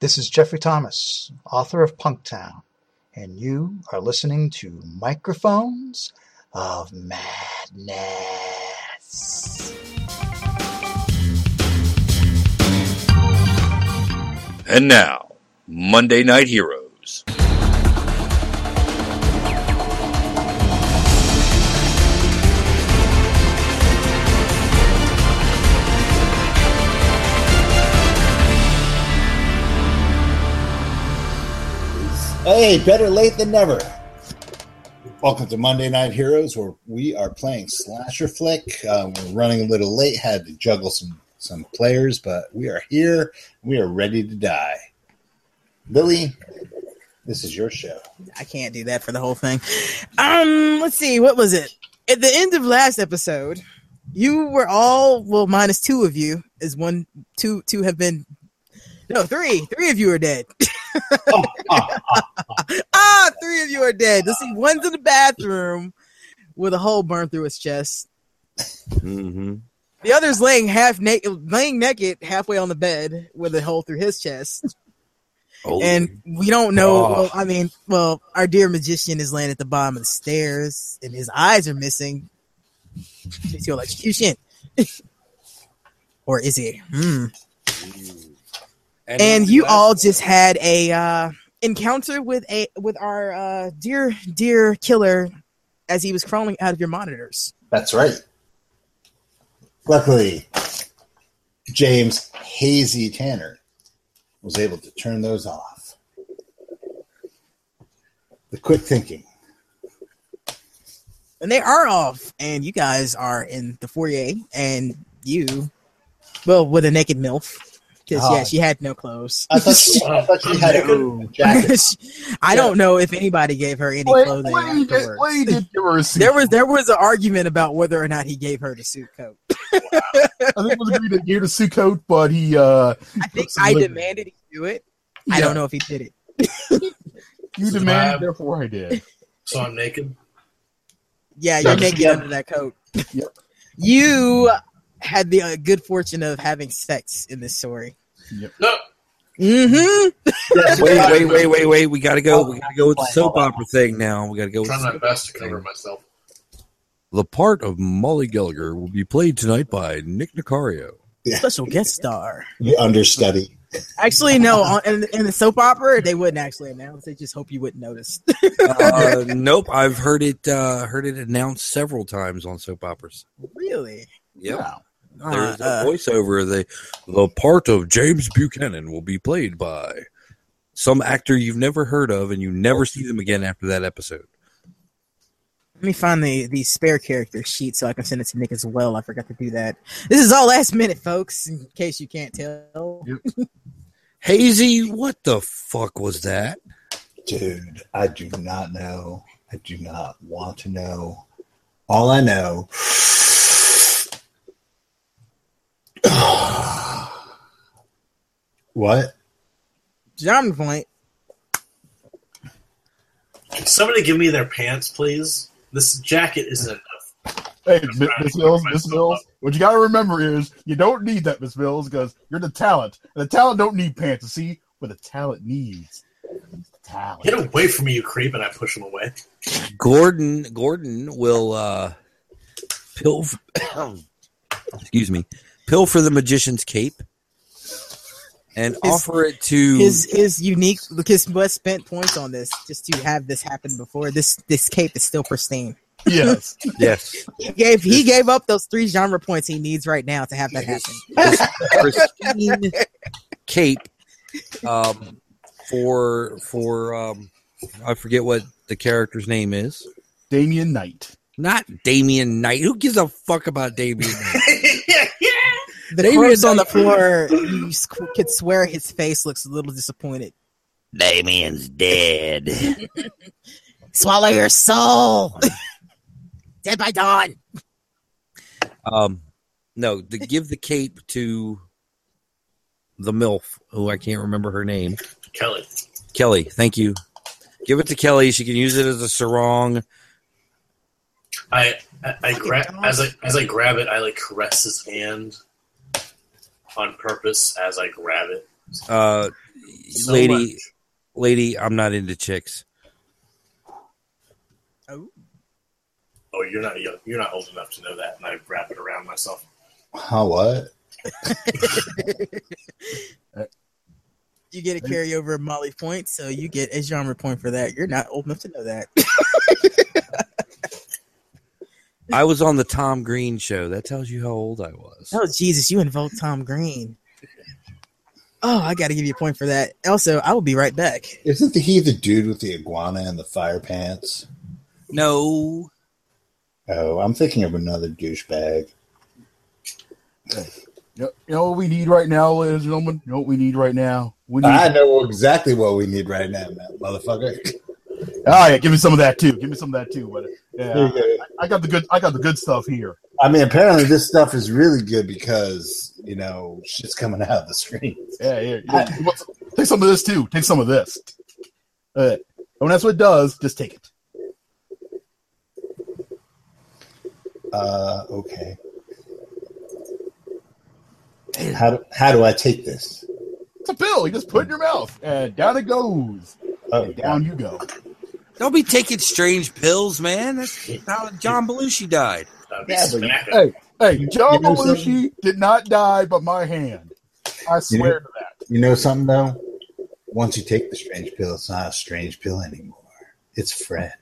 This is Jeffrey Thomas, author of Punktown, and you are listening to Microphones of Madness. And now, Monday Night Heroes. Hey, better late than never. Welcome to Monday Night Heroes, where we are playing slasher flick. Uh, we're running a little late, had to juggle some some players, but we are here. We are ready to die. Lily, this is your show. I can't do that for the whole thing. Um, let's see, what was it? At the end of last episode, you were all well, minus two of you, is one, two, two have been, no, three, three of you are dead. ah, three of you are dead. Let's see, one's in the bathroom with a hole burned through his chest. Mm-hmm. The other's laying half naked, laying naked halfway on the bed with a hole through his chest. Oh, And we don't know. Oh. Well, I mean, well, our dear magician is laying at the bottom of the stairs, and his eyes are missing. Is he electrocution? or is he? Hmm. And you all just had a uh, encounter with a with our uh, dear dear killer as he was crawling out of your monitors. That's right. Luckily, James Hazy Tanner was able to turn those off. The quick thinking. and they are off, and you guys are in the foyer, and you, well, with a naked milf, because Oh. yeah, she had no clothes. I thought she, I thought she had a jacket. I don't know if anybody gave her any Wait, clothing wait, you did, afterwards. wait, did give her a suit. There was there was an argument about whether or not he gave her the suit coat. I think it was agreed to give the suit coat, but he uh I think some I living. demanded he do it. I don't know if he did it. you So demanded, I- therefore I did. So I'm naked. Yeah, you're naked Yep. under that coat. Yep. You had the uh, good fortune of having sex in this story. No, Mm-hmm. wait, wait, wait, wait, wait. We gotta go. We gotta go with the soap opera thing now. We gotta go. I'm trying my best to cover myself. the part of Molly Gallagher will be played tonight by Nick Nicario. Special guest star. The understudy. Actually, no. On, in, in the soap opera, they wouldn't actually announce. They just hope you wouldn't notice. Uh, nope, I've heard it. Uh, heard it announced several times on soap operas. really? Yep. Yeah. There's Uh, a voiceover. The the part of James Buchanan will be played by some actor you've never heard of, and you never see them again after that episode. Let me find the the spare character sheet so I can send it to Nick as well. I forgot to do that. This is all last minute, folks. In case you can't tell. Hazy, what the fuck was that? Dude, I do not know. I do not want to know. All I know. what? John point. Somebody give me their pants, please? This jacket isn't enough. Hey, I'm Mi- trying to Miss Mills, Miss Mills. What you gotta remember is you don't need that, Miss Mills, because you're the talent. And the talent don't need pants. You see what the talent needs. Talent. Get away from me, you creep, and I push him away. Gordon Gordon will uh pill excuse me pill for the magician's cape and His- offer it to His his unique his West spent points on this just to have this happen before. This this cape is still pristine. Yes. yes He gave he gave up those three genre points he needs right now to have that happen. pristine cape um for for um I forget what the character's name is Damien Knight. not Damien Knight who gives a fuck about Damien Knight The Damien corpse on the floor, you could swear his face looks a little disappointed. Damien's dead Swallow your soul. Dead by dawn. Um, no, to give the cape to the MILF, who I can't remember her name. Kelly. Kelly, thank you. Give it to Kelly. She can use it as a sarong. I I, I grab as I as I grab it, I like caress his hand on purpose as I grab it. Uh, So lady, much. lady, I'm not into chicks. Oh, Oh, you're not young. You're not old enough to know that, and I wrap it around myself. How What? you get a carryover Molly point, so you get a genre point for that. You're not old enough to know that. I was on the Tom Green show. That tells you how old I was. Oh Jesus, you invoked Tom Green. Oh, I got to give you a point for that. Also, I will be right back. Isn't the, he the dude with the iguana and the fire pants? No, Oh, I'm thinking of another douchebag. You know, you know what we need right now, ladies and gentlemen? You know what we need right now? We need. I know exactly what we need right now, man, motherfucker. Oh yeah, give me some of that too. Give me some of that too. But yeah, go. I, I got the good. I got the good stuff here. I mean, apparently this stuff is really good because you know shit's coming out of the screen. Yeah, yeah. yeah. Take some of this too. Take some of this. Uh, and when that's what it does, just take it. Uh, okay. How do, how do I take this? It's a pill. You just put it in your mouth, and down it goes. Oh, down you go. Don't be taking strange pills, man. That's how John Belushi died. Yeah, but- Hey, hey, John You know Belushi did not die by my hand. I swear to that. You know something though? Once you take the strange pill, it's not a strange pill anymore. It's friend.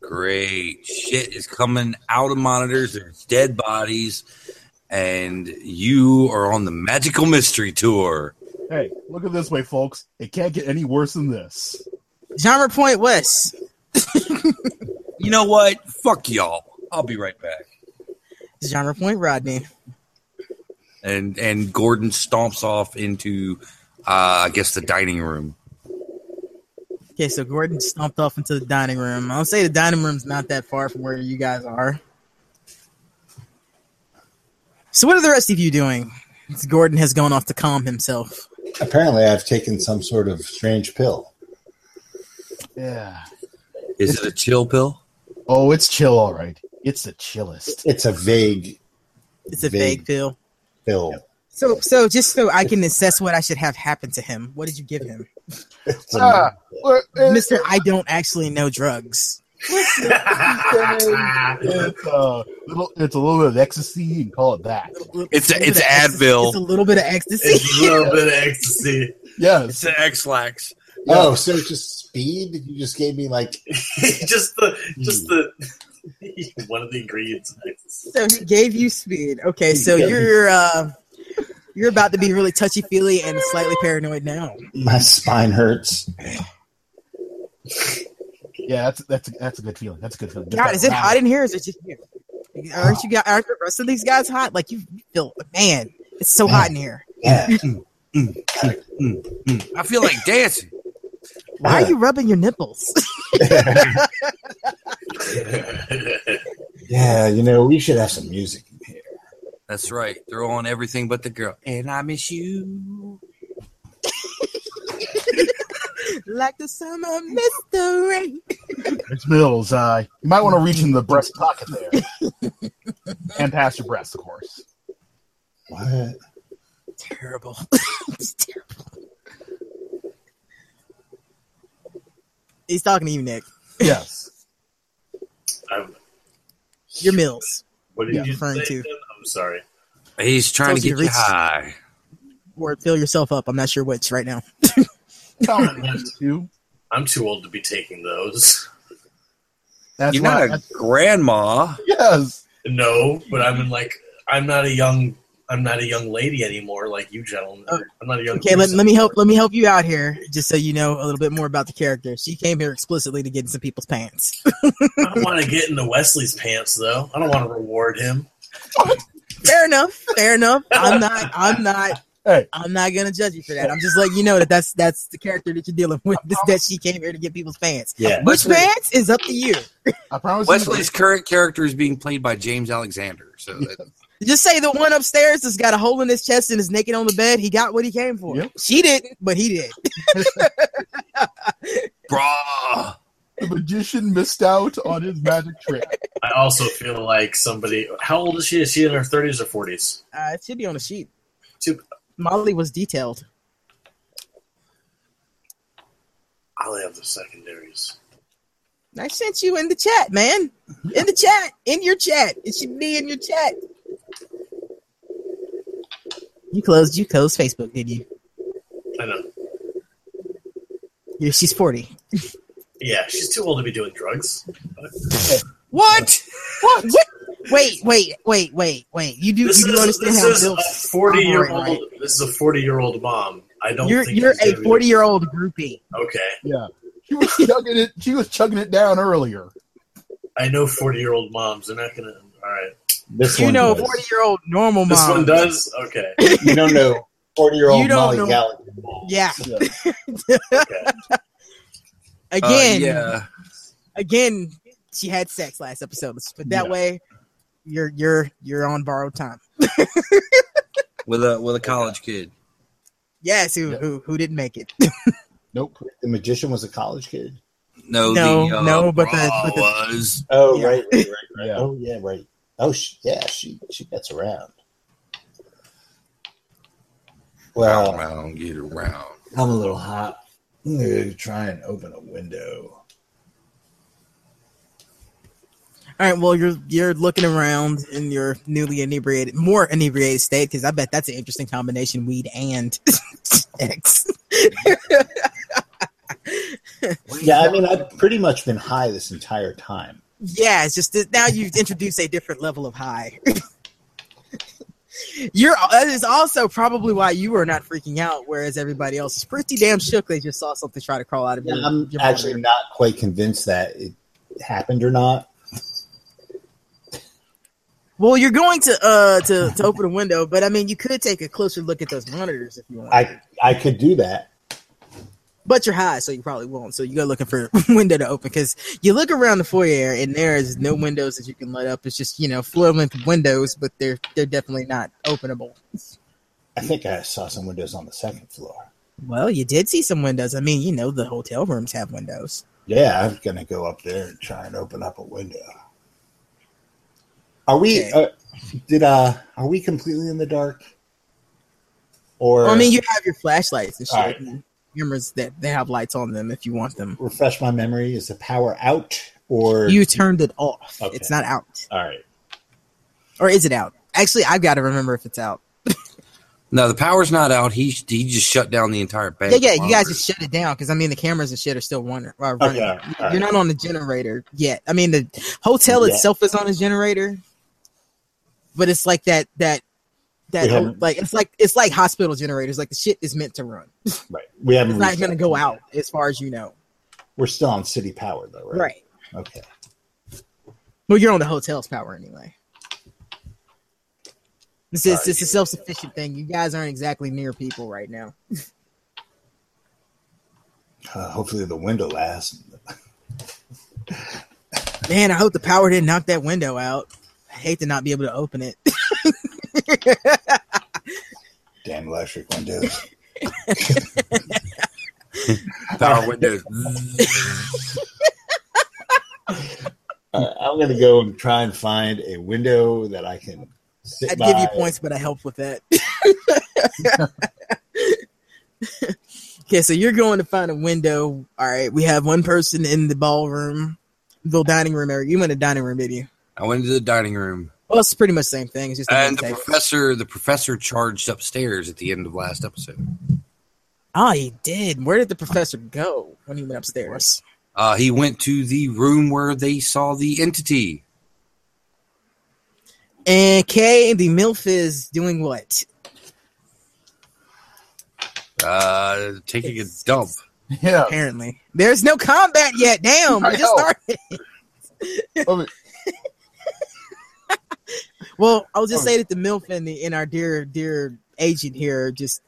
Great shit is coming out of monitors. There's dead bodies, and you are on the magical mystery tour. Hey, look at this way, folks. It can't get any worse than this. Genre point West. You know what? Fuck y'all. I'll be right back. Genre point Rodney. And and Gordon stomps off into, uh, I guess, the dining room. Okay, so Gordon stomped off into the dining room. I'll say the dining room's not that far from where you guys are. So what are the rest of you doing? Gordon has gone off to calm himself. Apparently, I've taken some sort of strange pill. Yeah. Is it a chill pill? Oh, it's chill, all right. It's the chillest. It's a vague It's a Vague. vague pill. pill. So, so just so I can assess what I should have happen to him, what did you give him, It's a- well, eh, Mister? I don't actually know drugs. It's, uh, little, it's a little bit of ecstasy and call it that. It's a- little it's bit of ecstasy- Advil. It's a little bit of ecstasy. It's a little bit of ecstasy. yeah, It's an X-Lax. oh, so it's just speed? You just gave me like just the, just the, one of the ingredients. So he gave you speed. Okay, so you're uh, you're about to be really touchy feely and slightly paranoid now. my spine hurts. Yeah, that's that's a, that's a good feeling. That's a good feeling. God, is it hot in here? Or is it just you? Aren't you guys? Aren't the rest of these guys hot? Like you feel, man, it's so hot in here. Yeah. Mm, mm, mm, I feel like dancing. Why are you rubbing your nipples? yeah, you know, we should have some music in here. That's right. Throw on everything but the girl. And I miss you. Like the summer mystery. It's Mills. Uh, you might want to reach in the breast pocket there, and past your breast, of course. What? Terrible. it's terrible. He's talking to you, Nick. Yes. I'm- Your Mills. what did Yeah, you referring say? to. again? I'm sorry. He's trying to Tells you get to you high. Or fill yourself up. I'm not sure which right now. you. I'm too old to be taking those. That's You're not a grandma. yes. No, but I'm in like I'm not a young I'm not a young lady anymore like you gentlemen. Oh, I'm not a young. Okay, let, let me help. Let me help you out here, just so you know a little bit more about the character. She came here explicitly to get in some people's pants. I don't want to get into Wesley's pants though. I don't want to reward him. fair enough. Fair enough. I'm not. I'm not. Hey. I'm not gonna judge you for that. I'm just letting you know that that's that's the character that you're dealing with. Is that she came here to get people's pants. Yeah. Which Wesley- pants is up to you. I promise. Wesley's current character is being played by James Alexander. So that, Just say the one upstairs that's got a hole in his chest and is naked on the bed. He got what he came for. Yep. She didn't, but he did. bruh. the magician missed out on his magic trick. I also feel like somebody. How old is she? Is she in her thirties or forties? Uh, it should be on the sheet. Two- Molly was detailed. I'll have the secondaries. I sent you in the chat, man. In the chat. In your chat. It should be in your chat. You closed you closed Facebook, did you? I know. Yeah, she's 40. Yeah, she's too old to be doing drugs. What? What? what? Wait, wait, wait, wait, wait. You do This you do is, understand how is a forty-year-old. right? This is a forty-year-old mom. I don't. You're think you're a 40 year old groupie. Okay, Yeah, she was chugging it. She was chugging it down earlier. I know forty-year-old moms. They're not gonna. All right, This You one know, 40 year old normal mom. this one does. Okay, You don't know forty year old You Molly know- Gallagher. Yeah. Yeah. okay. Again, Uh, yeah. again, she had sex last episode. Let's put that Yeah. way. You're you're you're on borrowed time. With a with a college kid. Yes, who Yep. who who didn't make it? Nope. The magician was a college kid. No, No, the, uh, no, but the- but the- was Oh Yeah. right, right, right, right. Yeah. Oh yeah, right. Oh sh- yeah, she she gets around. Well, round, Well, round, get around. I'm a little hot. I'm gonna try and open a window. All right. Well, you're you're looking around in your newly inebriated, more inebriated state because I bet that's an interesting combination: weed and sex. Yeah, I mean, I've pretty much been high this entire time. Yeah, it's just that now you've introduced a different level of high. You're that is also probably why you are not freaking out, whereas everybody else is pretty damn shook. They just saw something try to crawl out of Yeah. I'm actually not quite convinced that it happened or not. Well, you're going to uh to to open a window, but I mean, you could take a closer look at those monitors if you want. I I could do that. but you're high, so you probably won't. So you go looking for a window to open because you look around the foyer and there is no windows that you can light up. It's just you know floor length windows, but they're they're definitely not openable. I think I saw some windows on the second floor. Well, you did see some windows. I mean, you know, the hotel rooms have windows. Yeah, I'm gonna go up there and try and open up a window. Are we? Okay. Uh, did uh? Are we completely in the dark? Or Well, I mean, you have your flashlights and shit. Alright. and Cameras that they have lights on them if you want them. refresh my memory. Is the power out or You turned it off. Okay. It's not out, All right. or is it out? Actually, I've got to remember if it's out. No, the power's not out. He he just shut down the entire bank. Yeah, yeah. You guys just shut it down because I mean the cameras and shit are still running. Uh, running. Okay. You're not on the generator yet. I mean the hotel Yeah. itself is on a generator, but it's like that that that haven't- like it's like it's like hospital generators. Like the shit is meant to run. Right. We haven't. It's not going to go out as far as you know. We're still on city power though, right? Right. Okay. Well, you're on the hotel's power anyway. This is it's a self sufficient thing. You guys aren't exactly near people right now. Uh, hopefully the window lasts. Man, I hope the power didn't knock that window out. I hate to not be able to open it. Damn electric windows. power windows. All right, I'm gonna go and try and find a window that I can sit I'd by. give you points, but I help with that. okay, so you're going to find a window. All right, we have one person in the ballroom, the dining room area. You went to dining room, did you? I went into the dining room, Well, it's pretty much the same thing. It's just a and the table. professor the professor charged upstairs at the end of last episode. Oh, he did. Where did the professor go when he went upstairs? Uh, he went to the room where they saw the entity. And Kay, the MILF is doing what? Uh, taking a dump. Yeah. Apparently. There's no combat yet. Damn. I just started. I mean, Well, I'll just Oh. say that the MILF and the and our dear dear agent here are just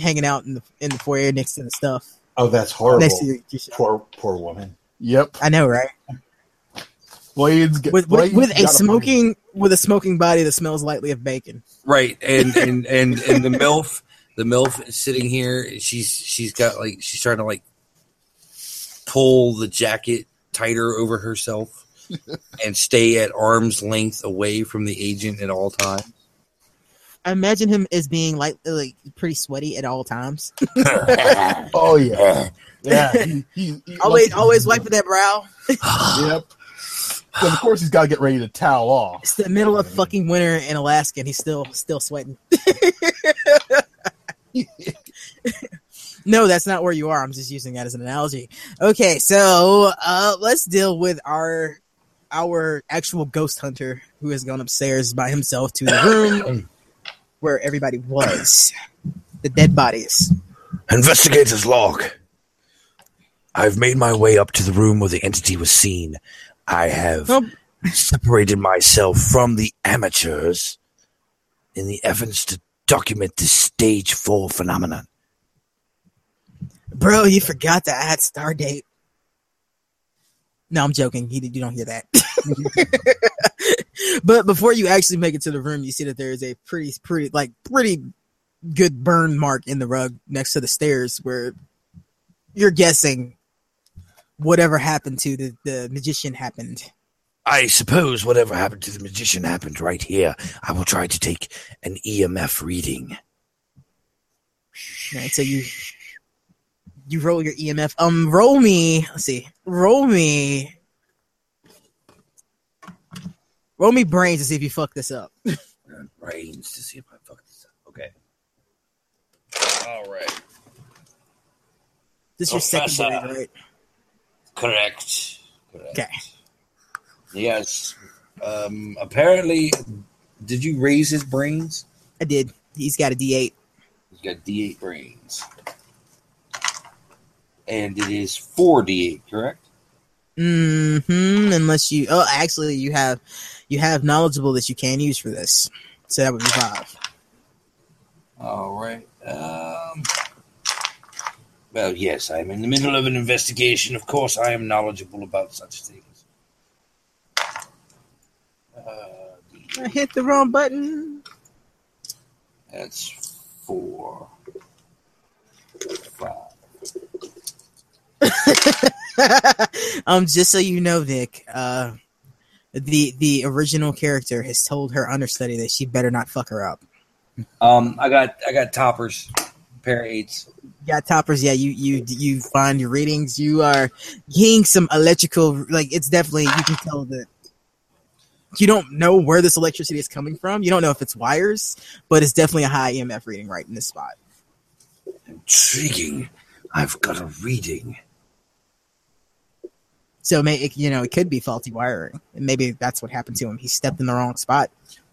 hanging out in the in the foyer next to the stuff. Oh, that's horrible. Next to your, your. Poor, poor woman. yep. I know, right? Blades get, With with, Blades with a got smoking with a smoking body that smells lightly of bacon. Right, and and and and the milf, the milf is sitting here. She's she's got like she's trying to like pull the jacket tighter over herself and stay at arm's length away from the agent at all times. I imagine him as being like like pretty sweaty at all times. Oh yeah, yeah. He, he, he always loves- always wiping that brow. Yep. Then of course he's got to get ready to towel off. It's the middle of fucking winter in Alaska, and he's still still sweating. no, that's not where you are. I'm just using that as an analogy. Okay, so uh, let's deal with our our actual ghost hunter who has gone upstairs by himself to the room mm. where everybody was. The dead bodies. Investigator's log. I've made my way up to the room where the entity was seen. I have separated myself from the amateurs in the efforts to document this stage four phenomenon. Bro, you forgot to add star date. No, I'm joking. You, you don't hear that. but before you actually make it to the room, you see that there is a pretty, pretty, like, pretty good burn mark in the rug next to the stairs where you're guessing whatever happened to the, the magician happened. I suppose whatever happened to the magician happened right here. I will try to take an EMF reading. Right, so you you roll your EMF. Um, roll me. Let's see. Roll me. Roll me brains to see if you fuck this up. Brains to see if I fuck this up. Okay. All right. This is your Professor. secondary, right? Correct. Correct. Okay. Yes. Um. Apparently, did you raise his brains? I did. He's got a D8. He's got D8 brains, and it is four D8. Correct. Hmm. Unless you. Oh, actually, you have you have knowledgeable that you can use for this. So that would be five. All right. Um. Well, yes, I'm in the middle of an investigation. Of course, I am knowledgeable about such things. Uh, I hit the wrong button. that's four. Five. um, just so you know, Nick, uh, the the original character has told her understudy that she better not fuck her up. Um, I got I got toppers, pair of eights. Yeah, toppers. Yeah, you you you find your readings. You are getting some electrical. Like it's definitely you can tell that you don't know where this electricity is coming from. You don't know if it's wires, but it's definitely a high EMF reading right in this spot. Intriguing. I've got a reading. So may you know it could be faulty wiring, and maybe that's what happened to him. He stepped in the wrong spot.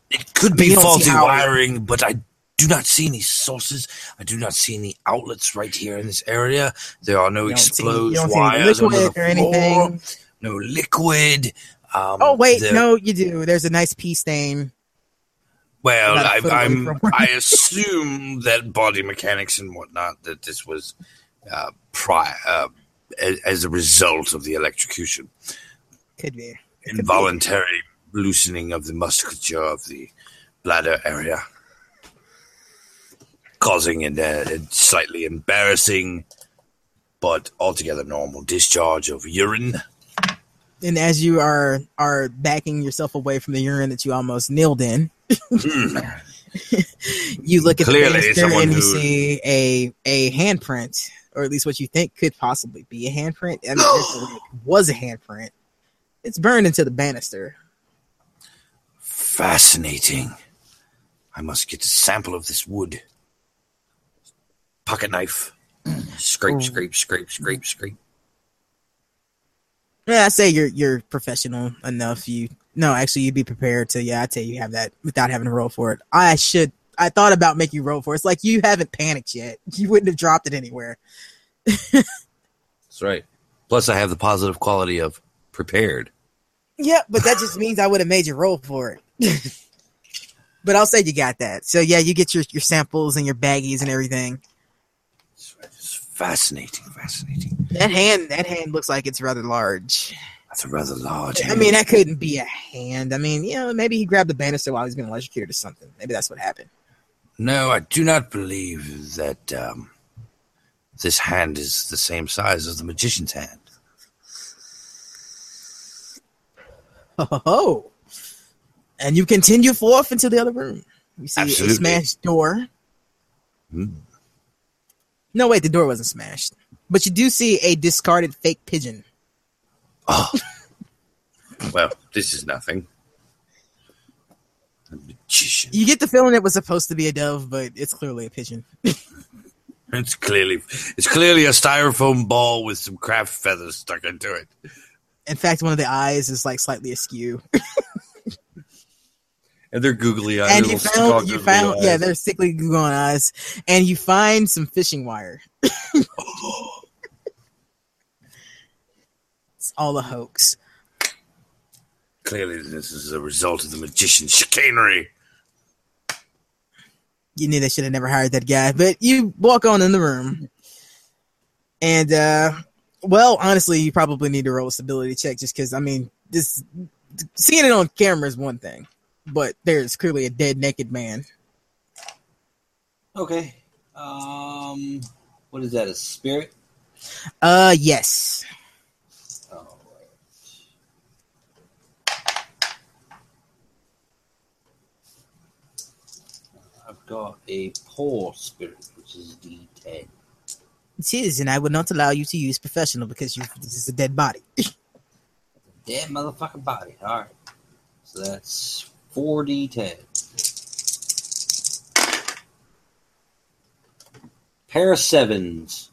It could be faulty wiring, but I do not see any sources. I do not see any outlets right here in this area. There are no exposed see wires under the or floor. anything. No liquid. Um, Oh wait, no, you do. There's a nice pea stain. Well, I, I'm. I assume that body mechanics and whatnot that this was uh, prior uh, as, a result of the electrocution, Could be. be. involuntary loosening of the musculature of the bladder area, causing an, uh, a slightly embarrassing but altogether normal discharge of urine. And as you are are backing yourself away from the urine that you almost kneeled in, Hmm. you look at Clearly, the banister and you who- see a a handprint, or at least what you think could possibly be a handprint. I mean, there's no way it was a handprint. It's burned into the banister. Fascinating. I must get a sample of this wood. Pocket knife. Scrape, oh. scrape, scrape, scrape, scrape. Yeah, I say you're you're professional enough. You no, actually, you'd be prepared to. Yeah, I'd say you have that without having to roll for it. I should. I thought about making you roll for it. It's like you haven't panicked yet. You wouldn't have dropped it anywhere. That's right. Plus, I have the positive quality of prepared. Yeah, but that just means I would have made you roll for it. but I'll say you got that. So yeah, you get your your samples and your baggies and everything. It's fascinating, fascinating. That hand, that hand looks like it's rather large. That's a rather large. I hand. mean, that couldn't be a hand. I mean, you know, maybe he grabbed the banister while he's being electrocuted or something. Maybe that's what happened. No, I do not believe that um, this hand is the same size as the magician's hand. Oh, and you continue forth into the other room. You see Absolutely. a smashed door. Hmm. No, wait, the door wasn't smashed, but you do see a discarded fake pigeon. Oh. well, this is nothing. You get the feeling it was supposed to be a dove, but it's clearly a pigeon. It's clearly it's clearly a styrofoam ball with some craft feathers stuck into it. In fact, one of the eyes is like slightly askew. And they're googly eyes. and you found, you found, yeah, they're sickly goo on eyes, and you find some fishing wire. It's all a hoax. Clearly, this is a result of the magician's chicanery. You knew they should have never hired that guy, but you walk on in the room, and uh, well, honestly, you probably need to roll a stability check just because. I mean, this seeing it on camera is one thing, but there's clearly a dead naked man. Okay. Um, what is that? A spirit? Uh, yes. Got a poor spirit, which is D10. It is, and I would not allow you to use professional because you this is a dead body. Dead motherfucking body. All right. So that's 4D10. Pair of sevens.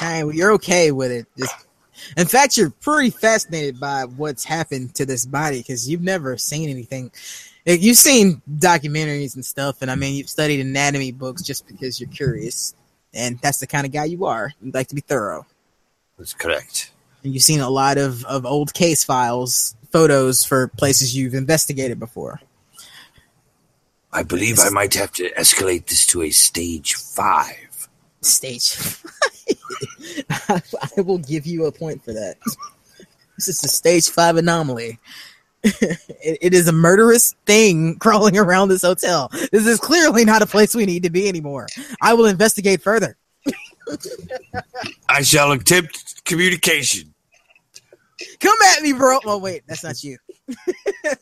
All right, well, you're okay with it. Just, in fact, you're pretty fascinated by what's happened to this body because you've never seen anything. You've seen documentaries and stuff, and I mean, you've studied anatomy books just because you're curious, and that's the kind of guy you are. You like to be thorough, That's correct. and you've seen a lot of of old case files, photos for places you've investigated before. I believe I might have to escalate this to a stage five. Stage. I, I will give you a point for that. This is a stage five anomaly. It, it is a murderous thing crawling around this hotel. This is clearly not a place we need to be anymore. I will investigate further. I shall attempt communication. Come at me, bro. Oh wait, that's not you.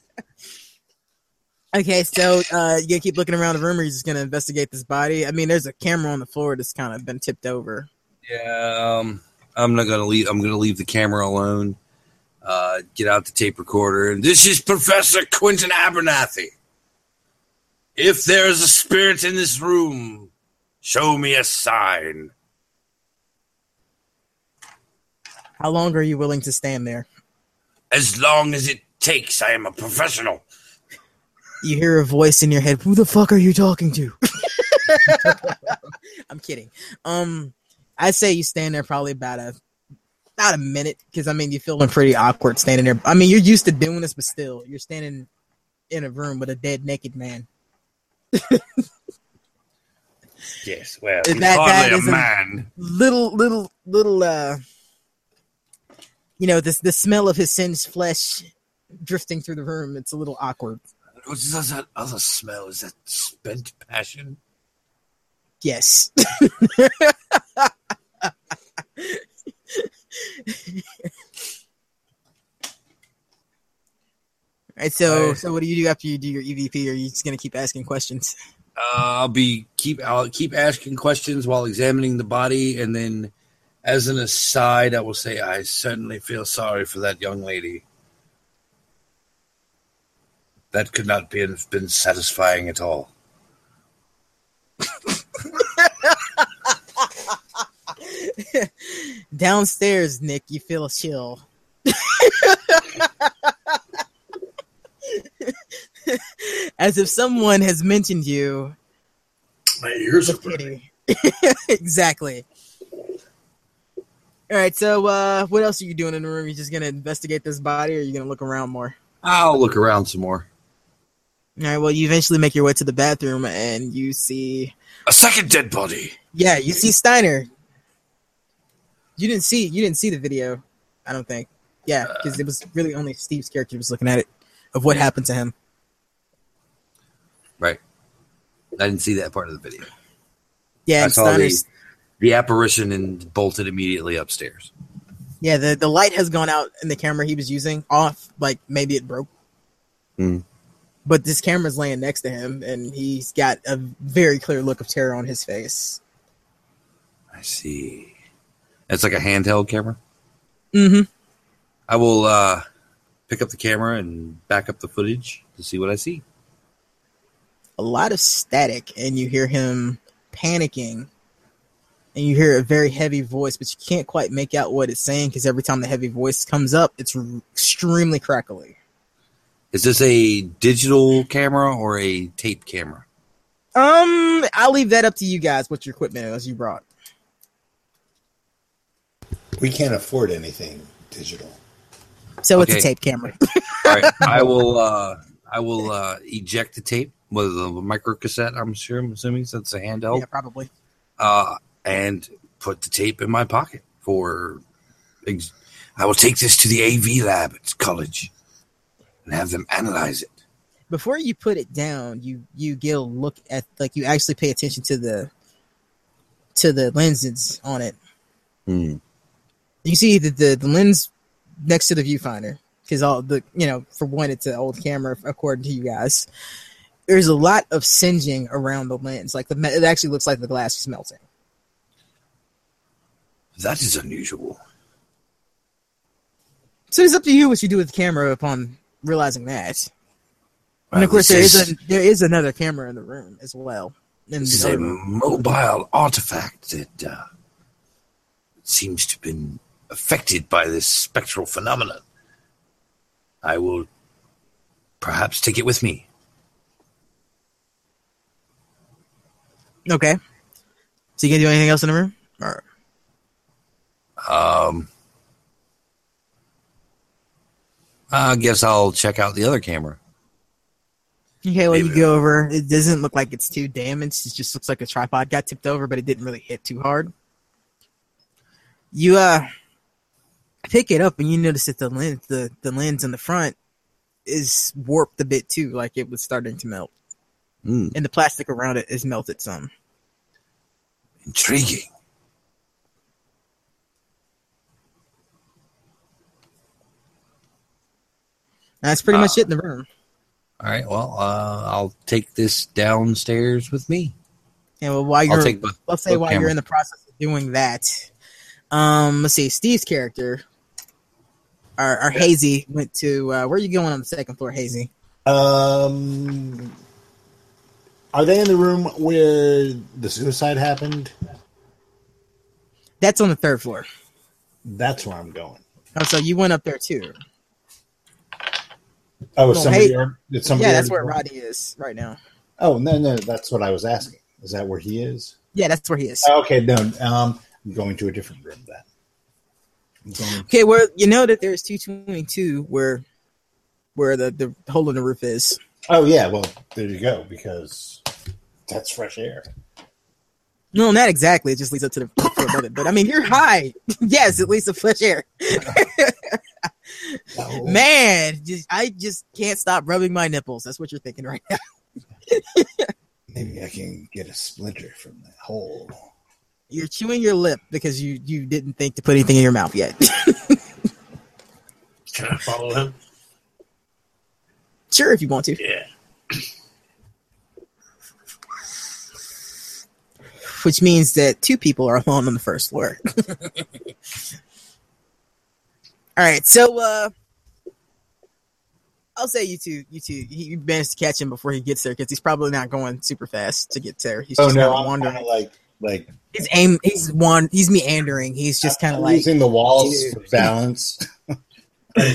okay, so uh, you gonna keep looking around the room, or you're just gonna investigate this body? I mean, there's a camera on the floor that's kind of been tipped over. Yeah, um, I'm not gonna leave. I'm gonna leave the camera alone. Uh, get out the tape recorder, and this is Professor Quentin Abernathy. If there is a spirit in this room, show me a sign. How long are you willing to stand there? As long as it takes, I am a professional. you hear a voice in your head who the fuck are you talking to i'm kidding um i'd say you stand there probably about a about a minute because i mean you're feeling pretty awkward standing there i mean you're used to doing this but still you're standing in a room with a dead naked man Yes, well, he's that- that hardly is a a- man. little little little uh you know this the smell of his singed flesh drifting through the room it's a little awkward What's that other smell? Is that spent passion? yes Right, so so what do you do after you do your EVP? Or are you just gonna keep asking questions? Uh, I'll be keep I'll keep asking questions while examining the body, and then, as an aside, I will say I certainly feel sorry for that young lady. That could not be have been satisfying at all. Downstairs, Nick, you feel a chill. As if someone has mentioned you. My ears are with burning. pity. exactly. All right, so uh, what else are you doing in the room? You just gonna investigate this body, or are you gonna look around more? I'll look around some more. All right, well, you eventually make your way to the bathroom, and you see, A second dead body. yeah, you see Steiner. You didn't see, you didn't see the video, I don't think. Yeah, because it was really only Steve's character was looking at it of what happened to him. Right. I didn't see that part of the video. Yeah, I saw the, the apparition and bolted immediately upstairs. Yeah, the the light has gone out in the camera he was using off. Like maybe it broke. Hmm. But this camera's laying next to him, and he's got a very clear look of terror on his face. I see. It's like a handheld camera. Mm-hmm. I will uh, pick up the camera and back up the footage to see what I see. A lot of static, and you hear him panicking, and you hear a very heavy voice, but you can't quite make out what it's saying because every time the heavy voice comes up, it's r- extremely crackly. Is this a digital camera or a tape camera? Um, I'll leave that up to you guys. What your equipment is you brought. We can't afford anything digital. So it's a tape camera. All right, I will. Uh, I will uh, eject the tape with a micro cassette. I'm sure. I'm assuming since it's a handheld, yeah, probably. uh, and put the tape in my pocket for. Ex- I will take this to the AV lab at college and have them analyze it. Before you put it down, you you get a look at like you actually pay attention to the to the lenses on it. Hmm. You see the the, the lens next to the viewfinder because all the you know for one it's an old camera according to you guys. There's a lot of singeing around the lens. Like the it actually looks like the glass is melting. That is unusual. So it's up to you what you do with the camera upon realizing that. and of course, there this is a, there is another camera in the room as well. This is a mobile artifact that uh, seems to have been affected by this spectral phenomenon. I will perhaps take it with me. Okay. So you can do anything else in the room? Or Um, I guess I'll check out the other camera. okay, well you go over. It doesn't look like it's too damaged. It just looks like a tripod got tipped over, but it didn't really hit too hard. You uh pick it up and you notice that the lens the, the lens in the front is warped a bit too, like it was starting to melt. Hmm, And the plastic around it is melted some. intriguing. That's pretty much Ah. it in the room. All right. Well, uh, I'll take this downstairs with me. And well, while I'll you're both. let's say while you're in the process of doing that, um, let's see, Steve's character, our, our Hazy went to uh, where are you going on the second floor, Hazy? Um, are they in the room where the suicide happened? That's on the third floor. That's where I'm going. Oh, so you went up there too? Oh, No, somebody. hey- did somebody? yeah, that's where? Roddy is right now. Oh no, no, that's what I was asking. Is that where he is? Yeah, that's where he is. Okay, no. Um, I'm going to a different room then. Okay, well, you know that there's 222 where where the, the hole in the roof is. Oh yeah, well there you go because that's fresh air. No, not exactly. It just leads up to the floor above it. But I mean, you're high. yes, at least a fresh air. Oh, Man, just, I just can't stop rubbing my nipples. That's what you're thinking right now. maybe I can get a splinter from that hole. You're chewing your lip because you you didn't think to put anything in your mouth yet. Can I follow him? sure, if you want to. Yeah. Which means that two people are alone on the first floor. All right, so uh I'll say you two, you two, you managed to catch him before he gets there because he's probably not going super fast to get there. He's Oh just no, kind of I'm wandering. kinda like like He's aim. He's one. He's meandering. He's just kind of I'm like using the walls Dude. for balance. I,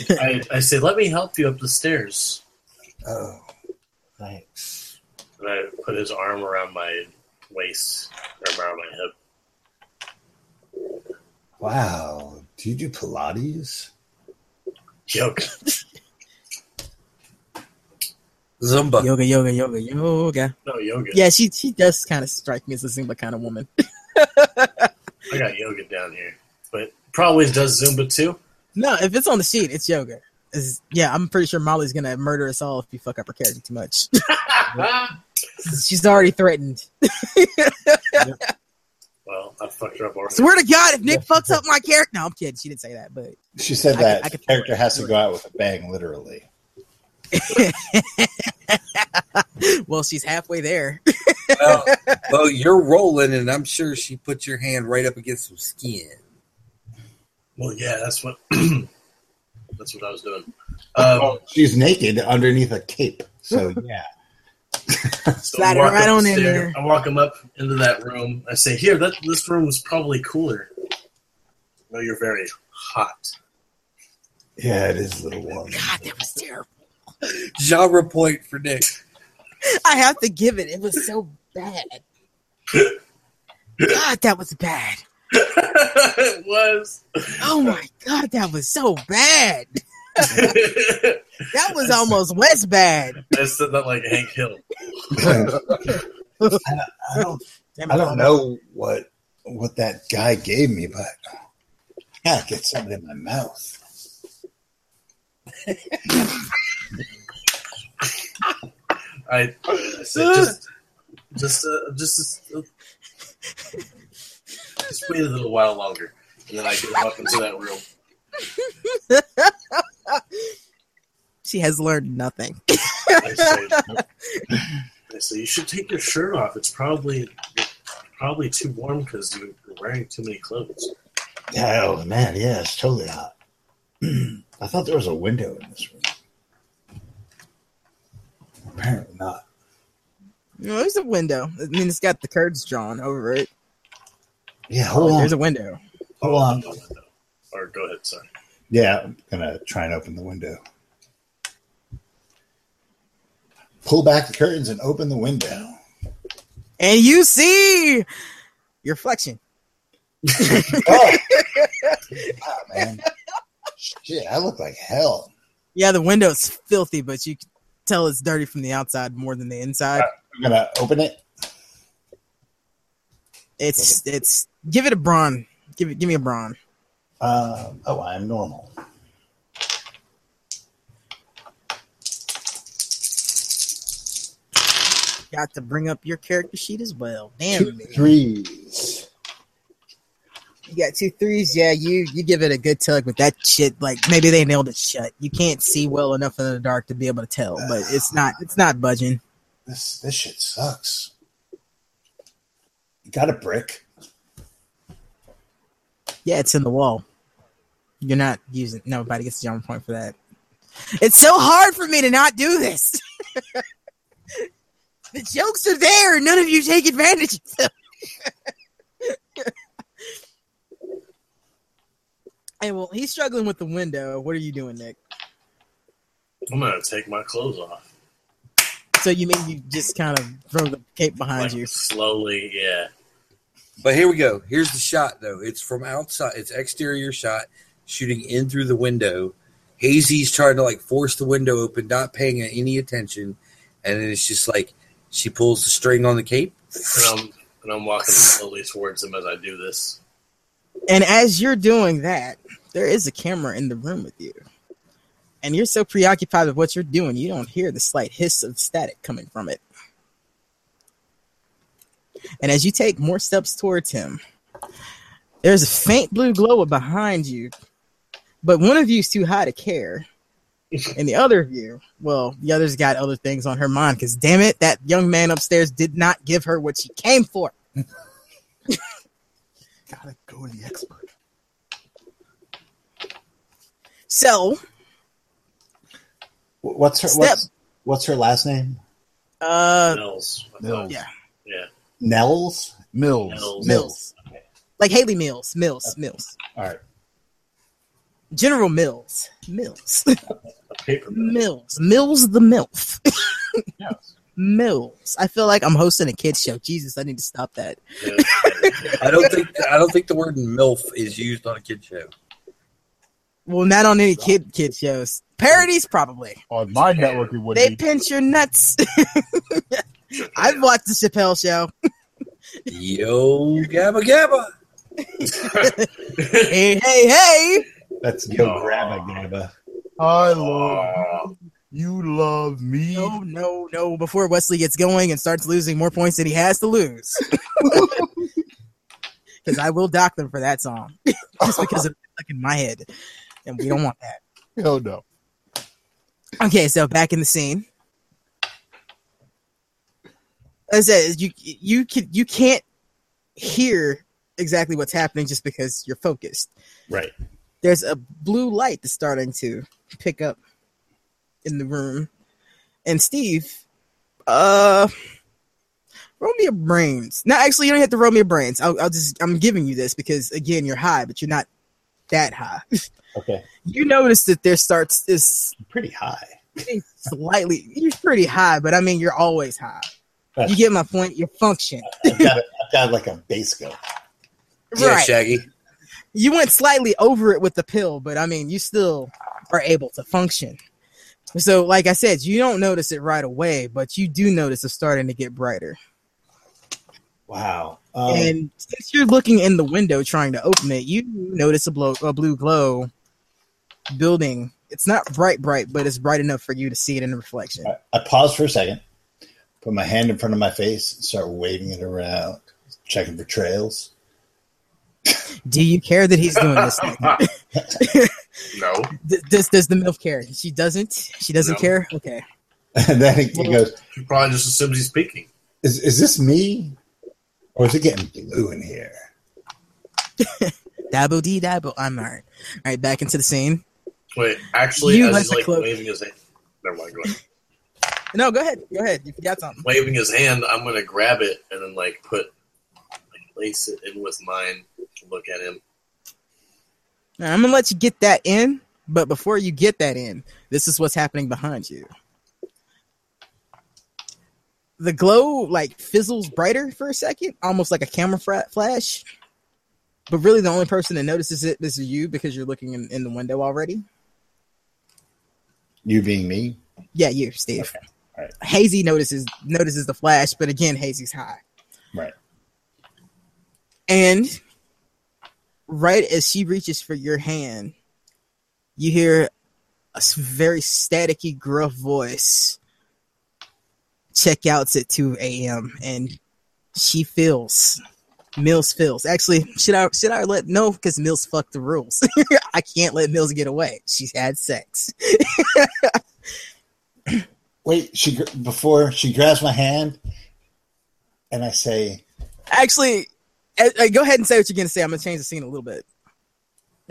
I, I said, let me help you up the stairs. oh, thanks. And I put his arm around my waist, or around my hip. Wow, do you do Pilates? Yoga. Zumba. yoga, yoga, yoga, yoga. No, yoga. Yeah, she she does kind of strike me as a Zumba kind of woman. I got yoga down here. But probably does Zumba too. No, if it's on the sheet, it's yoga. It's- yeah, I'm pretty sure Molly's gonna murder us all if we fuck up her character too much. She's already threatened. well, I fucked her up already. Swear to God, if Nick fucks up my character, no, I'm kidding. She didn't say that, but She said I that could- I could- the character has to go out with a bang, literally. well, she's halfway there. well, well, you're rolling, and I'm sure she put your hand right up against some skin. Well, yeah, that's what that's what I was doing. Um, Oh, she's naked underneath a cape. So yeah. so I Slide walk right up on in there. I walk him up into that room. I say, "Here, that this room was probably cooler." No, you're very hot. Yeah, it is a little warm. God, that was terrible. Genre point for Nick. I have to give it. It was so bad. God, that was bad. it was. Oh my God, that was so bad. That was almost West bad. I said that like Hank Hill. I don't I don't know what what that guy gave me, but I gotta get something in my mouth. I, I said just, just, uh, just, uh, just wait a little while longer, and then I can up into that room. She has learned nothing. I say, I say, you should take your shirt off. It's probably, probably too warm because you're wearing too many clothes. Yeah, oh man, yeah, it's totally hot. I thought there was a window in this room. Apparently not. No, there's a window. I mean, it's got the curtains drawn over it. Yeah, hold on. There's a window. Hold on. No window. Or go ahead, sorry. Yeah, I'm gonna try and open the window. Pull back the curtains and open the window. And you see your reflection. Oh, Ah, man. Shit, I look like hell. Yeah, the window's filthy, but you can tell it's dirty from the outside more than the inside. I'm gonna open it. It's it's give it a brawn. Give it give me a brawn. Uh, oh, I'm normal. Got to bring up your character sheet as well. Damn, Two threes. You got two threes. Yeah, you you give it a good tug with that shit. Like maybe they nailed it shut. You can't see well enough in the dark to be able to tell, but it's not it's not budging. This this shit sucks. You got a brick. Yeah, it's in the wall. You're not using. Nobody gets a jump point for that. It's so hard for me to not do this. the jokes are there. None of you take advantage of them. hey, well, he's struggling with the window. What are you doing, Nick? I'm gonna take my clothes off. So you mean you just kind of throw the cape behind Like, you? slowly, yeah. But here we go. Here's the shot, though. It's from outside. It's exterior shot, shooting in through the window. Hazy's trying to like force the window open, not paying any attention, and then it's just like she pulls the string on the cape. And I'm and I'm walking slowly towards him as I do this. And as you're doing that, there is a camera in the room with you. And you're so preoccupied with what you're doing, you don't hear the slight hiss of static coming from it. And as you take more steps towards him, there's a faint blue glow behind you, but one of you is too high to care. And the other of you, well, the other's got other things on her mind because damn it, that young man upstairs did not give her what she came for. Gotta go to the expert. So, What's her Step. what's, what's her last name? uh, Mills. Mills. yeah. Yeah. Nels. Mills. Mills. Mills. Like Hayley Mills. Mills. Mills. All right. General Mills. Mills. A paper mill. Mills. Mills the MILF. Yes. Mills. I feel like I'm hosting a kids show. Jesus, I need to stop that. I don't think I don't think the word MILF is used on a kid show. Well, not on any kid kid shows. Parodies probably. On my network, it would They be. pinch your nuts. I've watched the Chappelle show. Yo, gabba gabba. Hey, hey, hey. That's Yo. Grabba Gabba. I love you. Love me. No, no, no. Before Wesley gets going and starts losing more points than he has to lose. because I will dock them for that song just because of stuck in my head, and we don't want that. Oh no. Okay, so back in the scene. As I said, you you can you can't hear exactly what's happening just because you're focused. Right. There's a blue light that's starting to pick up in the room, and Steve, uh, roll me your brains. No, actually, you don't have to roll me your brains. I'll, I'll just I'm giving you this because again, you're high, but you're not that high. Okay. you notice that there starts this Pretty high. slightly. You're pretty high, but I mean, you're always high. You get my point. Your function, I've got, a, I've got like a base go. Yeah, right? Shaggy. You went slightly over it with the pill, but I mean, you still are able to function. So, like I said, you don't notice it right away, but you do notice it's starting to get brighter. Wow. Um, and since you're looking in the window trying to open it, you notice a, blow, a blue glow building. It's not bright, bright, but it's bright enough for you to see it in the reflection. I, I pause for a second, put my hand in front of my face, and start waving it around, checking for trails. Do you care that he's doing this? thing? No. D- does does the milf care? She doesn't. She doesn't No. care. Okay. And then he, he goes, He probably just assumes he's speaking. is, is this me? Or is it getting blue in here? Dabble dee dabble. I'm alright. All right, back into the scene. Wait, actually, You as he's like cloak- waving his hand. Never mind. Go ahead. No, go ahead. Go ahead. You forgot something. Waving his hand, I'm gonna grab it and then like put, like lace it in with mine. To look at him. Now, I'm gonna let you get that in, but before you get that in, this is what's happening behind you. The glow like fizzles brighter for a second, almost like a camera flash. But really, the only person that notices it is you because you're looking in, in the window already. You being me? Yeah, you, Steve. Okay. All right. Hazy notices notices the flash, but again, Hazy's high. Right. And right as she reaches for your hand, you hear a very staticky, gruff voice. Checkouts at 2 a.m. and she feels. Mills feels. Actually, should I should I let no because Mills fucked the rules. I can't let Mills get away. She's had sex. Wait, she before she grabs my hand, and I say, Actually, uh, uh, go ahead and say what you're gonna say. I'm gonna change the scene a little bit.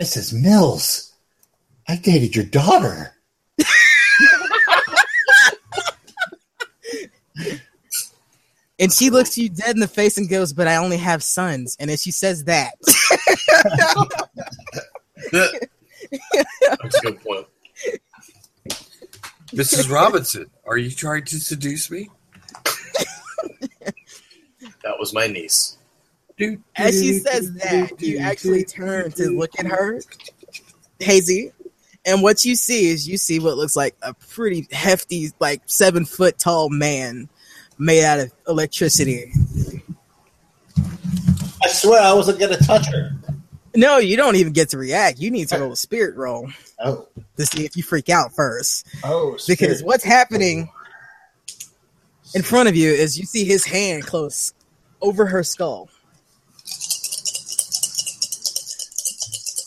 Mrs. Mills, I dated your daughter. And she looks you dead in the face and goes, "But I only have sons." And as she says that, That's a good point. Mrs. Robinson, are you trying to seduce me? That was my niece. As she says that, you actually turn to look at her, Hazy, and what you see is you see what looks like a pretty hefty, like seven foot tall man made out of electricity. I swear I wasn't gonna touch her. No, you don't even get to react. You need to roll a spirit roll Oh, to see if you freak out first. oh, because what's happening in front of you is you see his hand close over her skull.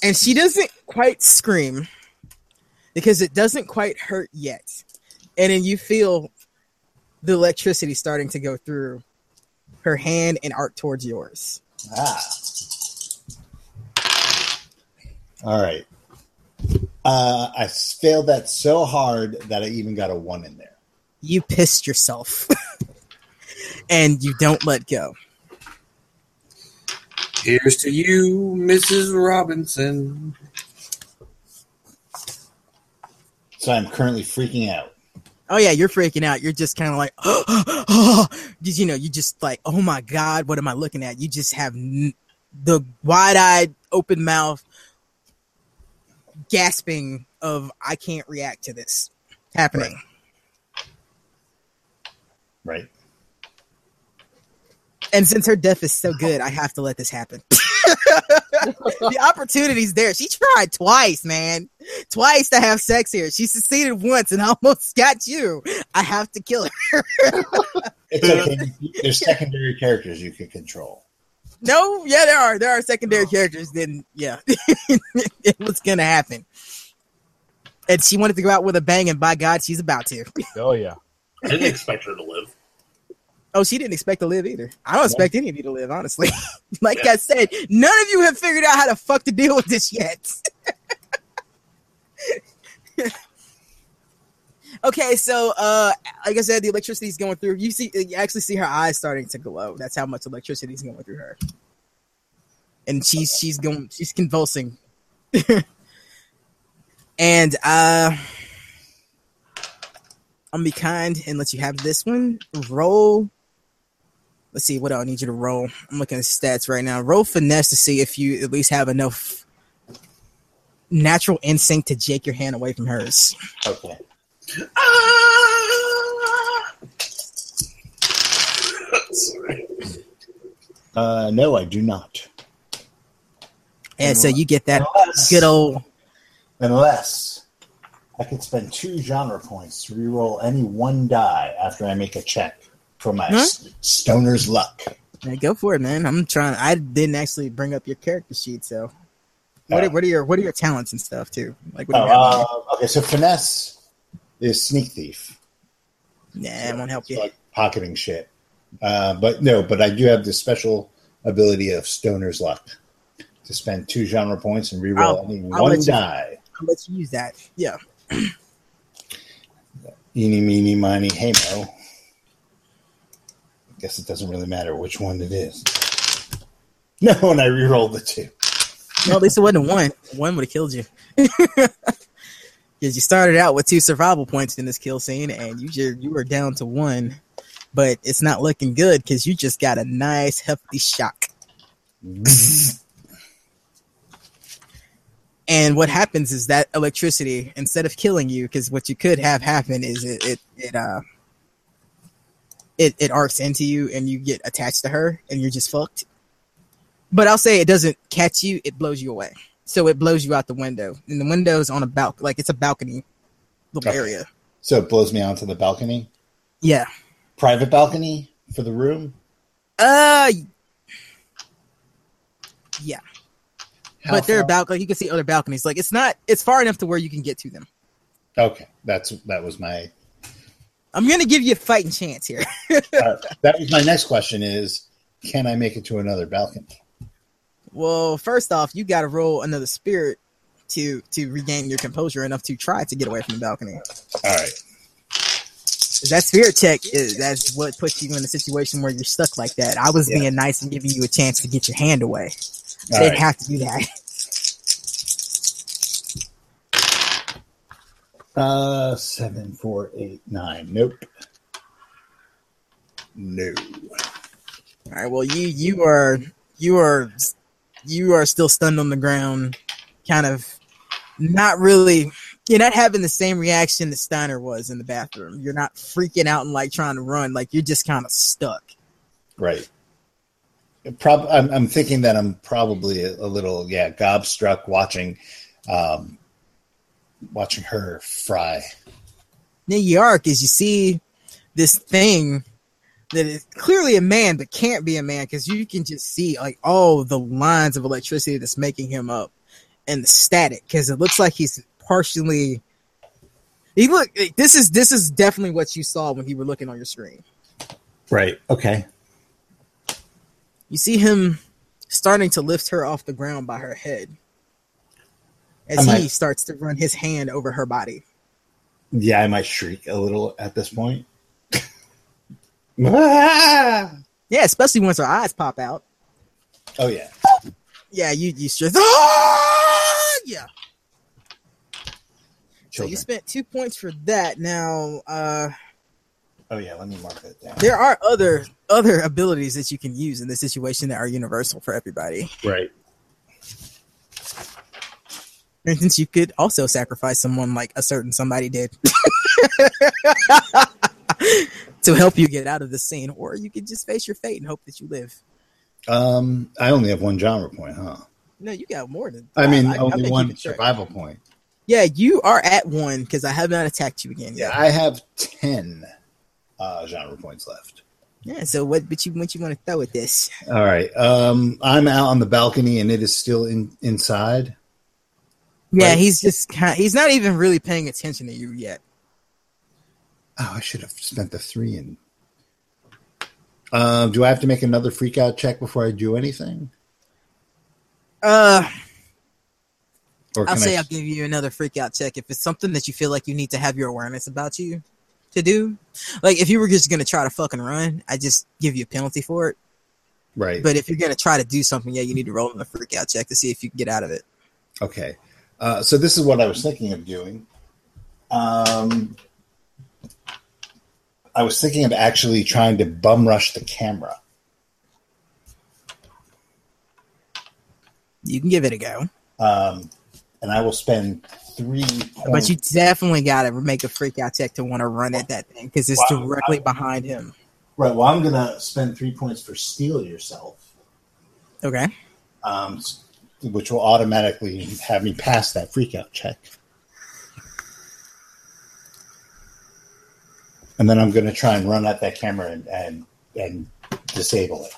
And she doesn't quite scream because it doesn't quite hurt yet. And then you feel the electricity starting to go through her hand and arc towards yours. Ah. All right. Uh, I failed that so hard that I even got a one in there. You pissed yourself. and you don't let go. Here's to you, Mrs. Robinson. So I'm currently freaking out. Oh yeah, you're freaking out. You're just kind of like, oh, did you know? You just like, oh my god, what am I looking at? You just have n- the wide-eyed, open mouth, gasping of I can't react to this happening. Right. And since her death is so good, I have to let this happen. the opportunity's there. She tried twice, man. Twice to have sex here. She succeeded once and almost got you. I have to kill her. It's okay. There's secondary characters you can control. no, yeah, there are there are secondary oh. characters. Then yeah, what's gonna happen? And she wanted to go out with a bang, and by God, she's about to. Oh yeah. I didn't expect her to live. Oh, she didn't expect to live either. I don't expect any of you to live, honestly. like Yeah. I said, none of you have figured out how to fuck to deal with this yet. okay, so uh like I said, the electricity's going through. You see you actually see her eyes starting to glow. That's how much electricity's going through her. And she's she's going she's convulsing. and uh I'm gonna be kind and let you have this one. Roll. Let's see what I need you to roll. I'm looking at stats right now. Roll finesse to see if you at least have enough natural instinct to jake your hand away from hers. Okay. Ah! Sorry. Uh, no, I do not. And so you get that Unless, good old unless I could spend two genre points to reroll any one die after I make a check for my Huh? stoner's luck. Yeah, go for it, man. I'm trying. I didn't actually bring up your character sheet, so what, Oh. are, what are your what are your talents and stuff too? Like what Oh, do you have? uh, okay, so finesse is sneak thief. nah, it won't help you. like pocketing shit. Uh, but no, but I do have the special ability of stoner's luck to spend two genre points and reroll I'll- any I'll one die. I'll let you use that. Yeah. Eeny, meeny, miny, hey mo. Guess it doesn't really matter which one it is. No, and I rerolled the two. Well, at least it wasn't one. One would have killed you. Because you started out with two survival points in this kill scene, and you ju- you were down to one, but it's not looking good because you just got a nice hefty shock. And what happens is that electricity, instead of killing you, because what you could have happen is it it it uh it it arcs into you and you get attached to her and you're just fucked. But I'll say it doesn't catch you; it blows you away. So it blows you out the window, and the window's on a balcony, like it's a balcony little Okay. area. So it blows me onto the balcony. Yeah. Private balcony for the room. Uh. Yeah, How but there are far- balcony. You can see other balconies. Like it's not. It's far enough to where you can get to them. Okay, that's that was my I'm gonna give you a fighting chance here. uh, that was my next question is can I make it to another balcony? well, first off, you got to roll another spirit to to regain your composure enough to try to get away from the balcony. All right. That spirit check is that's what puts you in a situation where you're stuck like that. I was Yeah. being nice and giving you a chance to get your hand away. I All didn't right. have to do that. Uh, seven, four, eight, nine. Nope. No. All right. Well, you you are you are you are still stunned on the ground, kind of not really. You're not having the same reaction that Steiner was in the bathroom. You're not freaking out and like trying to run. Like you're just kind of stuck. Right. Prob- I'm, I'm thinking that I'm probably a, a little, yeah, gobstruck watching, um, watching her fry. New York because you see this thing that is clearly a man but can't be a man because you can just see like all the lines of electricity that's making him up and the static because it looks like he's partially he look this is this is definitely what you saw when you were looking on your screen Right. Okay. you see him starting to lift her off the ground by her head as I he starts to run his hand over her body Yeah, I might shriek a little at this point. Ah! yeah especially once her eyes pop out Oh yeah. yeah you you just ah! yeah So you spent two points for that. Now, uh, oh yeah. Let me mark that down. there are other other abilities that you can use in this situation that are universal for everybody. Right. For instance, you could also sacrifice someone like a certain somebody did to help you get out of the scene, or you could just face your fate and hope that you live. Um, I only have one genre point, huh? No, you got more than. I mean, I- only been one keeping track. survival point. Yeah, you are at one because I have not attacked you again Yeah. I have ten uh, genre points left. Yeah. So what? But you what you want to throw at this? All right. Um, I'm out on the balcony and it is still in inside. Yeah, Right. he's just kind. He's not even really paying attention to you yet. Oh, I should have spent the three in. Um, do I have to make another freak out check before I do anything? Uh, Or I'll say I? I'll give you another freak out check if it's something that you feel like you need to have your awareness about you to do. Like if you were just gonna try to fucking run, I just give you a penalty for it. right. But if you're gonna try to do something, yeah, you need to roll in a freak out check to see if you can get out of it. Okay. Uh, so this is what I was thinking of doing. Um, I was thinking of actually trying to bum rush the camera. You can give it a go, Um, and I will spend three points. but you definitely gotta make a freak out check to want to run at that thing because it's Wow. directly behind him. right. Well, I'm going to spend three points for steal yourself, Okay. um, which will automatically have me pass that freak out check. And then I'm going to try and run at that camera and, and, and disable it.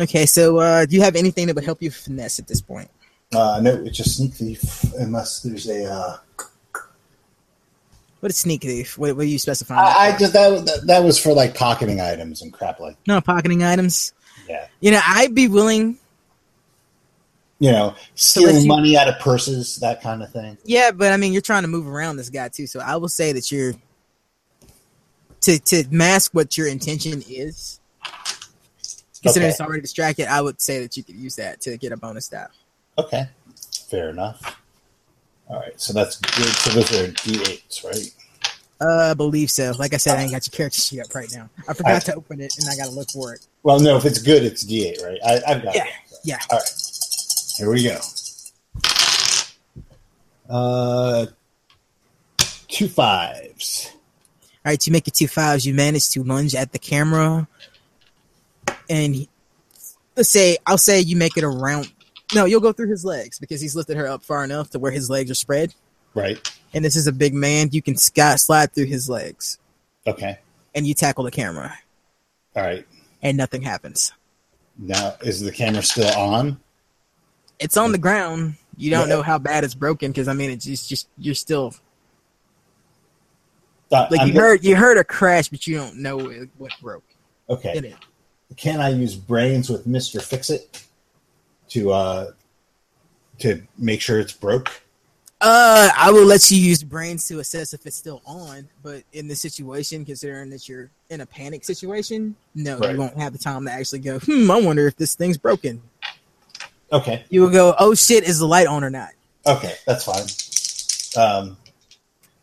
Okay. So, uh, do you have anything that would help you finesse at this point? Uh, no, it's just sneak thief unless there's a. Uh, What is sneak thief? What, what are you specifying? I, I just that, that that was for like pocketing items and crap like no pocketing items. yeah, You know, I'd be willing. You know, stealing you- money out of purses, that kind of thing. Yeah, but I mean, you're trying to move around this guy too, so I will say that you're to to mask what your intention is. Considering Okay. it's already distracted, I would say that you could use that to get a bonus stat. Okay, fair enough. All right, so that's good. So those are d8s, right? Uh, I believe so. Like I said, I ain't got your character sheet up right now. I forgot I- to open it, and I got to look for it. Well, no, if it's good, it's d8, right? I, I've got Yeah, it. yeah. All right, here we go. Uh, two fives. All right, you make it two fives. You manage to lunge at the camera, and he- let's say I'll say you make it around. No, you'll go through his legs because he's lifted her up far enough to where his legs are spread. Right. And this is a big man. You can slide through his legs, Okay. and you tackle the camera, All right. and nothing happens. Now, is the camera still on? It's on the ground. You don't Yeah. know how bad it's broken because I mean, it's just, just you're still Uh, like I'm you heard you heard a crash, but you don't know what- what broke Okay. can I use brains with Mister Fix It to uh to make sure it's broke? Uh, I will let you use brains to assess if it's still on, but in this situation, considering that you're in a panic situation, no, Right. you won't have the time to actually go. Hmm, I wonder if this thing's broken. Okay, You will go, oh shit, is the light on or not? okay, that's fine. Um,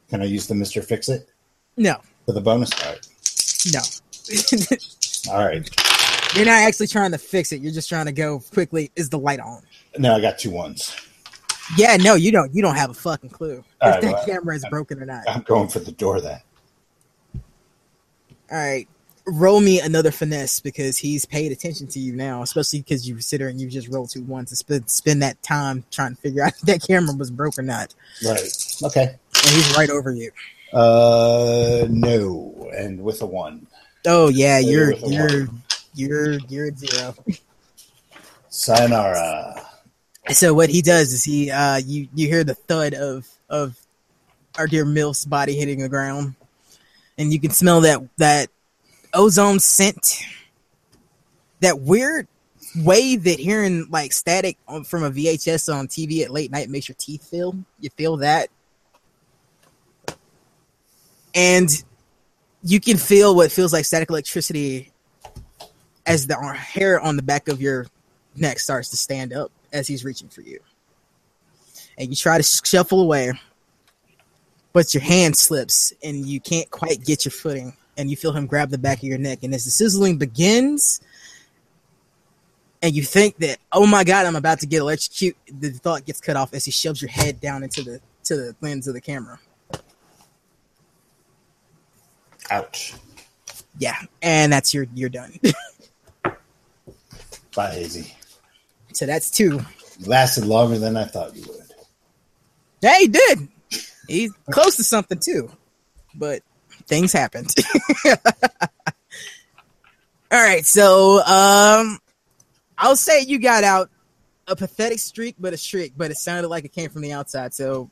can I use the Mister Fix It No, for the bonus card? no. All right, you're not actually trying to fix it. You're just trying to go quickly. Is the light on? no, I got two ones. Yeah, no, you don't. You don't have a fucking clue All if right, that well, camera is broken or not. I'm going for the door then. All right, roll me another finesse because he's paid attention to you now, especially because you sit there and you just roll two ones and spend spend that time trying to figure out if that camera was broke or not, Right. Okay. and he's right over you. Uh, no, and with a one. Oh yeah, So you're you're one. you're you're at zero. Sayonara. So what he does is he uh you you hear the thud of of our dear Milf's body hitting the ground, and you can smell that that ozone scent, that weird way that hearing like static on, from a VHS on TV at late night makes your teeth feel. You feel that, and you can feel what feels like static electricity as the hair on the back of your neck starts to stand up as he's reaching for you. And you try to shuffle away, but your hand slips and you can't quite get your footing. And you feel him grab the back of your neck. And as the sizzling begins, and you think that, oh my god, I'm about to get electrocuted, the thought gets cut off as he shoves your head down into the to the lens of the camera. Ouch. Yeah, and that's your you're done. Bye, Hazy. so that's two. You lasted longer than I thought you would. Yeah, he did. He's close to something too, but things happened. All right, so um, I'll say you got out a pathetic streak, but a streak, but it sounded like it came from the outside. So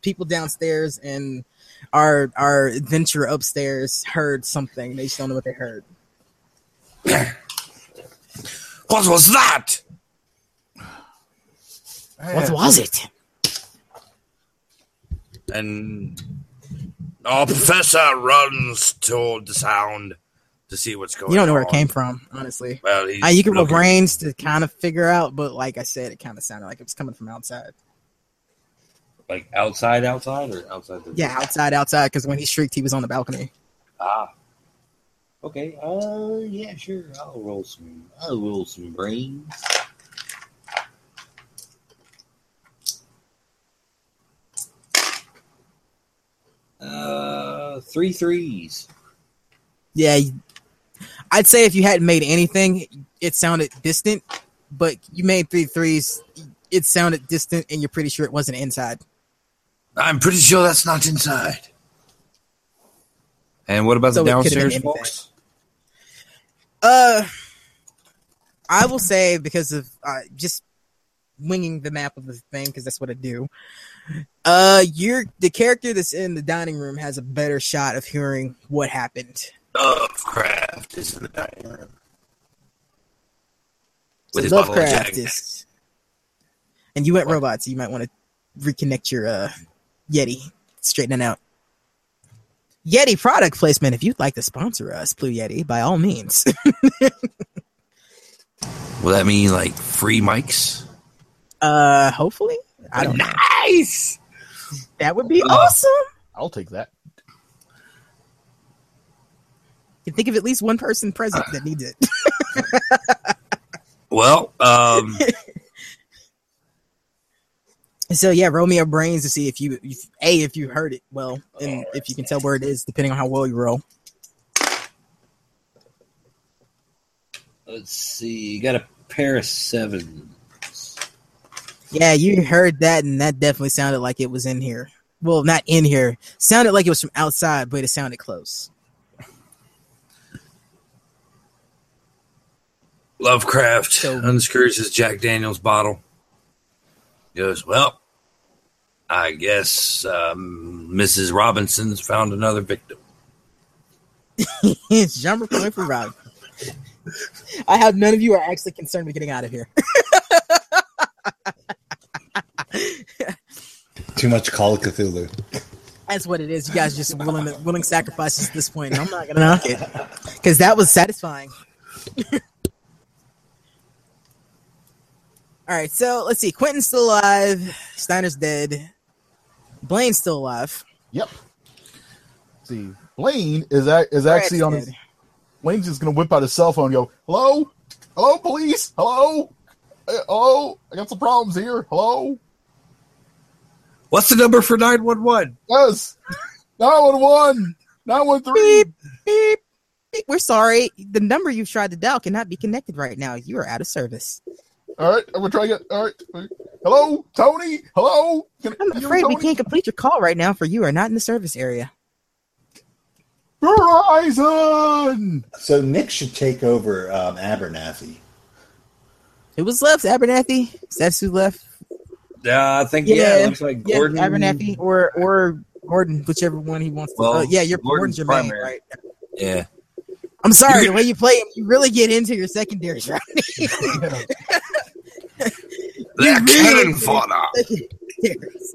people downstairs and our our adventurer upstairs heard something. They just don't know what they heard. What was that? What was it? And our professor runs toward the sound to see what's going on. You don't know where it came from, honestly. Well, he's Uh, you can roll brains to kind of figure out, but like I said, it kind of sounded like it was coming from outside. Like outside, outside, or outside the Yeah, outside, outside. Because when he shrieked, he was on the balcony. Ah. Okay. Uh, yeah, sure. I'll roll some. I'll roll some brains. Uh, three threes. Yeah, I'd say if you hadn't made anything, it sounded distant. But you made three threes. It sounded distant, and you're pretty sure it wasn't inside. I'm pretty sure that's not inside. And what about So the it could've been downstairs anything. folks? Uh, I will say because of uh, just winging the map of the thing because that's what I do. Uh, you're the character that's in the dining room has a better shot of hearing what happened. Lovecraft is in the dining room. So With his Lovecraft is, and you went robots. So you might want to reconnect your uh Yeti, straighten it out. Yeti product placement. If you'd like to sponsor us, Blue Yeti, by all means. Will that mean like free mics? uh, hopefully, I don't know. Nice. That would be Uh, awesome. I'll take that. You can think of at least one person present that needs it. Well, um, so yeah, roll me a brains to see if you if, a if you heard it well, and if you can tell where it is, depending on how well you roll. Let's see. You got a pair of sevens. Yeah, you heard that, and that definitely sounded like it was in here. Well, not in here. Sounded like it was from outside, but it sounded close. Lovecraft So- unscrews his Jack Daniels bottle. Goes, well, I guess um, Mrs. Robinson's found another victim. it's jumper point for Rob. I have none of you are actually concerned with getting out of here. Too much Call of Cthulhu. That's what it is. You guys just willing willing sacrifices at this point. And I'm not gonna knock it because that was satisfying. All right, so let's see. Quentin's still alive. Steiner's dead. Blaine's still alive. Yep. See, Blaine is ac- is Brad's actually on his. dead. Blaine's just gonna whip out his cell phone and go, "Hello, hello, police, hello, Uh, hello, I got some problems here. Hello, What's the number for 911? yes, nine one one, nine one three. Beep, beep, beep. We're sorry. The number you've tried to dial cannot be connected right now. You are out of service. All right, I'm gonna try again. All right, hello, Tony, hello. Can, I'm afraid we can't complete your call right now, for you are not in the service area. Verizon. So Nick should take over um, Abernathy. Who was left? Abernathy. That's who left. Yeah, I think yeah. Yeah. it looks like Yeah, Gordon. Abernathy or or Gordon, whichever one he wants. To. Well, uh, yeah, you're Gordon's Gordon's your main, primary. right? Yeah. I'm sorry, You the way you play him, you really get into your secondaries, right? They're really cannon did. fodder. Secondaries.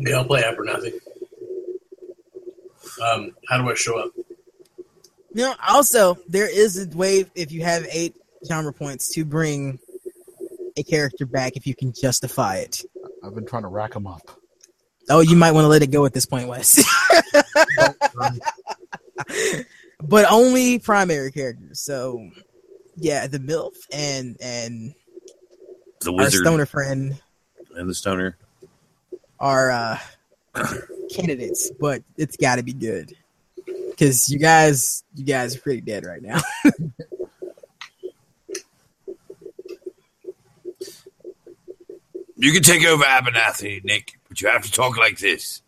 Okay, I'll play Abernathy. Um, how do I show up? You know, also there is a way if you have eight genre points to bring a character back if you can justify it. I've been trying to rack them up. Oh, you might want to let it go at this point, Wes. but only primary characters. So, yeah, the MILF and and The our wizard stoner friend and the stoner. are uh, candidates, but it's got to be good because you guys, you guys are pretty dead right now. You can take over Abernathy, Nick, but you have to talk like this.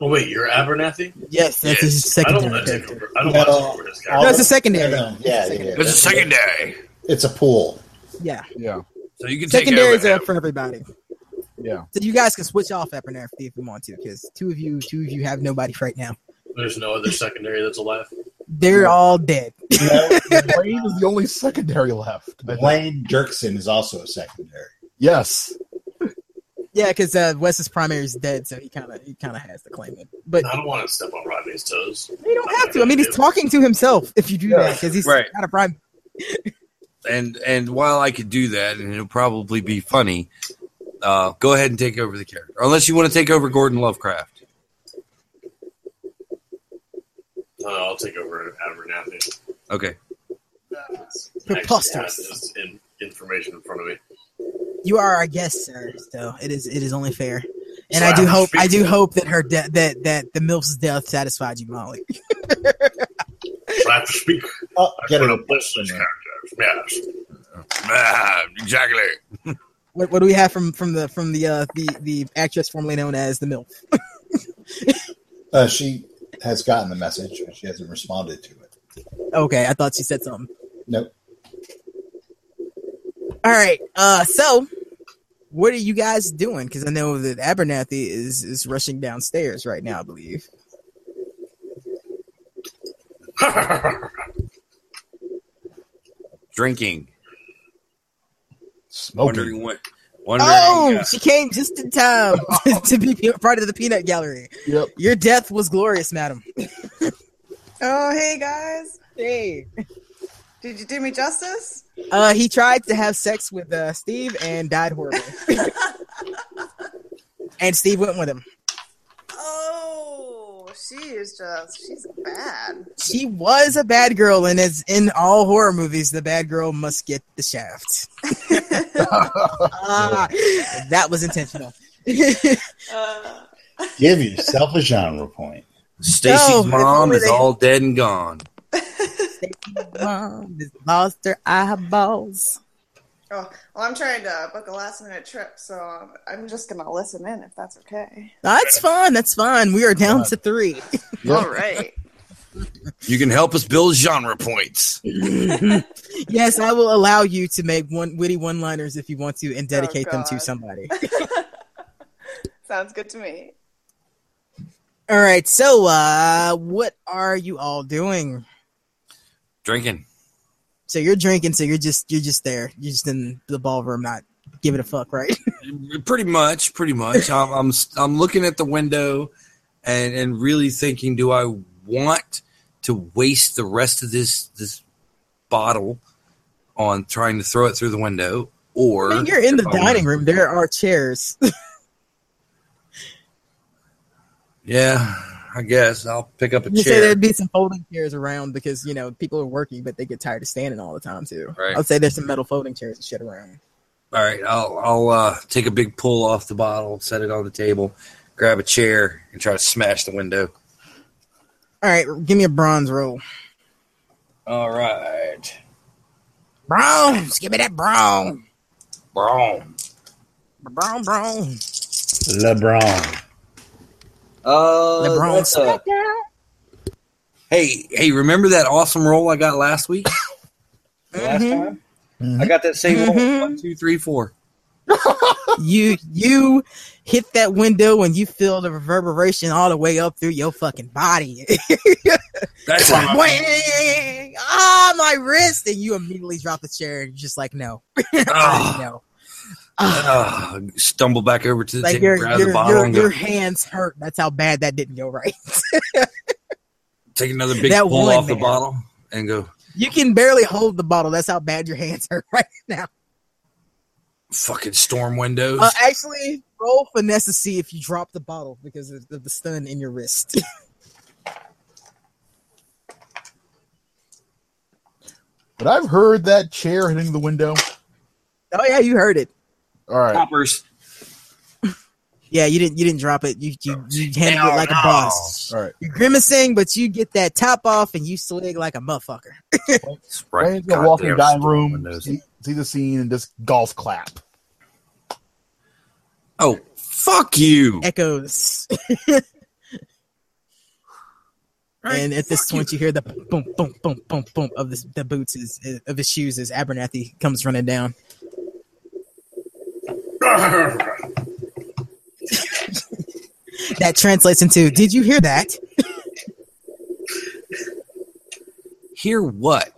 Oh wait, you're Abernathy? Yes, that's his I don't secondary want to take over. I don't No, want to take over his all character. No, it's a the- secondary. Yeah, yeah, yeah. It's a secondary. It's a pool. Yeah, Yeah, So you can take secondary is over. up for everybody. yeah. So you guys can switch off Abernathy if you want to, because two of you, two of you have nobody right now. There's no other secondary that's alive. They're all dead. No, Blaine is the only secondary left. I think. Blaine is also a secondary. Yes. Yeah, because uh, Wes's primary is dead, so he kind of he kind of has to claim it. But I don't want to step on Rodney's toes. you don't have to. I mean, he's talking to himself if you do Yeah. that, because he's Right. kind of prime. And and while I could do that, and it'll probably be funny, uh, go ahead and take over the character. Unless you want to take over Gordon Lovecraft. No, no, I'll take over Abernathy. Okay. Preposterous. I actually have this in, information in front of me. You are our guest, sir. So it is it is only fair. And So I do I'm hope I do speaking. hope that her de- that that the milf's death satisfied you, Molly. So I have to speak. Oh, I get put a up in there. characters. Yes. Ah, exactly. What, what do we have from from the from the uh the the actress formerly known as the milf? Uh, she has gotten the message, but she hasn't responded to it. Okay, I thought she said something. Nope. All right. Uh, so what are you guys doing? Because I know that Abernathy is is rushing downstairs right now. I believe. Drinking. Smoking. Wondering what. Wondering. Oh, uh, she came just in time to be part of the peanut gallery. Yep. Your death was glorious, madam. Oh, hey guys. Hey. Did you do me justice? Uh, he tried to have sex with uh, Steve and died horribly. and Steve went with him. oh, she is just, she's bad. She was a bad girl, and as in all horror movies, the bad girl must get the shaft. Ah, that was intentional. Uh, Give yourself a genre point. Stacy's No, mom is all dead and gone. Mom has lost her eyeballs. oh, well, I'm trying to book a last minute trip, so um, I'm just going to listen in if that's okay. That's fine. That's fine. We are down to three. All right. You can help us build genre points. yes, I will allow you to make one witty one-liners if you want to, and dedicate them to somebody. Sounds good to me. All right. So, uh, what are you all doing? Drinking. So you're drinking. So you're just you're just there. You're just in the ballroom, not giving a fuck, right? Pretty much, pretty much. I'm, I'm I'm looking at the window and and really thinking, do I want to waste the rest of this this bottle on trying to throw it through the window, or I mean, you're in the dining room. There are chairs. Yeah, I guess I'll pick up a You say chair. there'd be some folding chairs around because you know people are working, but they get tired of standing all the time too. Right. I'd say there's some metal folding chairs and shit around. All right, I'll I'll uh, take a big pull off the bottle, set it on the table, grab a chair, and try to smash the window. All right, give me a bronze roll. All right, Bronze, give me that bronze. Bronze. Bronze, bronze. LeBron. Uh, LeBron that's a- hey, hey, remember that awesome roll I got last week? last Mhm. time, I got that same roll. Mhm. One, two, three, four. You you hit that window and you feel the reverberation all the way up through your fucking body. That's Like, a, "Wang! ah, my wrist, and you immediately drop the chair and you're just like, no, Ah. no. Ah. uh, stumble back over to the like table, your grab your, the bottle, your, and your hands hurt. That's how bad that didn't go right. take another big that pull one, off the bottle and go. You can barely hold the bottle. That's how bad your hands hurt right now. Fucking storm windows. Uh, actually, roll finesse to see if you drop the bottle because of the, the stun in your wrist. But I've heard that chair hitting the window. oh yeah, you heard it. All right. Poppers. Yeah, you didn't. You didn't drop it. You you, you handled it like a boss. All right. You're grimacing, but you get that top off and you slig like a motherfucker. That's right. Wayne's gonna walk in the dining room, see, see the scene, and just golf clap. Oh, fuck you. Echoes. Right, and at this fuck point, you. hear the boom, boom, boom, boom, boom of this, the boots is, of his shoes as Abernathy comes running down. That translates into, "Did you hear that?" Hear what?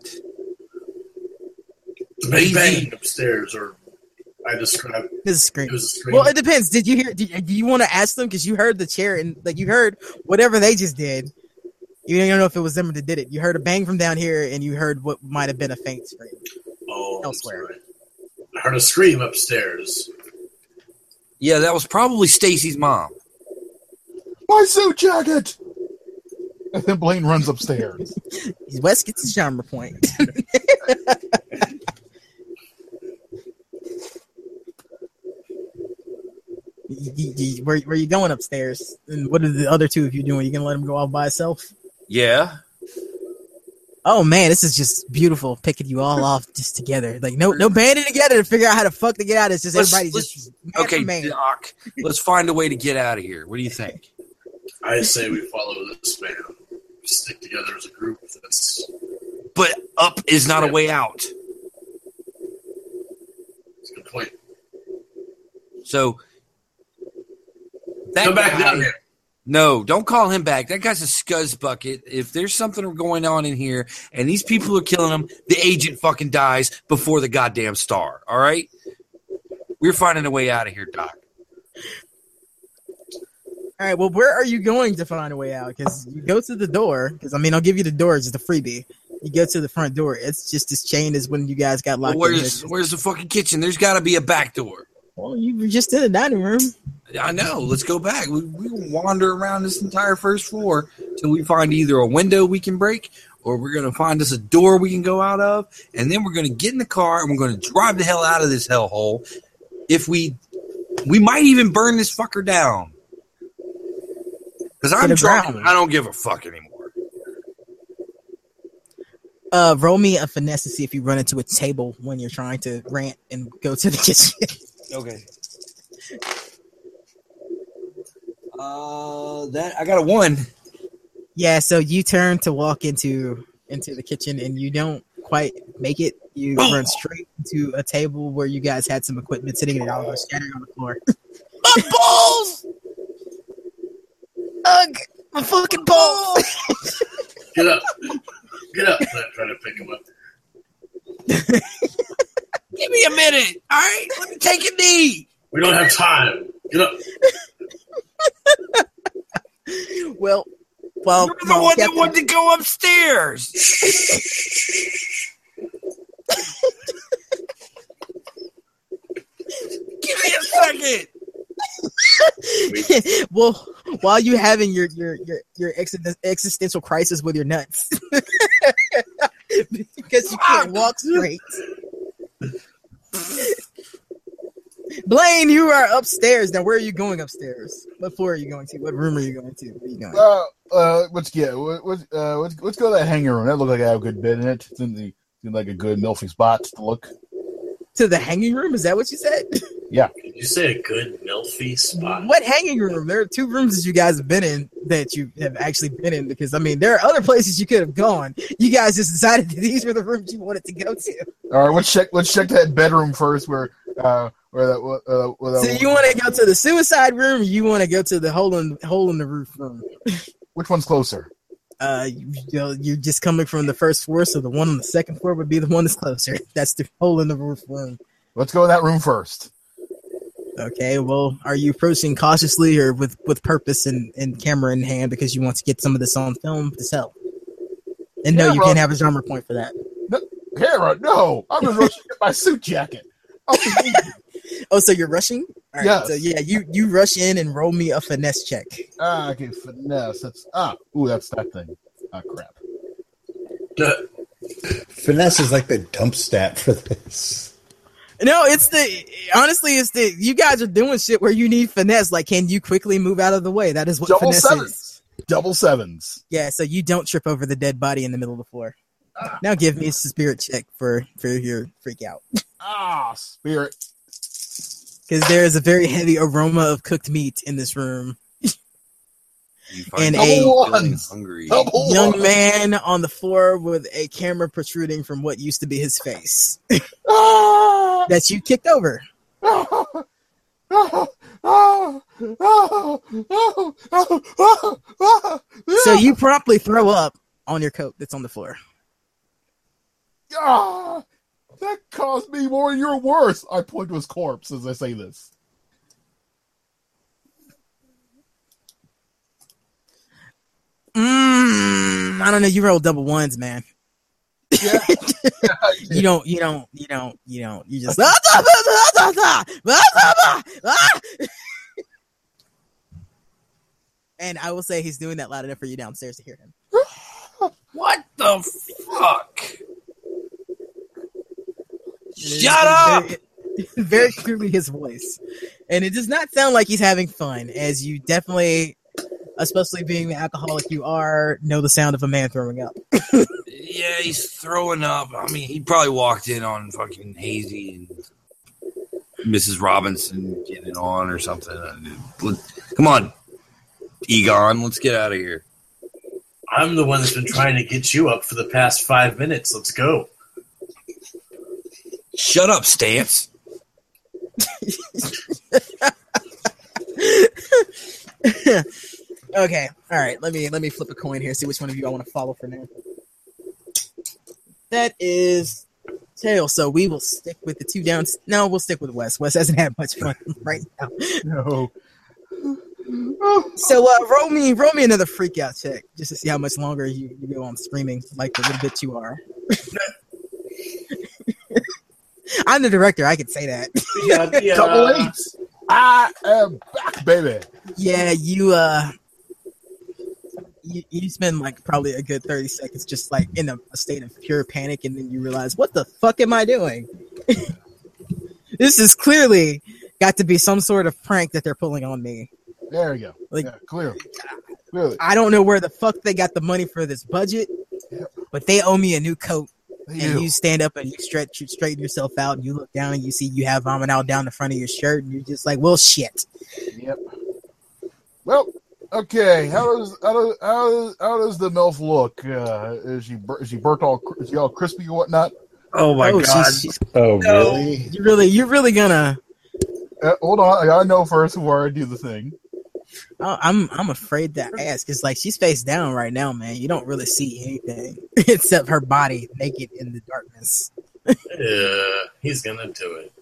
The big bang upstairs, or I described This is scream. it was a scream. Well, it depends. Did you hear? Do, do you want to ask them because you heard the chair and like you heard whatever they just did? You don't know if it was them that did it. You heard a bang from down here, and you heard what might have been a faint scream. oh, elsewhere. I heard a scream upstairs. Yeah, that was probably Stacy's mom. My suit jacket. And then Blaine runs upstairs. Wes gets his genre point. Where, where you going upstairs? And what are the other two of you doing? You gonna let him go off by himself? Yeah. Oh man, this is just beautiful picking you all off just together. Like no no banding together to figure out how the fuck to get out. It's just Let's- everybody let's- just man Okay, man. Doc. Let's find a way to get out of here. What do you think? I say we follow this man. Stick together as a group. That's, But up is not a way out. that's a good point. So that Come back guy- down here. No, don't call him back. That guy's a scuzz bucket. If there's something going on in here and these people are killing him, the agent fucking dies before the goddamn star. All right? We're finding a way out of here, Doc. All right, well, where are you going to find a way out? Because you go to the door. Because I mean, I'll give you the door. It's just a freebie. You go to the front door. It's just as chained as when you guys got locked in. where's here. where's the fucking kitchen? There's got to be a back door. Well, you were just in the dining room. I know. Let's go back. We, we wander around this entire first floor till we find either a window we can break or we're going to find us a door we can go out of. And then we're going to get in the car and we're going to drive the hell out of this hellhole. If we, we might even burn this fucker down. Because I'm ground. I don't give a fuck anymore. Uh, roll me a finesse to see if you run into a table when you're trying to rant and go to the kitchen. Okay. Uh, that I got a one. yeah, so you turn to walk into into the kitchen and you don't quite make it. You Oh. run straight into a table where you guys had some equipment sitting and it all are scattering on the floor. My balls. Ugh, my fucking balls! Get up. Get up. I'm trying to pick him up. Give me a minute. All right, let me take a knee. We don't have time. Get up. well, well, You're the well, one that Captain- wanted to go upstairs. Give me a second. well, while you're having your your your your existen- existential crisis with your nuts, because you can't walk straight. Blaine, you are upstairs now. Where are you going upstairs? What floor are you going to? What room are you going to? Where are you going? Uh, uh, let's get what, what, uh, let's, let's go to that hangar room. That looks like I have a good bed in it. It's in the in like a good milfy spot to look. To the hanging room? Is that what you said? Did you say a good milfy spot? What hanging room? There are two rooms that you guys have been in that you have actually been in because I mean there are other places you could have gone. You guys just decided that these were the rooms you wanted to go to. All right, let's check. Let's check that bedroom first, where uh, that uh, where that So you want to go to the suicide room? Or you want to go to the hole in hole in the roof room? which one's closer? Uh, you, you know, you're just coming from the first floor, so the one on the second floor would be the one that's closer. That's the hole in the roof room. Let's go to that room first. Okay, well, are you approaching cautiously or with with purpose and, and camera in hand because you want to get some of this on film to sell? And no, you bro. can't have a genre point for that. Kara, no, I'm just rushing to get my suit jacket. I'll be easy. Oh, so you're rushing? All right, Yes. So yeah, you you rush in and roll me a finesse check. ah, okay, finesse. That's ah, ooh, that's that thing. Ah, crap. Uh, Finesse is like the dump stat for this. No, it's the honestly, it's the you guys are doing shit where you need finesse. Like, can you quickly move out of the way? That is what Double finesse sevens. is. Double sevens. Yeah, so you don't trip over the dead body in the middle of the floor. Now give me a spirit check for for your freak out Ah, spirit. because there is a very heavy aroma of cooked meat in this room. And a- hungry. Young one. man on the floor with a camera protruding from what used to be his face Ah! that you kicked over. Ah! So you promptly throw up on your coat that's on the floor. Ah! That caused me more. You're worse. I point to his corpse as I say this. Mm, I don't know. You roll double ones, man. Yeah. You don't. You don't. You don't. You don't. You just. and I will say he's doing that loud enough for you downstairs to hear him. What the fuck? It is Shut up! Very, very clearly his voice, and it does not sound like he's having fun. As you definitely, especially being the alcoholic you are, know the sound of a man throwing up. Yeah, he's throwing up. I mean, he probably walked in on fucking Hazy and Mrs. Robinson getting it on or something. Come on, Egon, let's get out of here. I'm the one that's been trying to get you up for the past five minutes. Let's go. Shut up, Stance. okay, all right. Let me let me flip a coin here. See which one of you I want to follow for now. That is tail. So we will stick with the two downs. No, we'll stick with Wes. Wes hasn't had much fun right now. No. So uh, roll me roll me another freak out check just to see how much longer you, you go on screaming like the little bit you are. I'm the director. I can say that. Yeah, yeah. Double eights. I am back, baby. Yeah, you uh you, you spend like probably a good 30 seconds just like in a, a state of pure panic and then you realize what the fuck am I doing? this is clearly got to be some sort of prank that they're pulling on me. There you go. Like- yeah, clearly. Clearly. I don't know where the fuck they got the money for this budget, Yep. but they owe me a new coat. They And do. you stand up and you stretch, you straighten yourself out, and you look down and you see you have vomit out down the front of your shirt, and you're just like, well, shit. Yep. Well, okay. How does how does how does, how does the milf look? Uh, is she bur- is she burnt all is she all crispy or whatnot? Oh my oh, god. she's, she's, Oh, No. really? you really, you're really gonna. Uh, hold on, I gotta know first before I do the thing. Oh, I'm I'm afraid to ask because like she's face down right now, man. You don't really see anything except her body naked in the darkness. Yeah, he's gonna do it.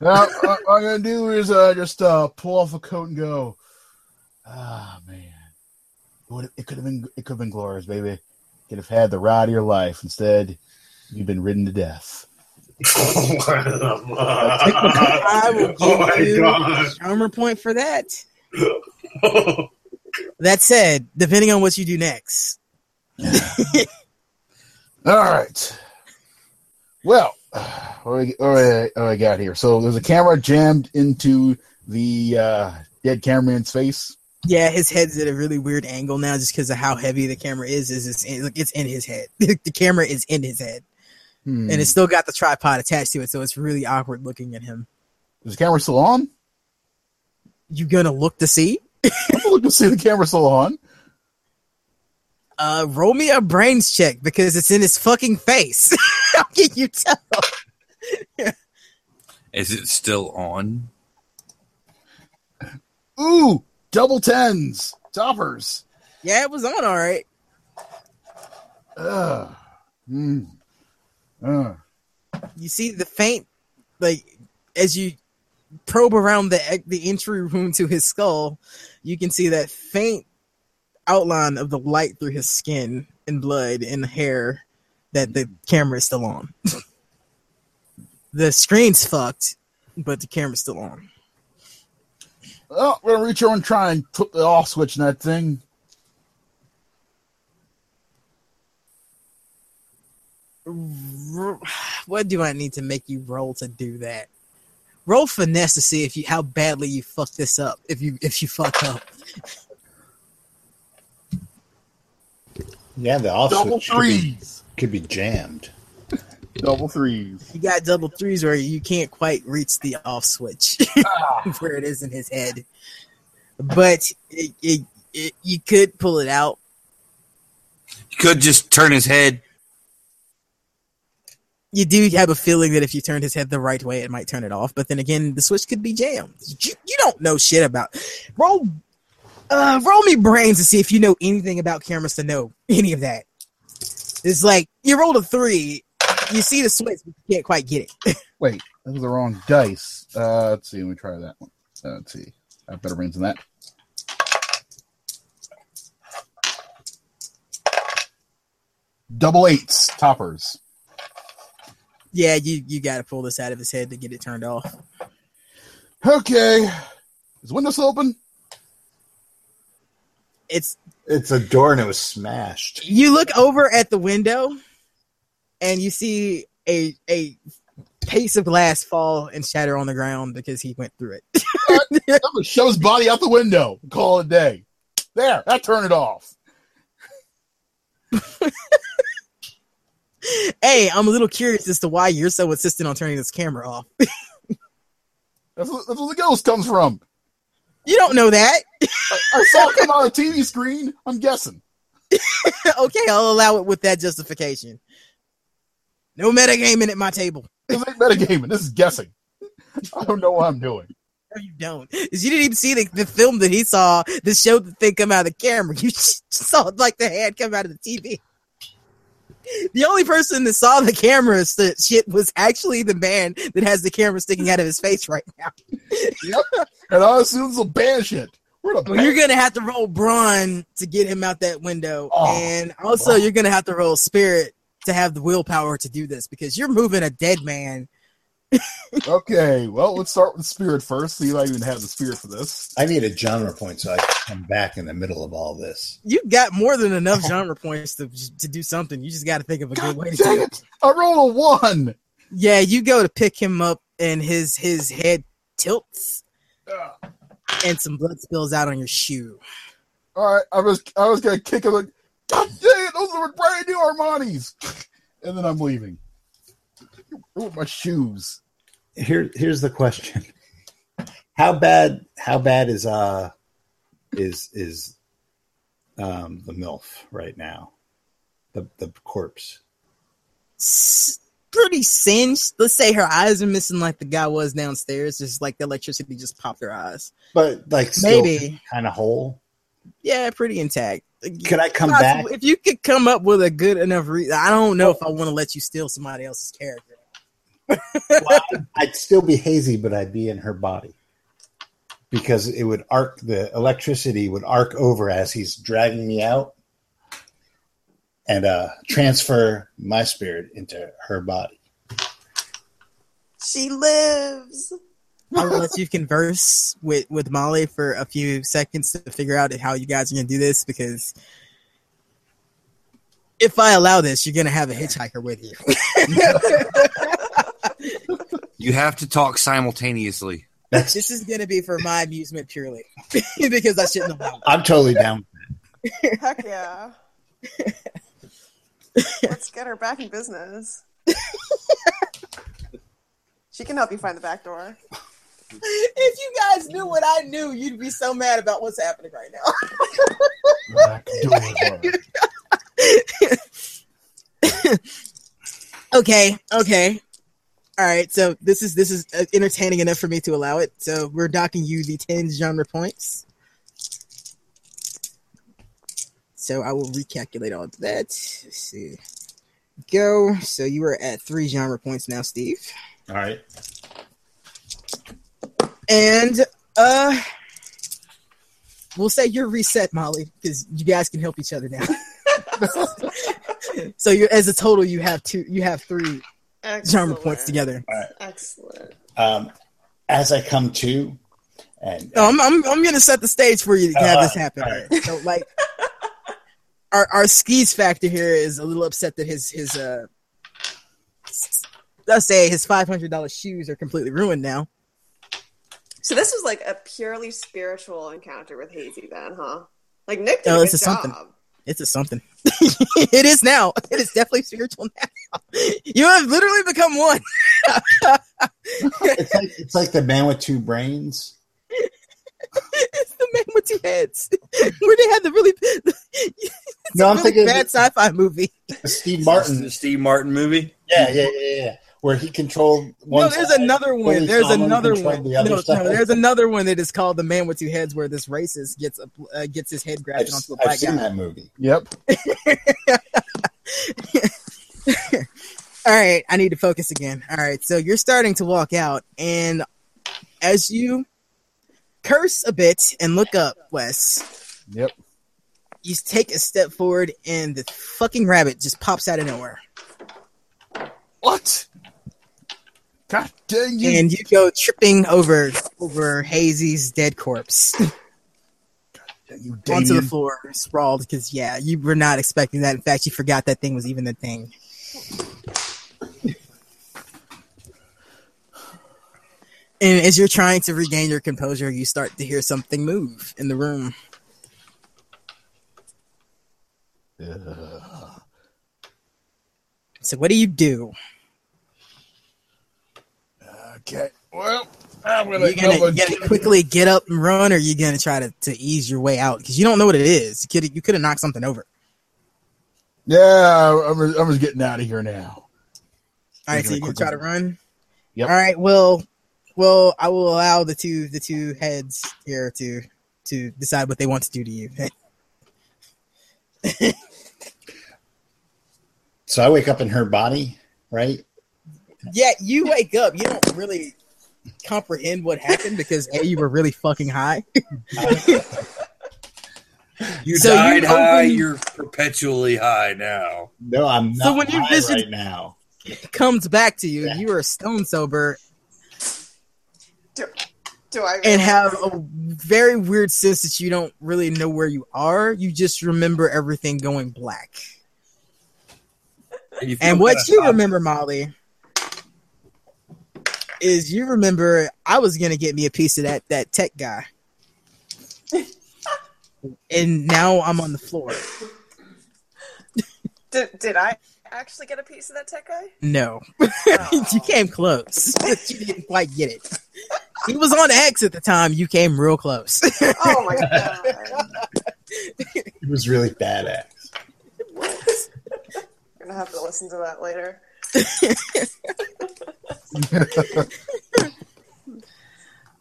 Now, what I'm gonna do is uh, just uh, pull off a coat and go. Ah man, it, would- it could have been it could have been glorious, baby. Could have had the ride of your life. Instead, you've been ridden to death. I will give oh my you god. a charmer point for that. That said, depending on what you do next, All right. Well, what do we, what do we, what do we got here? So there's a camera jammed into the uh, dead cameraman's face. yeah, his head's at a really weird angle now, just because of how heavy the camera is. Is it's in, like, it's in his head. the camera is in his head, Hmm. and it's still got the tripod attached to it, so it's really awkward looking at him. Is the camera still on? You gonna look to see? I'm looking to see the camera still on. Uh, roll me a brains check because it's in his fucking face. How can you tell? Is it still on? Ooh, double tens, toppers. Yeah, it was on all right. Ugh. Mm. Ugh. You see the faint, like as you probe around the the entry room to his skull, you can see that faint outline of the light through his skin and blood and hair that the camera is still on. the screen's fucked, but the camera's still on. Well, we're gonna reach over and try and flip the off switch in that thing. What do I need to make you roll to do that? Roll finesse to see if you how badly you fuck this up. If you if you fuck up. Yeah, the off Double switch could be, could be jammed. Double threes. You got double threes where you can't quite reach the off switch ah. where it is in his head. But it, it, it, you could pull it out. You could just turn his head. You do have a feeling that if you turned his head the right way, it might turn it off. But then again, the switch could be jammed. You, you don't know shit about. Roll, uh, roll me brains to see if you know anything about cameras to know any of that. It's like you rolled a three, you see the switch, but you can't quite get it. Wait, that was the wrong dice. Uh, let's see. Let me try that one. Uh, let's see. I have better brains than that. Double eights, toppers. Yeah, you you got to pull this out of his head to get it turned off. Okay. Is Windows open? It's It's a door and it was smashed. you look over at the window, and you see a a piece of glass fall and shatter on the ground because he went through it. I'm gonna shove his body out the window. Call it a day. There, that turned it off. hey, I'm a little curious as to why you're so insistent on turning this camera off. That's, what- that's where the ghost comes from. You don't know that. I, I saw it come on a TV screen. I'm guessing. okay, I'll allow it with that justification. No metagaming at my table. This ain't metagaming. This is guessing. I don't know what I'm doing. No, you don't. you didn't even see the, the film that he saw that showed the thing come out of the camera. You saw like the hand come out of the TV. The only person that saw the camera st- shit was actually the man that has the camera sticking out of his face right now. Yep. And I assume it's a ban shit. Well, you're gonna have to roll brawn to get him out that window, Oh, and also you're gonna have to roll spirit to have the willpower to do this because you're moving a dead man. Okay, well, let's start with spirit first. See if I even have the spirit for this. I need a genre point so I can come back in the middle of all this. You got more than enough genre points to to do something. You just got to think of a good way to do it. it! I rolled a one. Yeah, you go to pick him up, and his his head tilts, and some blood spills out on your shoe. All right, I was I was gonna kick him. Like, God dang it! Those are brand new Armani's. And then I'm leaving with my shoes. Here, here's the question: How bad? How bad is uh is is um the milf right now? The the corpse. S- Pretty singed. Let's say her eyes are missing, like the guy was downstairs. Just like the electricity just popped her eyes. but like Maybe. kind of whole. Yeah, pretty intact. Could I come Possible- back? If you could come up with a good enough reason, I don't know if I want to let you steal somebody else's character. Well, I'd still be hazy, but I'd be in her body because it would arc. The electricity would arc over as he's dragging me out, and uh transfer my spirit into her body. She lives. I'll let you converse with with Molly for a few seconds to figure out how you guys are gonna do this because if I allow this, you're gonna have a hitchhiker with you. You have to talk simultaneously. That's this is gonna be for my amusement purely because I shouldn't have. I'm totally down. Heck yeah. Let's get her back in business. she can help you find the back door. If you guys knew what I knew, you'd be so mad about what's happening right now. Okay, okay. All right, so this is this is uh, entertaining enough for me to allow it. So we're docking you the ten genre points. So I will recalculate all of that. Let's see. Go. So you are at three genre points now, Steve. All right. And uh we'll say you're reset, Molly, because you guys can help each other now. so you as a total you have two you have three genre Excellent. points together. Excellent. Um, as I come to, and No, I'm, I'm I'm gonna set the stage for you to have this Uh, happen. alright. So like our our skis factor here is a little upset that his his uh let's say his five hundred dollar shoes are completely ruined now. So this was like a purely spiritual encounter with Hazy, then, huh? Like Nick did Oh, a this good is something. Job. It's a something. it is now. It is definitely spiritual now. You have literally become one. it's like it's like the man with two brains. it's the man with two two heads, where they had the really, it's No, a I'm really thinking bad sci-fi movie. Steve Martin, The Martin. Steve Martin movie. Yeah, yeah, yeah, yeah. Where he controlled one. no, there's side, another one. There's another one. the other No, side. no, there's another one that is called The Man with Two Heads, where this racist gets a, uh, gets his head I've, grabbed onto a I've black seen guy. that movie. Yep. All right, I need to focus again. All right, so you're starting to walk out, and as you curse a bit and look up, Wes, Yep. you take a step forward, and the fucking rabbit just pops out of nowhere, What? God dang you! and you go tripping over over Hazy's dead corpse you onto the floor, sprawled. Because yeah, you were not expecting that. In fact, you forgot that thing was even a thing. And as you're trying to regain your composure, you start to hear something move in the room. So what do you do? Okay. Well, I'm Are gonna, you gonna, go you gonna quickly get up and run, or you're you gonna try to, to ease your way out? Because you don't know what it is. You could you could have knocked something over. Yeah, I'm, I'm just getting out of here now. All right, You're so you gonna gonna try to run. Yep. All right. Well, well, I will allow the two the two heads here to to decide what they want to do to you. So I wake up in her body, right? Yeah, you wake up. You don't really comprehend what happened because a you were really fucking high. You So you died high. open- You're perpetually high now. No, I'm not So when you high visit- right now. Comes back to you. Yeah. You are stone sober Do, do I and have a very weird sense that you don't really know where you are. You just remember everything going black. And, you And what you remember, Molly, is you remember I was gonna get me a piece of that that tech guy, and now I'm on the floor. Did, did I actually get a piece of that tech guy? No, Oh. you came close, but you didn't quite get it. He was on X at the time. You came real close. Oh my god. It was really badass. I'm gonna have to listen to that later.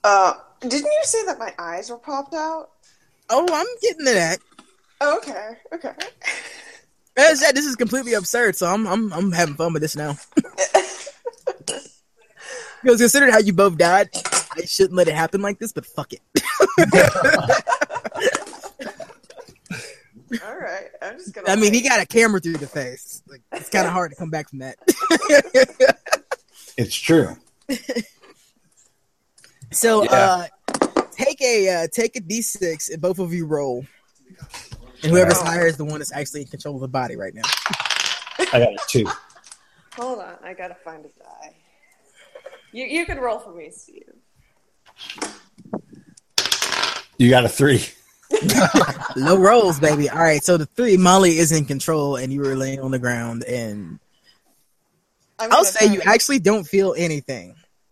Uh, didn't you say that my eyes were popped out? oh, I'm getting to that. Oh, okay, okay. As I said, this is completely absurd, so I'm I'm I'm having fun with this now. Because considering how you both died, I shouldn't let it happen like this, but fuck it. All right, I'm just gonna. I mean, he got a camera through the face. Like, it's kind of hard to come back from that. It's true. so, Yeah. uh, take a uh, take a d6 and both of you roll, and whoever's Oh. higher is the one that's actually in control of the body right now. I got a two. Hold on, I gotta find a die. You you can roll for me, Steve. You got a three. Low rolls, baby. All right, so the three, Molly is in control, and you were laying on the ground, and I'm I'll say you actually don't feel anything.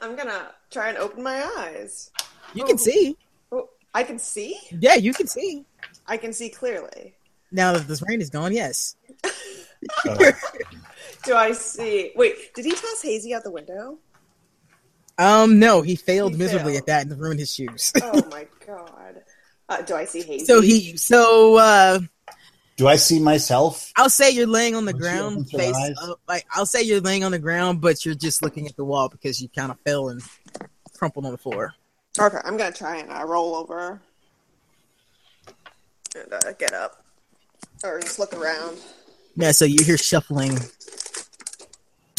I'm gonna try and open my eyes. You can oh. see. Oh, I can see. Yeah, you can see. I can see clearly. Now that this rain is gone, yes. Do I see? Wait, did he toss Hazy out the window? Um, no, he failed He miserably failed. at that and ruined his shoes. Oh my god. Uh, do I see Hazy? so he, so uh, do I see myself? I'll say you're laying on the Once she ground, face up. Like I'll say you're laying on the ground, but you're just looking at the wall because you kind of fell and crumpled on the floor. Okay, I'm gonna try and uh, roll over and uh, get up, or just look around. Yeah, so you hear shuffling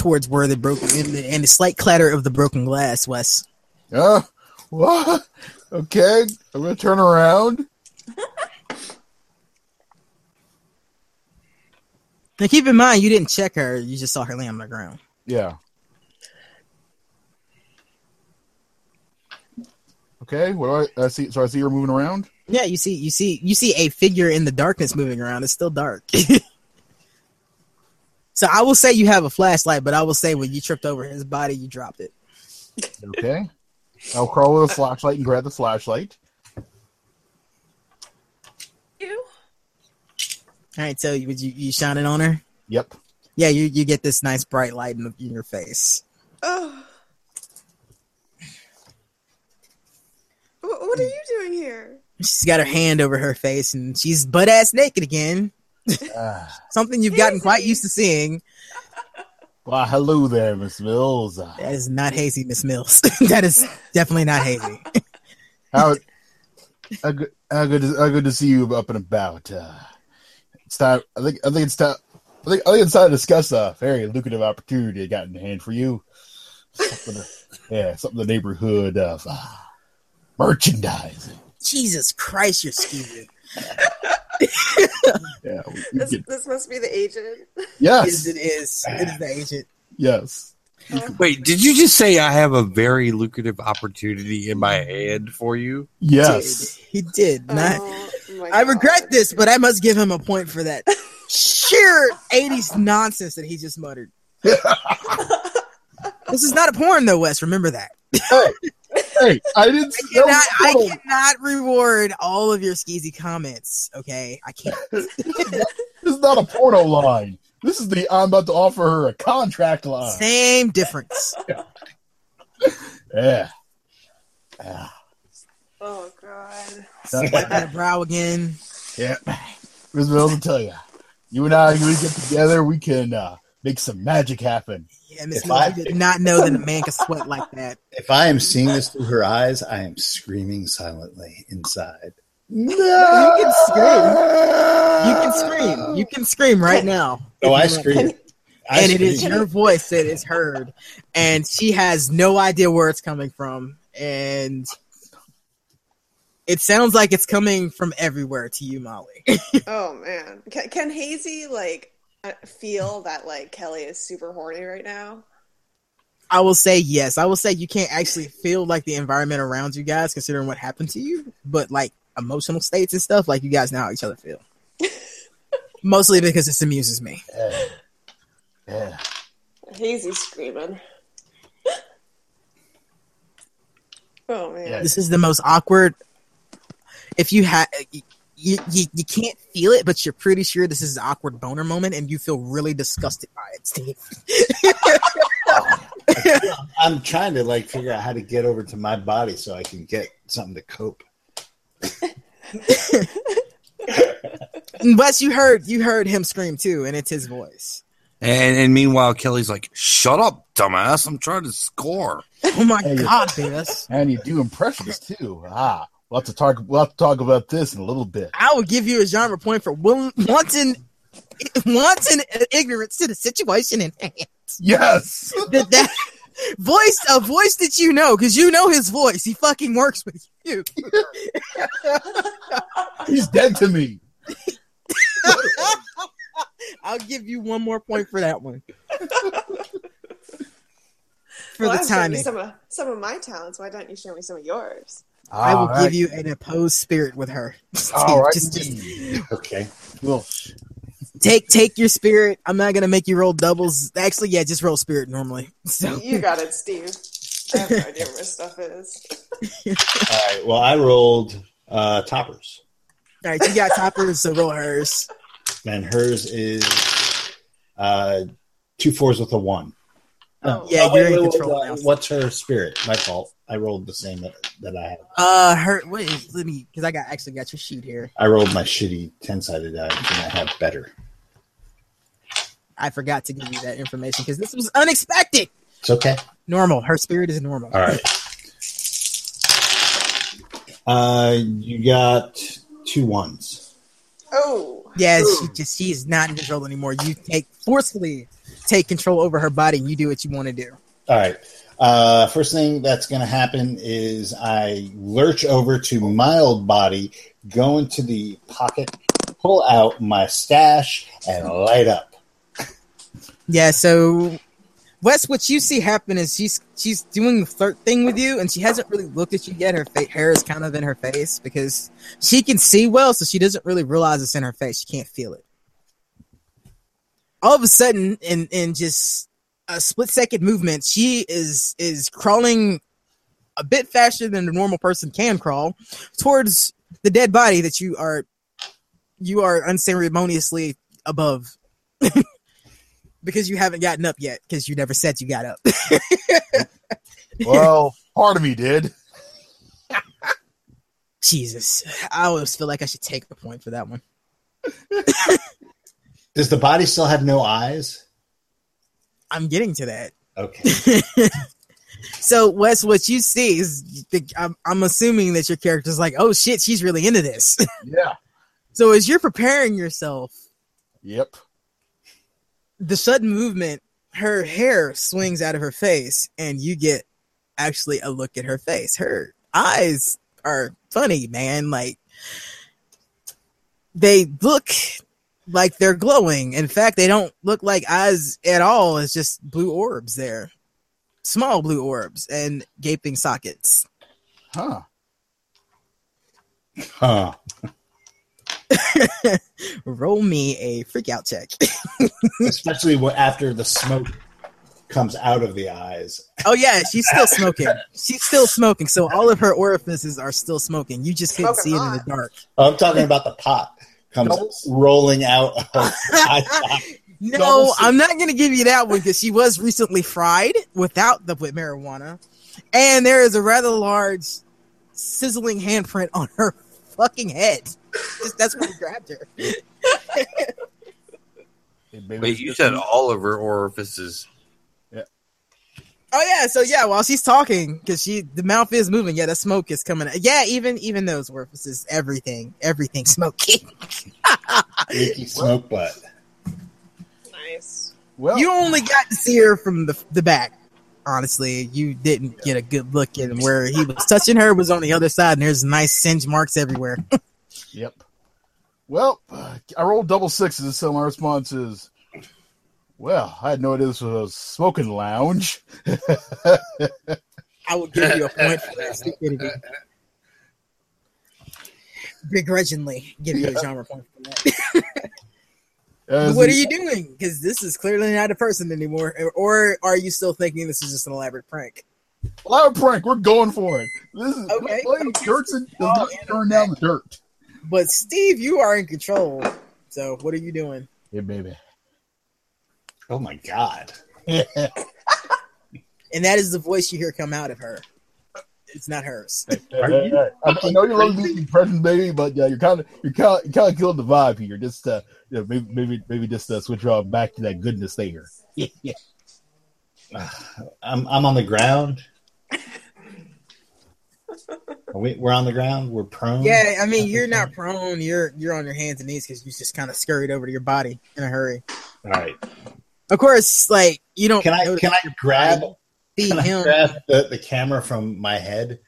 towards where the broken and the, and the slight clatter of the broken glass, Wes. Uh, what? Okay, I'm gonna turn around. Now keep in mind, you didn't check her; you just saw her laying on the ground. Yeah. Okay, what do I, I see? So I see her moving around. Yeah, you see, you see, you see a figure in the darkness moving around. It's still dark. so I will say you have a flashlight, but I will say when you tripped over his body, you dropped it. Okay. I'll crawl with a flashlight and grab the flashlight. You? All right, so you you, you shine it on her. Yep. Yeah, you you get this nice bright light in, in your face. Oh. What, what are you doing here? She's got her hand over her face and she's butt ass naked again. Something you've gotten quite used to seeing. Well, hello there, Miss Mills. That is not hazy, Miss Mills. that is definitely not hazy. How, how, good, how good, to, how good to see you up and about. Uh, it's time. I think. I think it's time. I think. I think it's time to discuss a very lucrative opportunity I got in hand for you. Something to- yeah, something in the neighborhood of uh, merchandising. Jesus Christ, you're skeevy. Yeah, we, we This, get, this must be the agent. yes, Yes, it is. It is the agent. yes. Wait, did you just say I have a very lucrative opportunity in my hand for you? Yes. Did. He did. Oh not, Oh, my I regret God. this, but I must give him a point for that sheer 80s nonsense that he just muttered. this is not a porn, though, Wes. Remember that. hey, hey, I didn't. I cannot, I cannot reward all of your skeezy comments. Okay, I can't. This is not a porno line. This is the I'm about to offer her a contract line. Same difference. Yeah. Yeah. Oh God. Wipe that brow again. Yeah. Ms. Mills, I'll tell you, you and I, we get together, we can uh, make some magic happen. Yeah, Miss If Mills, I- you did not know that a man could sweat like that. If I am seeing this through her eyes, I am screaming silently inside. No! You can scream. You can scream. You can scream right now. Oh, I If you want. scream. I and it is your voice that is heard, and she has no idea where it's coming from, and it sounds like it's coming from everywhere to you, Molly. Oh man. Can, can Hazy like feel that like Kelly is super horny right now? I will say yes. I will say you can't actually feel like the environment around you guys, considering what happened to you, but like emotional states and stuff, like you guys know how each other feel. Mostly because this amuses me. Yeah. yeah. Hazy's screaming. Oh man. Yeah. This is the most awkward. If you had, you, you you can't feel it, but you're pretty sure this is an awkward boner moment, and you feel really disgusted by it, Steve. I'm trying to like figure out how to get over to my body so I can get something to cope. Wes, you heard you heard him scream too, and it's his voice. And, and meanwhile, Kelly's like, "Shut up, dumbass! I'm trying to score." Oh my Hey, god, Wes! And you do impressions too. Ah, we'll have to talk. We'll have to talk about this in a little bit. I will give you a genre point for will- wanton wanton ignorance to the situation in hand. Yes. That, that voice, a voice that you know, because you know his voice. He fucking works with you. He's dead to me. I'll give you one more point for that one. For well, the I've shown you timing, some of some of my talents. Why don't you show me some of yours? I will All right. give you an opposed spirit with her. All right. Just, just Okay. Well, take take your spirit. I'm not gonna make you roll doubles. Actually, yeah, just roll spirit normally. So You got it, Steve. I have no idea where my stuff is. All right. Well, I rolled uh, toppers, all right, you got toppers, so roll hers. and hers is uh, two fours with a one. Oh. Yeah, Oh, you're wait, in wait, control wait, now. What's her spirit? My fault. I rolled the same that, that I had. Uh, her. Wait, let me because I got actually got your sheet here. I rolled my shitty ten sided die, and I have better. I forgot to give you that information because this was unexpected. It's okay. Normal. Her spirit is normal. All right. Uh, you got two ones. Oh, Yeah, she just she is not in control anymore. You take forcefully take control over her body and you do what you want to do. All right. Uh, first thing that's going to happen is I lurch over to my old body, go into the pocket, pull out my stash, and light up. Yeah, so Wes, what you see happen is she's she's doing the flirt thing with you, and she hasn't really looked at you yet. Her fa- hair is kind of in her face because she can see well, so she doesn't really realize it's in her face. She can't feel it. All of a sudden, and and just a split second movement, she is is crawling a bit faster than a normal person can crawl towards the dead body that you are you are unceremoniously above because you haven't gotten up yet because you never said you got up. Well, part of me did. Jesus, I always feel like I should take the point for that one. Does the body still have no eyes? I'm getting to that. Okay. So, Wes, what you see is, I'm, I'm assuming that your character's like, oh shit, she's really into this. Yeah. so, as you're preparing yourself, Yep. the sudden movement, her hair swings out of her face, and you get actually a look at her face. Her eyes are funny, man. Like, they look like they're glowing. In fact, they don't look like eyes at all. It's just blue orbs there. Small blue orbs and gaping sockets. Huh. Huh. Roll me a freak out check. Especially after the smoke comes out of the eyes. oh yeah, she's still smoking. She's still smoking. So all of her orifices are still smoking. You just can't Smoking see it in the dark. Oh, I'm talking about the pot comes Doubles? rolling out of the eye socket. No, Double I'm not going to give you that one because she was recently fried without the with marijuana, and there is a rather large, sizzling handprint on her fucking head. Just- That's when he grabbed her. Wait, you said all of her orifices. Oh yeah, so yeah, while she's talking, because she the mouth is moving, yeah, the smoke is coming. out. Yeah, even even those orifices, everything, everything smoking. Icky smoke butt. Nice. Well, You only got to see her from the the back. Honestly, you didn't get a good look at. Where he was touching her was on the other side, and there's nice singe marks everywhere. Yep. Well, I rolled double sixes, so my response is, well, I had no idea this was a smoking lounge. I would give you a point for that stupidity. Begrudgingly give you a genre point for that. What are you doing? Because this is clearly not a person anymore. Or are you still thinking this is just an elaborate prank? Loud prank. We're going for it. This is Okay. okay. Dirt's the dirt oh, turn down the dirt. But Steve, you are in control. So what are you doing? Yeah, baby. Oh my god. And that is the voice you hear come out of her. It's not hers. Are you I, I know you're loving these impressions, baby, but yeah, you're kind of you're kind of, you're kind of killing the vibe here. Just uh, you know, maybe maybe maybe just uh, switch off back to that goodness there. Yeah, yeah. I'm I'm on the ground. Are we, we're on the ground. We're prone. Yeah, I mean you're not prone. You're you're on your hands and knees because you just kind of scurried over to your body in a hurry. All right. Of course, like you don't. Can I can I grab see can I grab the, the camera from my head,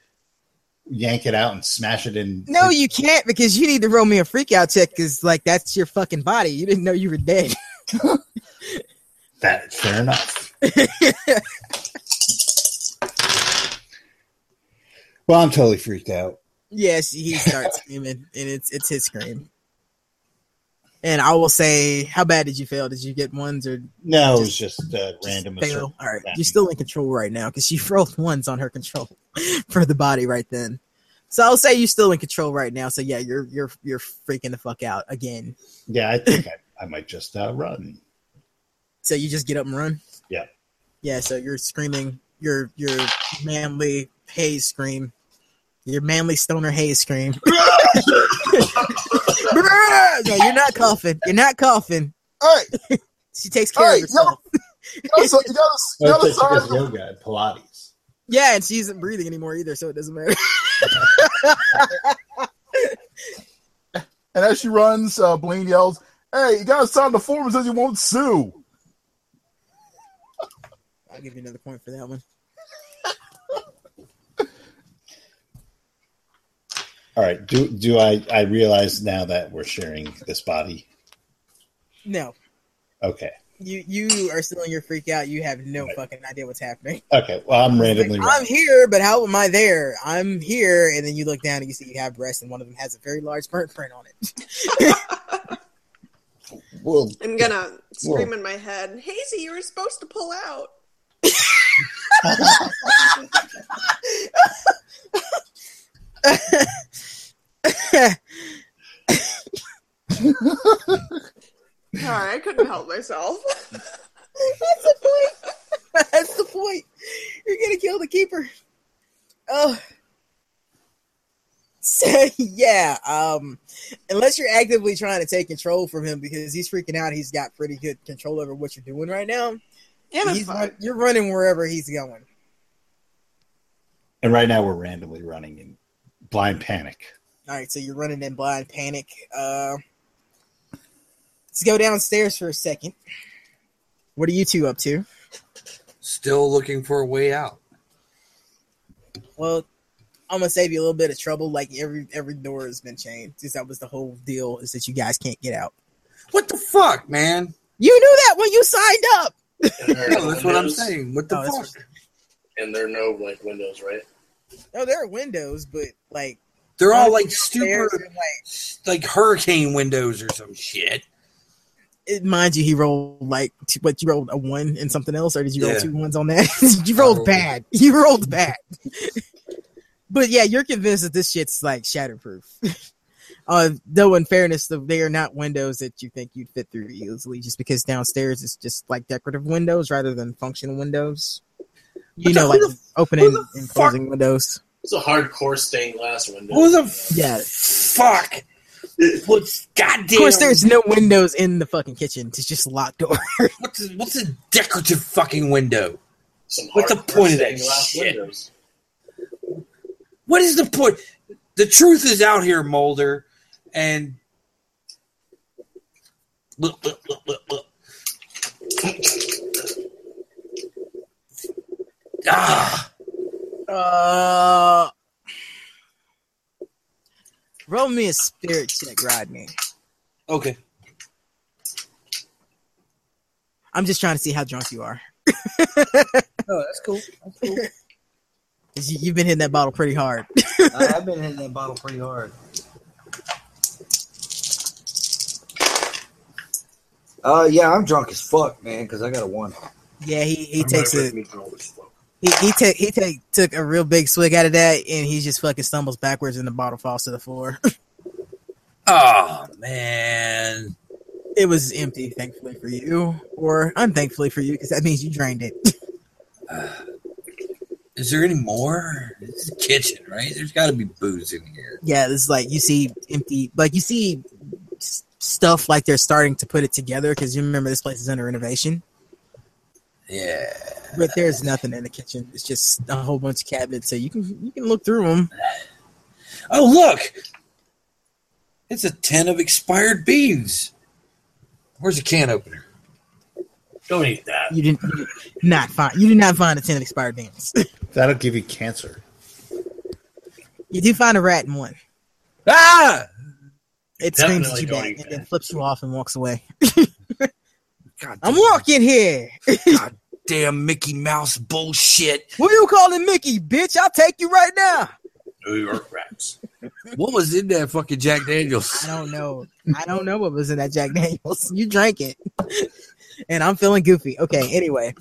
yank it out, and smash it in? No, you can't because you need to roll me a freak out check because like that's your fucking body. You didn't know you were dead. that. Fair enough. Well, I'm totally freaked out. yes, he starts screaming, and it's it's his scream. And I will say, how bad did you fail? Did you get ones or No, it was just uh, random. fail? All right, you're still in control right now because she rolled ones on her control for the body right then. So I'll say you're still in control right now. So yeah, you're you're you're freaking the fuck out again. Yeah, I think I, I might just uh, run. So you just get up and run. Yeah. Yeah. So you're screaming your your manly haze scream, your manly stoner haze scream. no, you're not coughing. You're not coughing. All right, She takes care Hey, of herself. you gotta, you gotta, you Well, gotta it's like she does yoga and Pilates. Yeah, and she isn't breathing anymore either, so it doesn't matter. And as she runs, uh, Blaine yells, "Hey, you gotta sign the form that says you won't sue." I'll give you another point for that one. All right. Do do I I realize now that we're sharing this body? No, Okay. you you are still in your freak out. You have no fucking idea what's happening. Okay. Well, I'm randomly. Like, I'm here, but how am I there? I'm here, and then you look down and you see you have breasts, and one of them has a very large burnt print on it. Well, I'm gonna scream in my head, Hazy, you were supposed to pull out. I couldn't help myself. That's the point. That's the point. You're gonna kill the keeper. Oh. So, yeah, um, unless you're actively trying to take control from him because he's freaking out, he's got pretty good control over what you're doing right now. Yeah, he's. Run, you're running wherever he's going. And right now, we're randomly running in blind panic. All right, so you're running in blind panic. Uh, let's go downstairs for a second. What are you two up to? Still looking for a way out. Well, I'm gonna save you a little bit of trouble. Like every every door has been chained. Since that was the whole deal is that you guys can't get out. What the fuck, man? You knew that when you signed up. And there are No, that's what I'm saying. What the Oh, fuck? And there are no like windows, right? No, there are windows, but like They're all like super, like like hurricane windows or some shit. it, mind you, he rolled like two, what you rolled a one and something else, or did you roll two ones on that? you rolled rolled- bad. You rolled bad. but yeah, you're convinced that this shit's like shatterproof. uh, though in fairness, the- they are not windows that you think you'd fit through easily, just because downstairs is just like decorative windows rather than functional windows. You know, like the- opening the and fuck- closing windows. It's a hardcore stained glass window. Who the Yeah. fuck? What's goddamn? Of course, there's no windows in the fucking kitchen. It's just a locked door. what's a, what's a decorative fucking window? Some What's the point of that stained glass shit? windows. What is the point? The truth is out here, Mulder, and look, look, look, look, look. Ah, Uh, roll me a spirit check, Rodney. okay. I'm just trying to see how drunk you are. No, that's cool. That's cool. 'Cause you- You've been hitting that bottle pretty hard. I, I've been hitting that bottle pretty hard. Uh, yeah, I'm drunk as fuck, man, because I got a one. yeah, he, he I'm takes right a with me, girl, as fuck. he he, take he take took a real big swig out of that, and he just fucking stumbles backwards, and the bottle falls to the floor. Oh man. it was empty, thankfully for you, or unthankfully for you, because that means you drained it. Uh, is there any more? This is a kitchen, right? There's got to be booze in here. yeah, it's like you see empty, like you see stuff like they're starting to put it together because you remember this place is under renovation. Yeah. But there's nothing in the kitchen. It's just a whole bunch of cabinets, so you can you can look through them. Oh look, it's a tin of expired beans. Where's the can opener? Don't eat that. You didn't you did not find you did not find a tin of expired beans. That'll give you cancer. you do find a rat in one. Ah! It screams Definitely at you back eat and then flips you off and walks away. God I'm walking here. God damn Mickey Mouse bullshit. Who you calling Mickey, bitch? I'll take you right now. New York rats. What was in that fucking Jack Daniels? I don't know. I don't know what was in that Jack Daniels. You drank it. and I'm feeling goofy. Okay, anyway.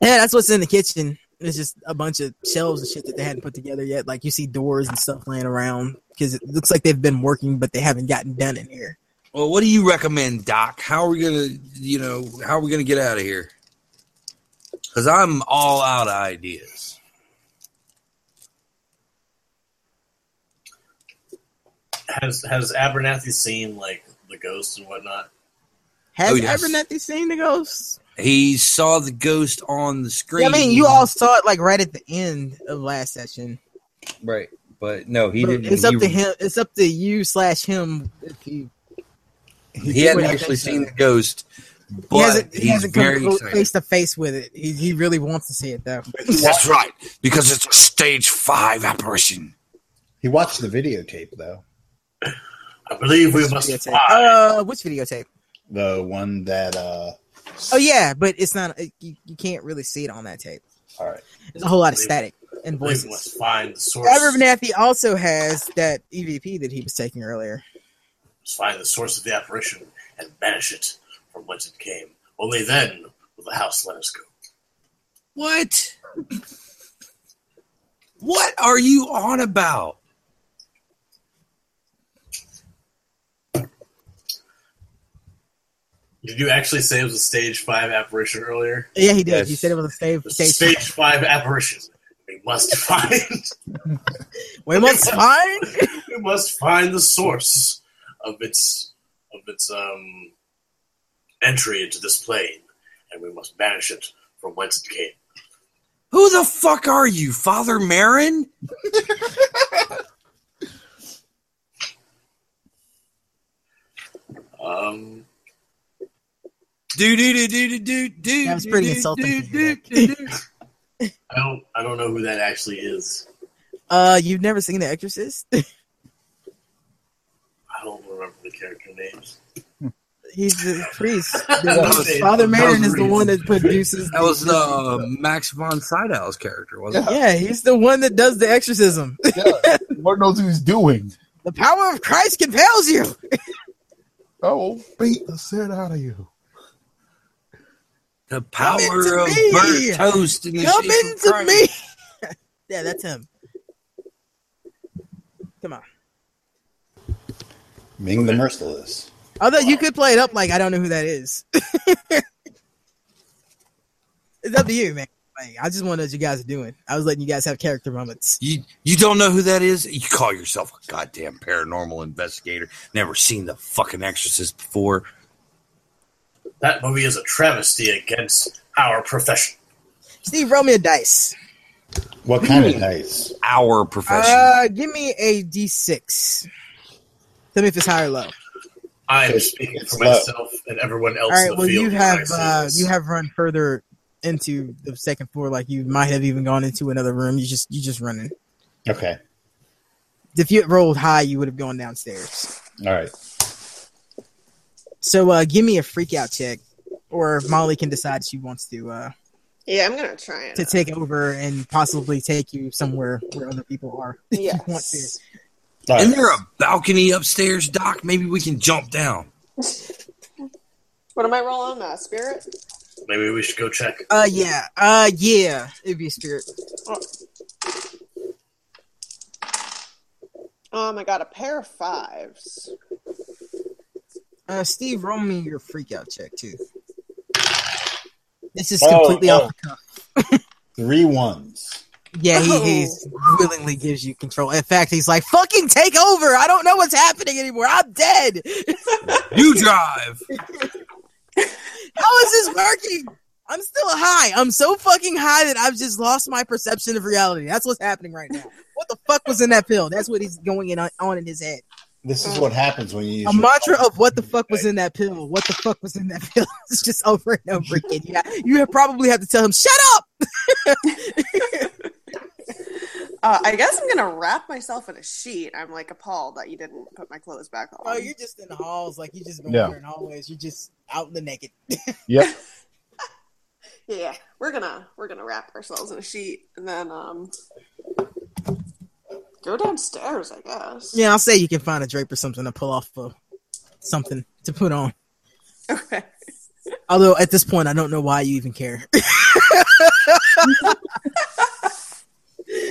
Yeah, that's what's in the kitchen. It's just a bunch of shelves and shit that they hadn't put together yet. Like you see doors and stuff laying around because it looks like they've been working, but they haven't gotten done in here. Well, what do you recommend, Doc? How are we gonna, you know, how are we gonna get out of here? Because I'm all out of ideas. Has has Abernathy seen like the ghosts and whatnot? Has Oh, yes. Abernathy seen the ghosts? He saw the ghost on the screen. Yeah, I mean, you all saw it like right at the end of last session. Right, but no, he But didn't. it's up he, to him. It's up to you slash him if he. He hadn't actually seen of the ghost, but he hasn't, he he's hasn't come very face to face with it. He, he really wants to see it though. That's right, because it's a stage five apparition. He watched the videotape though, I believe we must Videotape. Uh, which videotape? the one that. uh Oh yeah, but it's not. You, you can't really see it on that tape. All right, There's a whole lot of static and I believe we voices. must find the source. Abernathy also has that EVP that he was taking earlier. Must find the source of the apparition and banish it from whence it came. Only then will the house let us go. What? What are you on about? Did you actually say it was a stage five apparition earlier? Yeah, he did. He said it was a stage. It's a Stage. stage five apparition. We must find. We must find. we must find the source of its of its um entry into this plane, and we must banish it from whence it came. Who the fuck are you, Father Merrin? Um, Do do do do do do. That was pretty insulting to hear I don't I don't know who that actually is. Uh, you've never seen The Exorcist? I don't remember the character names. He's the priest. was- Father that Merrin is the one that produces. That was uh, Max von Sydow's character, wasn't it? Yeah, he's the one that does the exorcism. Yeah. Lord knows what he's doing. The power of Christ compels you. I will beat the shit out of you. The power into of me. burnt toast in the Come shape into me. yeah, that's him. Come on. Ming the Merciless. Although you could play it up like I don't know who that is. it's up to you, man. Like, I just want to know what you guys are doing. I was letting you guys have character moments. You you don't know who that is? You call yourself a goddamn paranormal investigator. Never seen the fucking Exorcist before. That movie is a travesty against our profession. Steve, roll me a dice. What kind of dice? Our profession. Uh, give me a d6. Tell me if it's high or low. I'm It's- speaking it's for low. myself and everyone else All in the Well, field. you have uh, you have run further into the second floor. Like you might have even gone into another room. You just you just running. Okay. If you had rolled high, you would have gone downstairs. All right. So uh, give me a freak out check, or Molly can decide she wants to uh, Yeah, I'm gonna try it. to take over and possibly take you somewhere where other people are. if you Yes. Want to. All Isn't there a balcony upstairs, Doc? Maybe we can jump down. What am I rolling? Uh, spirit. Maybe we should go check. Uh, yeah, uh, yeah, it'd be a spirit. Um, I got a pair of fives. Uh, Steve, roll me your freak out check too. This is Oh, completely oh. off the cuff. Three ones. Yeah, he Oh. he's willingly gives you control. In fact, he's like, "Fucking take over! I don't know what's happening anymore. I'm dead. You drive. How is this working? I'm still high. I'm so fucking high that I've just lost my perception of reality. That's what's happening right now. What the fuck was in that pill? That's what he's going in on, on in his head. This is what happens when you use A your- mantra of what the fuck was in that pill? What the fuck was in that pill? It's just over and over again. Yeah, you have probably have to tell him, "Shut up." Uh, I guess I'm gonna wrap myself in a sheet. I'm like appalled that you didn't put my clothes back on. Oh, you're just in the halls, like you just been Yeah. wandering hallways. You're just out in the naked. Yep. yeah, we're gonna we're gonna wrap ourselves in a sheet and then um go downstairs. I guess. Yeah, I'll say you can find a drape or something to pull off uh, something to put on. Okay. Although at this point, I don't know why you even care.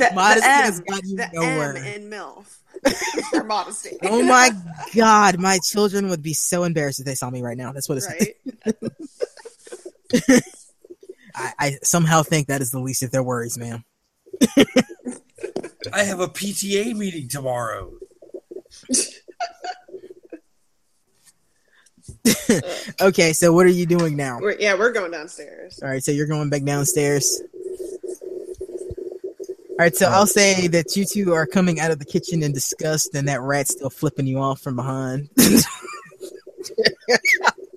The, Modesty the has got you the nowhere. M in MILF. or modesty. oh my god, my children would be so embarrassed if they saw me right now. That's what it's. right? I, I somehow think that is the least of their worries, man. I have a PTA meeting tomorrow. Okay, so what are you doing now? We're, yeah, we're going downstairs. All right, so you're going back downstairs. All right, so I'll say that you two are coming out of the kitchen in disgust, and that rat's still flipping you off from behind.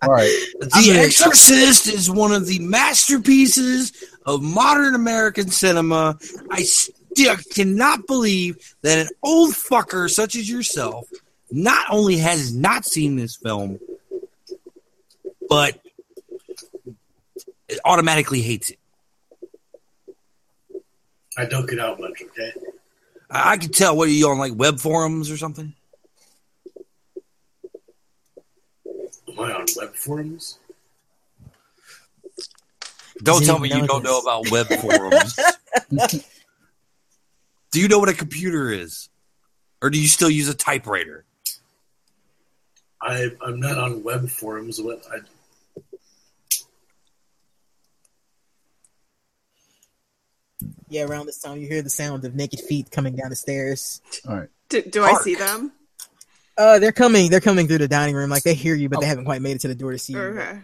All right. The Exorcist is one of the masterpieces of modern American cinema. I still cannot believe that an old fucker such as yourself not only has not seen this film, but automatically hates it. I don't get out much, okay? I, I can tell. What are you on, like web forums or something? Am I on web forums? Don't tell me you don't know about web forums. do you know what a computer is? Or do you still use a typewriter? I, I'm not on web forums. What I, Yeah, around this time you hear the sound of naked feet coming down the stairs. All right. Do, do I see them? Uh, they're coming. They're coming through the dining room. Like they hear you, but they haven't quite made it to the door to see you. Okay.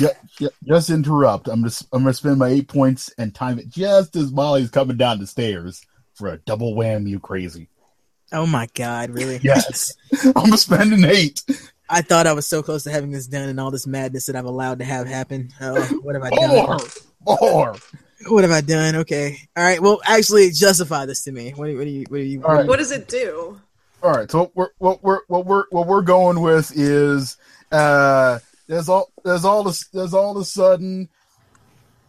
Yeah, yeah, just interrupt. I'm just I'm gonna spend my eight points and time it just as Molly's coming down the stairs for a double wham. You crazy? Oh my god, really? Yes, I'm gonna spend an eight. I thought I was so close to having this done and all this madness that I've allowed to have happen. Oh, what have I done? More, more. What have I done? Okay, all right. Well, actually, justify this to me. What do, what do you? What do you? All right. What does it do? All right. So what we're what we're what we're what we're going with is uh there's all there's all this there's all of a sudden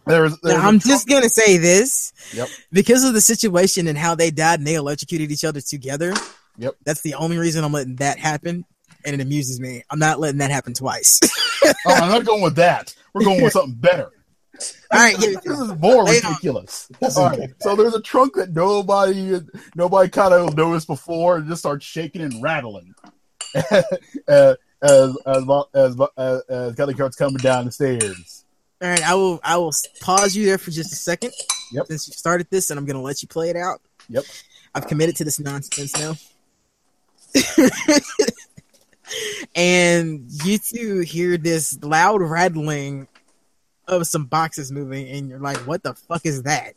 there's, there's Now, a I'm trunk- just gonna say this. Yep. Because of the situation and how they died and they electrocuted each other together. Yep. That's the only reason I'm letting that happen, and it amuses me. I'm not letting that happen twice. oh, I'm not going with that. We're going with something better. All right, This is more Lay ridiculous. All right, so there's a trunk that nobody nobody kind of noticed before, and just starts shaking and rattling uh, as as as as, as Kelly Cart's coming down the stairs. All right, I will. I will pause you there for just a second. Yep. Since you started this, and I'm gonna let you play it out. Yep. I've committed to this nonsense now. and you two hear this loud rattling of some boxes moving, and you're like, "What the fuck is that?"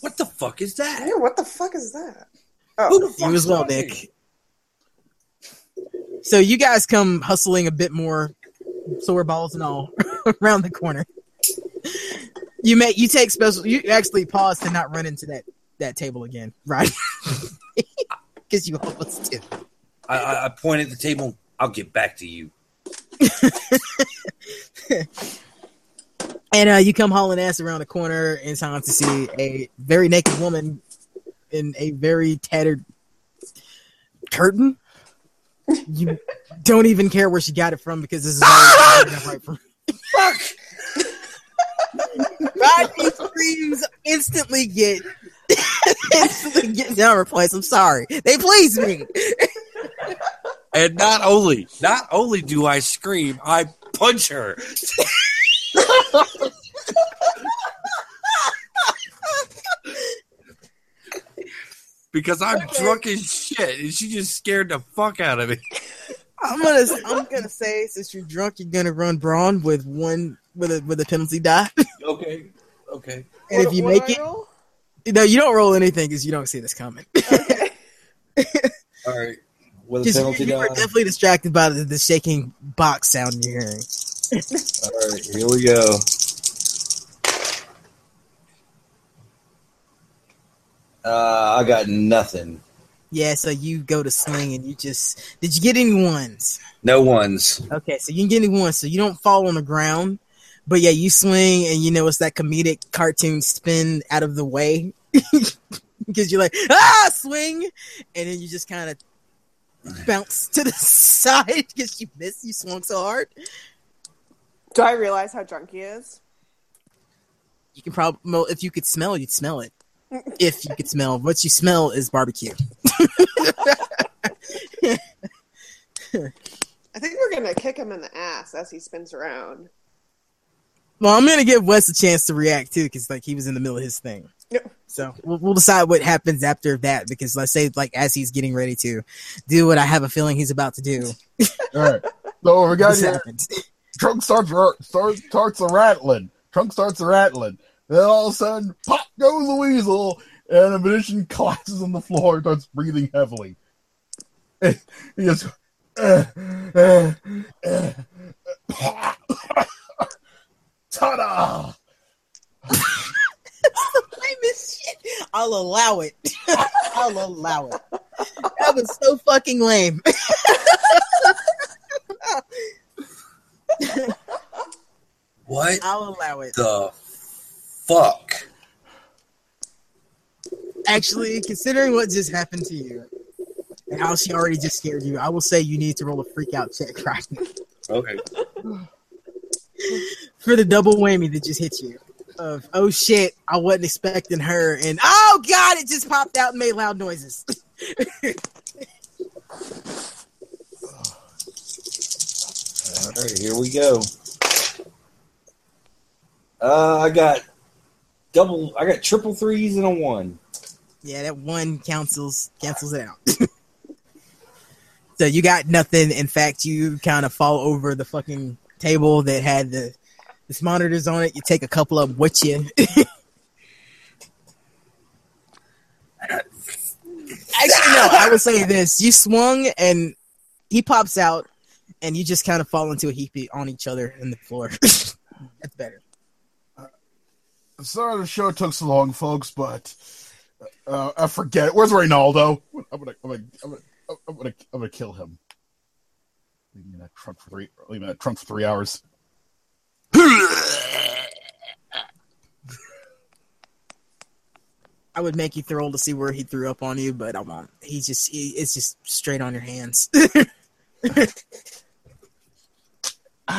What the fuck is that? Yeah, what the fuck is that? Oh. Who Oh, the fuck You as well. Nick. So you guys come hustling a bit more, sword balls and all, around the corner. You may you take special. You actually pause to not run into that that table again, right? Because you almost did. I, I, I point at the table. I'll get back to you. And uh, you come hauling ass around the corner in time to see a very naked woman in a very tattered curtain. You don't even care where she got it from because this is all right from. Fuck! Rodney screams instantly get instantly get down replaced. I'm sorry. They please me. And not only, not only do I scream, I punch her. because I'm drunk as shit, and she just scared the fuck out of me. I'm gonna I'm gonna say since you're drunk, you're gonna run brawn with one with a with a penalty die. Okay, okay. And if you make do it, roll? no, you don't roll anything because you don't see this coming. Okay. All right. With a Because penalty you, you were definitely distracted by the, the shaking box sound you're hearing. All right, here we go. Uh, I got nothing. Yeah, so you go to sling and you just did you get any ones? No ones. Okay, so you can get any ones, so you don't fall on the ground. But yeah, you swing and you know it's that comedic cartoon spin out of the way. Because you're like, ah, swing, and then you just kind of bounce to the side because you missed. You swung so hard. Do I realize how drunk he is? You can probably, well, if you could smell, you'd smell it. If you could smell, what you smell is barbecue. I think we're gonna kick him in the ass as he spins around. Well, I'm gonna give Wes a chance to react too, because like he was in the middle of his thing. Yep. So we'll, we'll decide what happens after that. Because let's say like as he's getting ready to do what I have a feeling he's about to do, All right. So we Trunk starts starts starts rattling. Trunk starts rattling. Then all of a sudden, pop goes the weasel, and a magician collapses on the floor and starts breathing heavily. he just. Uh, uh, uh, Ta-da! Famous shit. I'll allow it. I'll allow it. That was so fucking lame. What I'll allow it. the fuck? Actually, considering what just happened to you and how she already just scared you, I will say you need to roll a freak out check right now. Okay. for the double whammy that just hit you. Of oh shit, I wasn't expecting her, and oh god, it just popped out and made loud noises. All right, here we go. Uh, I got double. I got triple threes and a one. Yeah, that one cancels cancels it out. so you got nothing. In fact, you kind of fall over the fucking table that had the this monitors on it. You take a couple of with you. Actually, no. I would say this: you swung, and he pops out, and you just kind of fall into a heap on each other in the floor. That's better. Sorry the show took so long, folks, but uh, I forget. Where's Ronaldo? I'm gonna, I'm gonna, I'm gonna, I'm gonna, I'm gonna kill him. Leave me in that trunk for three. Leave me in that trunk for three hours. I would make you throw to see where he threw up on you, but I won't. He's just he, it's just straight on your hands.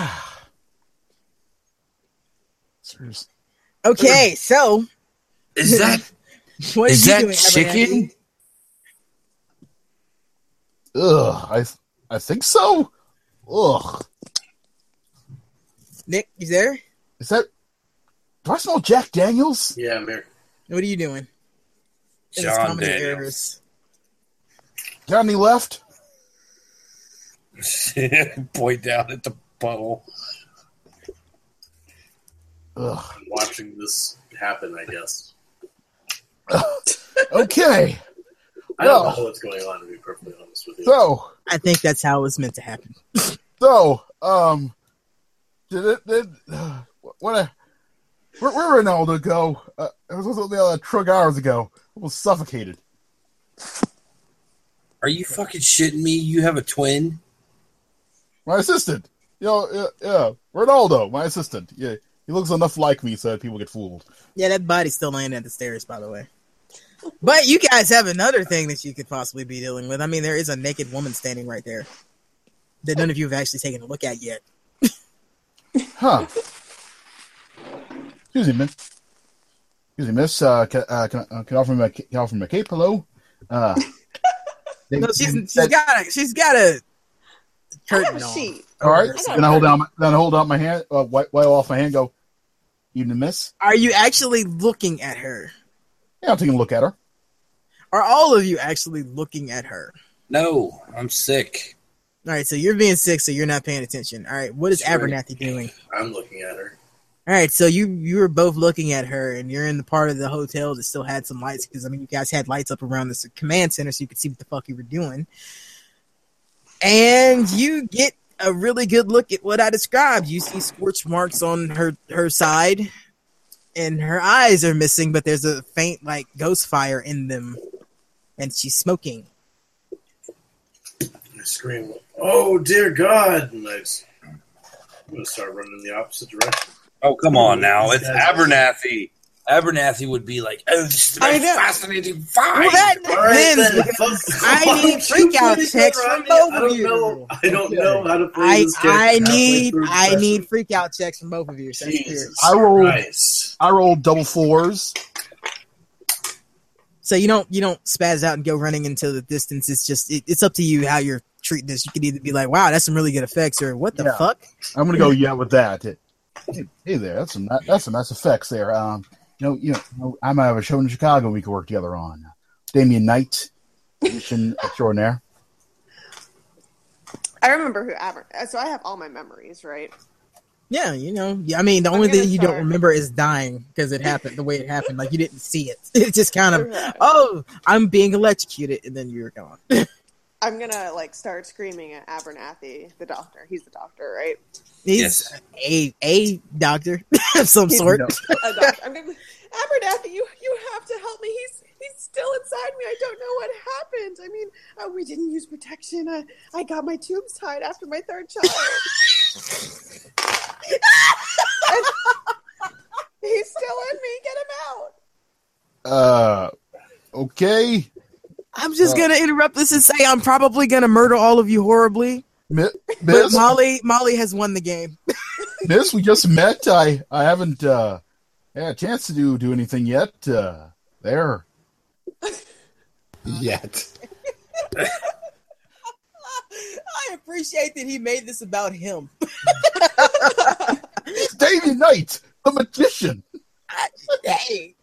Seriously. okay, so Is that what is you that doing, chicken? Ugh, I, I think so. Ugh, Nick, you there? is that? Do I smell Jack Daniels? Yeah, I'm here. What are you doing? In John comedy Daniels. Got any left? Point down at the puddle. Ugh. I'm watching this happen, I guess. Okay, I don't Well. know what's going on, to be perfectly honest with you. so I think that's how it was meant to happen. so um, did it did uh, what? I, where where Ronaldo go? Uh, I was on the other truck hours ago. Almost suffocated. Are you fucking shitting me? You have a twin? My assistant. You know, yeah, yeah, Ronaldo, my assistant. Yeah, he looks enough like me so that people get fooled. Yeah, that body's still laying at the stairs, by the way. But you guys have another thing that you could possibly be dealing with. I mean, there is a naked woman standing right there that none of you have actually taken a look at yet. Huh. Excuse me, miss. Excuse me, miss. Uh, can, uh, can, uh, can I offer me a, can I offer me a cape? Hello? Uh, they- No, she's they- she's got a she's got a I have a on. sheet. All right. I Then I hold down my, then I hold out my hand, uh, wipe, wipe off my hand, go, evening, miss. Are you actually looking at her? Yeah, I'm taking a look at her. Are all of you actually looking at her? No, I'm sick. All right, so you're being sick, so you're not paying attention. All right, what is Sure. Abernathy doing? I'm looking at her. All right, so you you were both looking at her, and you're in the part of the hotel that still had some lights because I mean you guys had lights up around this command center so you could see what the fuck you were doing, and you get a really good look at what I described. You see scorch marks on her her side, and her eyes are missing, but there's a faint like ghost fire in them, and she's smoking. I scream, "Oh dear God!" And I, s- I'm going to start running in the opposite direction. Oh, come on now. It's Abernathy. Abernathy would be like, oh, this is the I most know. fascinating find. Well, that All right, depends then. I need don't freak out checks from both of you. I don't know how to play I this game. I need I need freak out checks from both of you. That's clear. Jesus I rolled- Christ. I rolled double fours. So you don't you don't spaz out and go running into the distance. It's just it, it's up to you how you're treating this. You could either be like, "Wow, that's some really good effects," or "What the Yeah. fuck?" I'm gonna go yeah with that. Hey, hey there, that's some that's some nice effects there. Um, you know, you know, I might have a show in Chicago we could work together on. Damien Knight, mission extraordinaire. I remember who Aber. So I have all my memories, right? Yeah, you know. Yeah, I mean, the I'm only gonna thing you don't remember is dying because it happened the way it happened. Like you didn't see it. It's just kind of, Okay. oh, I'm being electrocuted, and then you're gone. I'm gonna like start screaming at Abernathy, the doctor. He's the doctor, right? He's Yes. a a doctor of some He's- sort. A doctor. I'm Abernathy, you you have to help me. He's he's still inside me. I don't know what happened. I mean, uh, we didn't use protection. I I got my tubes tied after my third child. He's still in me. Get him out. Uh, okay, I'm just Well- gonna interrupt this and say I'm probably gonna murder all of you horribly. Mi- But Molly, Molly has won the game. Miss, we just met. I I haven't uh, had a chance to do do anything yet. Uh, there. Yet. I appreciate that he made this about him. It's Damien Knight, the magician. I, hey,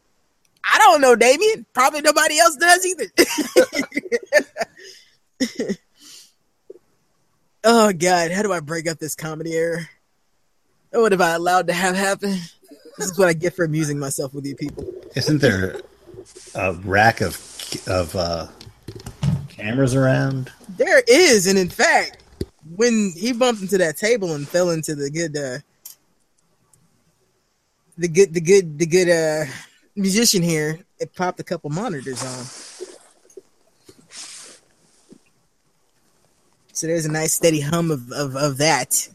I don't know, Damien. Probably nobody else does either. Oh God, how do I break up this comedy error? What have I allowed to have happen? This is what I get for amusing myself with you people. Isn't there a rack of of uh, cameras around? There is, and in fact, when he bumped into that table and fell into the good, uh, the good, the good, the good uh, musician here, it popped a couple monitors on. So there's a nice steady hum of, of, of that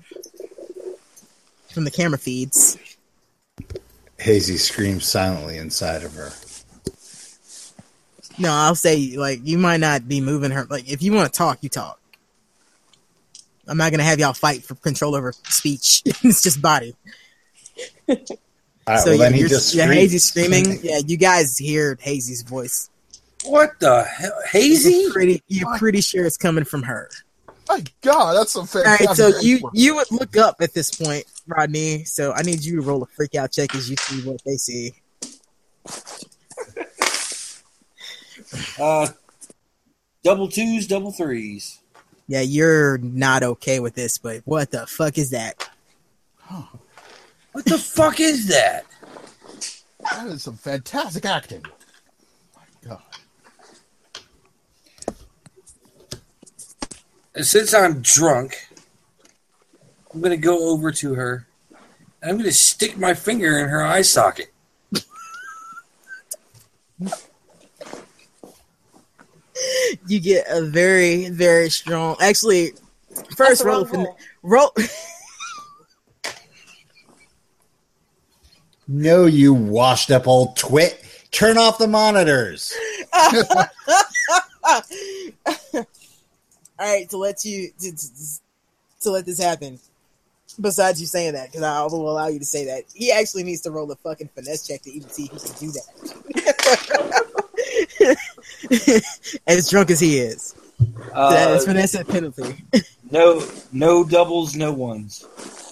from the camera feeds. Hazy screams silently inside of her. No, I'll say like you might not be moving her. Like if you want to talk, you talk. I'm not gonna have y'all fight for control over speech. it's just body. All right, so well, yeah, then he you're, just yeah. Hazy's screaming. Yeah, you guys hear Hazy's voice. What the hell? Hazy? You're pretty, you're pretty sure it's coming from her. My God, that's some All right, fantastic. so you you would look up at this point, Rodney. So I need you to roll a freak out check as you see what they see. Uh, double twos, double threes. Yeah, you're not okay with this, but what the fuck is that? What the fuck is that? that is some fantastic acting. My God. And since I'm drunk, I'm gonna go over to her and I'm gonna stick my finger in her eye socket. You get a very very strong. Actually, first That's the roll fin- roll. No, you washed up old twit. Turn off the monitors. All right, to let you to, to, to let this happen. Besides you saying that, because I will allow you to say that, he actually needs to roll a fucking finesse check to even see if he can do that. as drunk as he is, that is Uh, finesse at penalty. no, no doubles, no ones.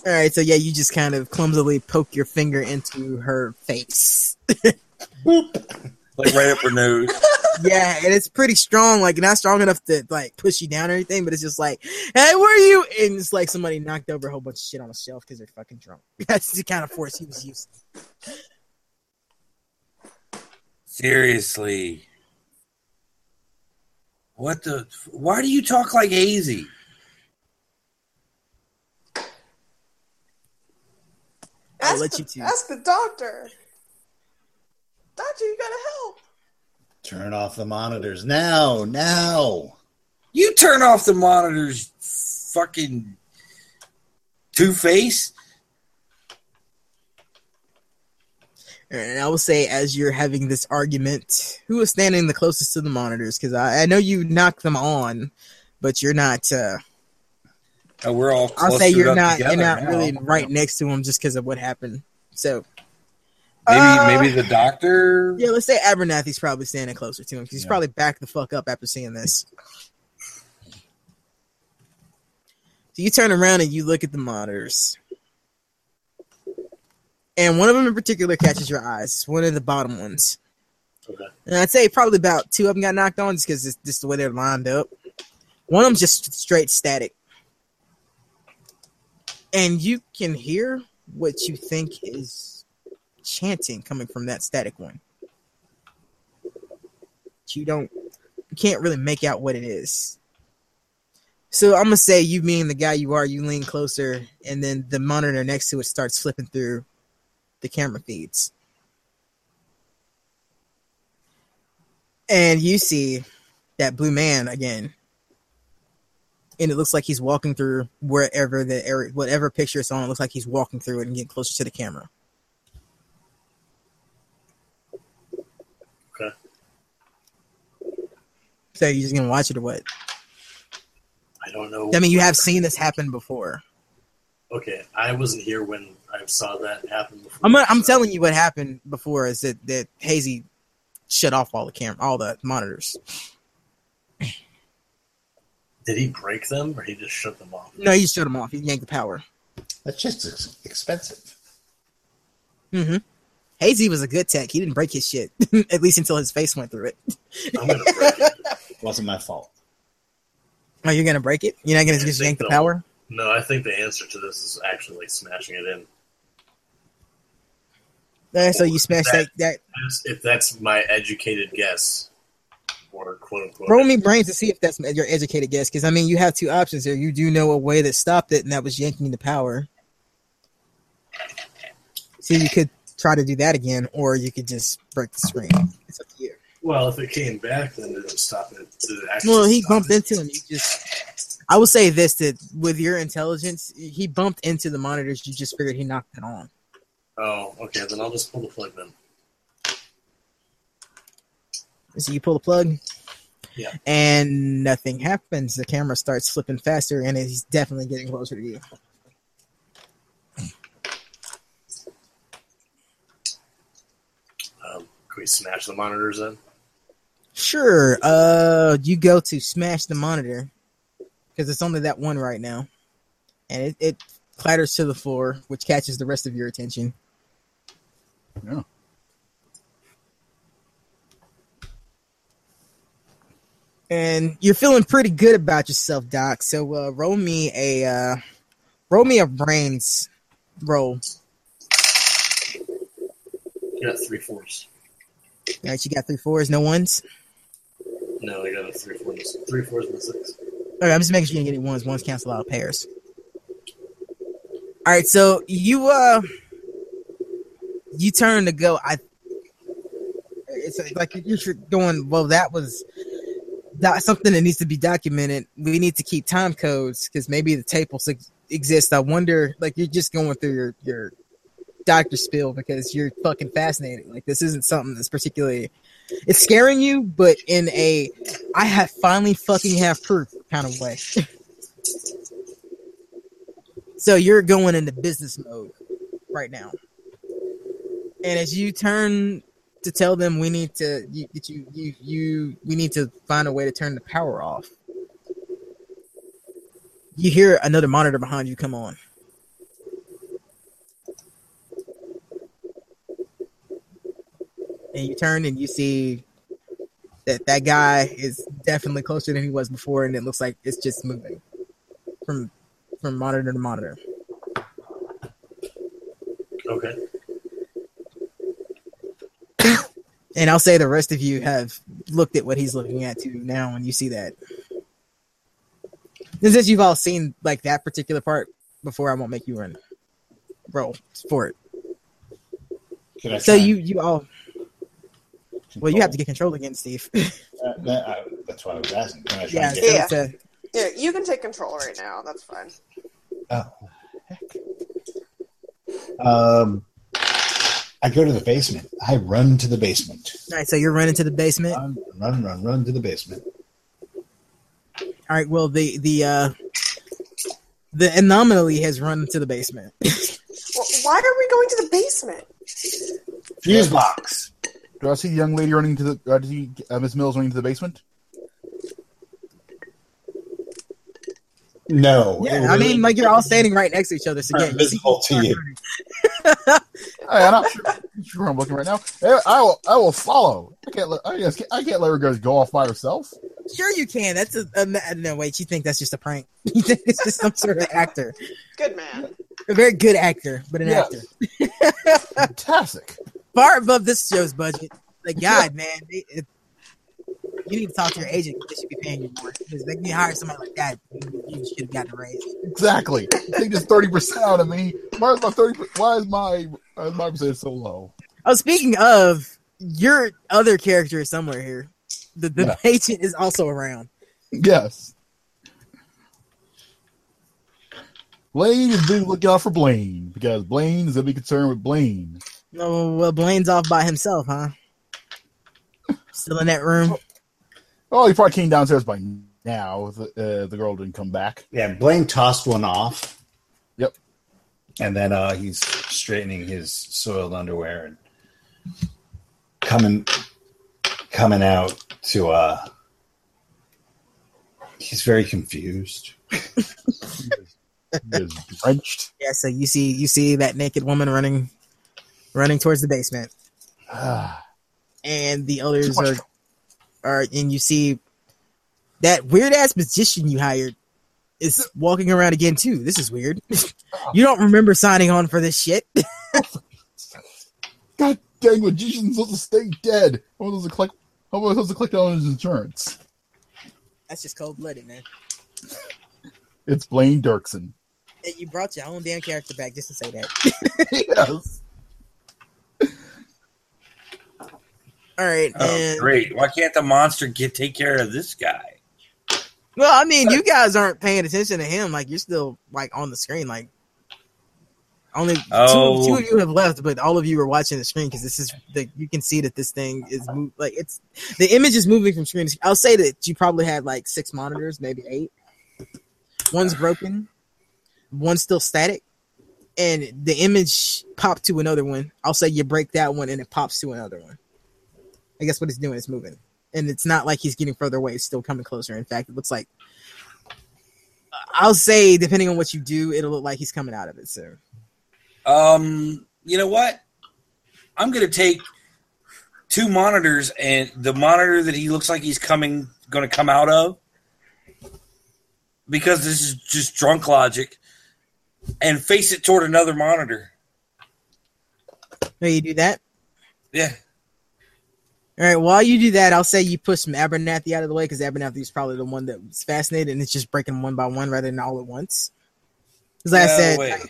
All right, so yeah, you just kind of clumsily poke your finger into her face. Like right up her nose. Yeah, and it's pretty strong, like not strong enough to like push you down or anything, but it's just like, hey, where are you? And it's like somebody knocked over a whole bunch of shit on a shelf because they're fucking drunk. That's the kind of force he was using. Seriously. What the? Why do you talk like hazy? I'll Ask let the, you two. Ask the doctor. Doctor, you gotta help. Turn off the monitors now. Now. You turn off the monitors, fucking two face. And I will say, as you're having this argument, who is standing the closest to the monitors? Because I, I know you knocked them on, but you're not. Uh, Oh, we're all. I'll say you're not. You're not now. really right next to them just because of what happened. So Maybe, Uh, maybe the doctor. yeah, let's say Abernathy's probably standing closer to him because he's Yeah. probably back the fuck up after seeing this. So you turn around and you look at the monitors. And one of them in particular catches your eyes. It's one of the bottom ones. Okay. And I'd say probably about two of them got knocked on just because it's just the way they're lined up. One of them's just straight static. And you can hear what you think is chanting coming from that static one. You don't you can't really make out what it is. So I'm gonna say you being the guy you are, you lean closer and then the monitor next to it starts flipping through the camera feeds. And you see that blue man again. And it looks like he's walking through wherever the area, whatever picture it's on, it looks like he's walking through it and getting closer to the camera. So you're just gonna watch it or what? I don't know. I mean, you have seen this happen before. Okay, I wasn't here when I saw that happen before. I'm I'm so- telling you what happened before is that that Hazy shut off all the camera, all the monitors. Did he break them or he just shut them off? No, he shut them off. He yanked the power. That's just ex- expensive. hmm Hazy was a good tech. He didn't break his shit, at least until his face went through it. I'm gonna break it. Wasn't my fault. Are you're gonna break it? You're not gonna I just yank the they'll- power? No, I think the answer to this is actually smashing it in. Uh, so you smash that. that That's- If that's my educated guess, or quote unquote. roll me brains to see if that's your educated guess. Because I mean, you have two options here. You do know a way that stopped it, and that was yanking the power. So you could try to do that again, or you could just break the screen. It's up to you. Well, if it came back, then it would stop it. Well, he bumped it? into him. You just. I will say this: that with your intelligence, he bumped into the monitors. You just figured he knocked it on. Oh, okay. Then I'll just pull the plug then. So you pull the plug. Yeah. And nothing happens. The camera starts flipping faster, and he's definitely getting closer to you. Um, can we smash the monitors then? Sure. Uh, you go to smash the monitor because it's only that one right now, and it, it clatters to the floor, which catches the rest of your attention. Yeah. And you're feeling pretty good about yourself, Doc. So uh, roll me a uh, roll me a brains roll. You got three fours. All right, you got three fours, no ones. No, I got a three fours. Three fours and a six. All right, I'm just making sure you didn't get any ones. Ones cancel out of pairs. All right, so you uh, you turn to go. I. It's like you're going. Well, that was that something that needs to be documented. We need to keep time codes because maybe the tape will exist. I wonder. Like you're just going through your your doctor spill because you're fucking fascinated. Like this isn't something that's particularly. It's scaring you, but in a I have finally fucking have proof kind of way. so you're going into business mode right now. And as you turn to tell them we need to you you, you you we need to find a way to turn the power off. You hear another monitor behind you come on. And you turn and you see that that guy is definitely closer than he was before, and it looks like it's just moving from from monitor to monitor. Okay. And I'll say the rest of you have looked at what he's looking at too now, and you see that. Since you've all seen like that particular part before, I won't make you run roll for it. Can I So try you you all and well, you have to get control again, Steve. Uh, that- I- that's what I was asking. Can I try yeah, and so get Yeah. it's a- Yeah, you can take control right now. That's fine. Oh, heck. Um, I go to the basement. I run to the basement. all right. So you're running to the basement. Run, run, run, run to the basement. All right. Well, the the uh the anomaly has run to the basement. Well, why are we going to the basement? Fuse box. Do I see the young lady running to the? Uh, do you see uh, Miss Mills running to the basement? No. Yeah, I was mean, like you're all standing right next to each other. So yeah, you see- invisible to you. Hey, I'm not sure, sure I'm looking right now. I will. I will follow. I can't. Let, I, just, I can't let her go, go off by herself. Sure, you can. That's a, a no. Wait, you think that's just a prank? You think it's just some sort of actor, Good man. a very good actor, but an Yes. actor Fantastic. Far above this show's budget. Like God, man, they, it, you need to talk to your agent. They should be paying you more because they can hire somebody like that. You, should have gotten a raise. Exactly. Take this thirty percent out of me. Why is my thirty? Why is my my percent so low? Oh, speaking of, your other character is somewhere here. The the Yeah. agent is also around. Yes. Blaine is busy looking out for Blaine because Blaine is gonna be concerned with Blaine. No, well, Blaine's off by himself, huh? Still in that room. Oh, he probably came downstairs by now. The, uh, the girl didn't come back. Yeah, Blaine tossed one off. Yep. And then uh, he's straightening his soiled underwear and coming coming out to uh he's very confused. He is drenched. Yeah, so you see you see that naked woman running running towards the basement, Ah, and the others are are and you see that weird ass magician you hired is walking around again too. This is weird. you don't remember signing on for this shit. God dang, magician's supposed to stay dead. How am I supposed to collect? How am I supposed to collect on his insurance? That's just cold blooded, man. It's Blaine Dirksen. Hey, You brought your own damn character back just to say that. yes. All right, Oh, and great. Why can't the monster get take care of this guy? well, I mean, you guys aren't paying attention to him. Like you're still like on the screen. Like only Oh. two, two of you have left, but all of you are watching the screen because this is the you can see that this thing is move, like it's the image is moving from screen to screen. I'll say that you probably had like six monitors, maybe eight. One's broken, one's still static, and the image popped to another one. I'll say you break that one and it pops to another one. I guess what he's doing is moving, and it's not like he's getting further away; it's still coming closer. In fact, it looks like I'll say, depending on what you do, it'll look like he's coming out of it soon. Um, you know what? I'm gonna take two monitors and the monitor that he looks like he's coming gonna come out of because this is just drunk logic and face it toward another monitor. May you do that? Yeah. All right. While you do that, I'll say you push some Abernathy out of the way because Abernathy is probably the one that was fascinated, and it's just breaking one by one rather than all at once. Because like I said, way.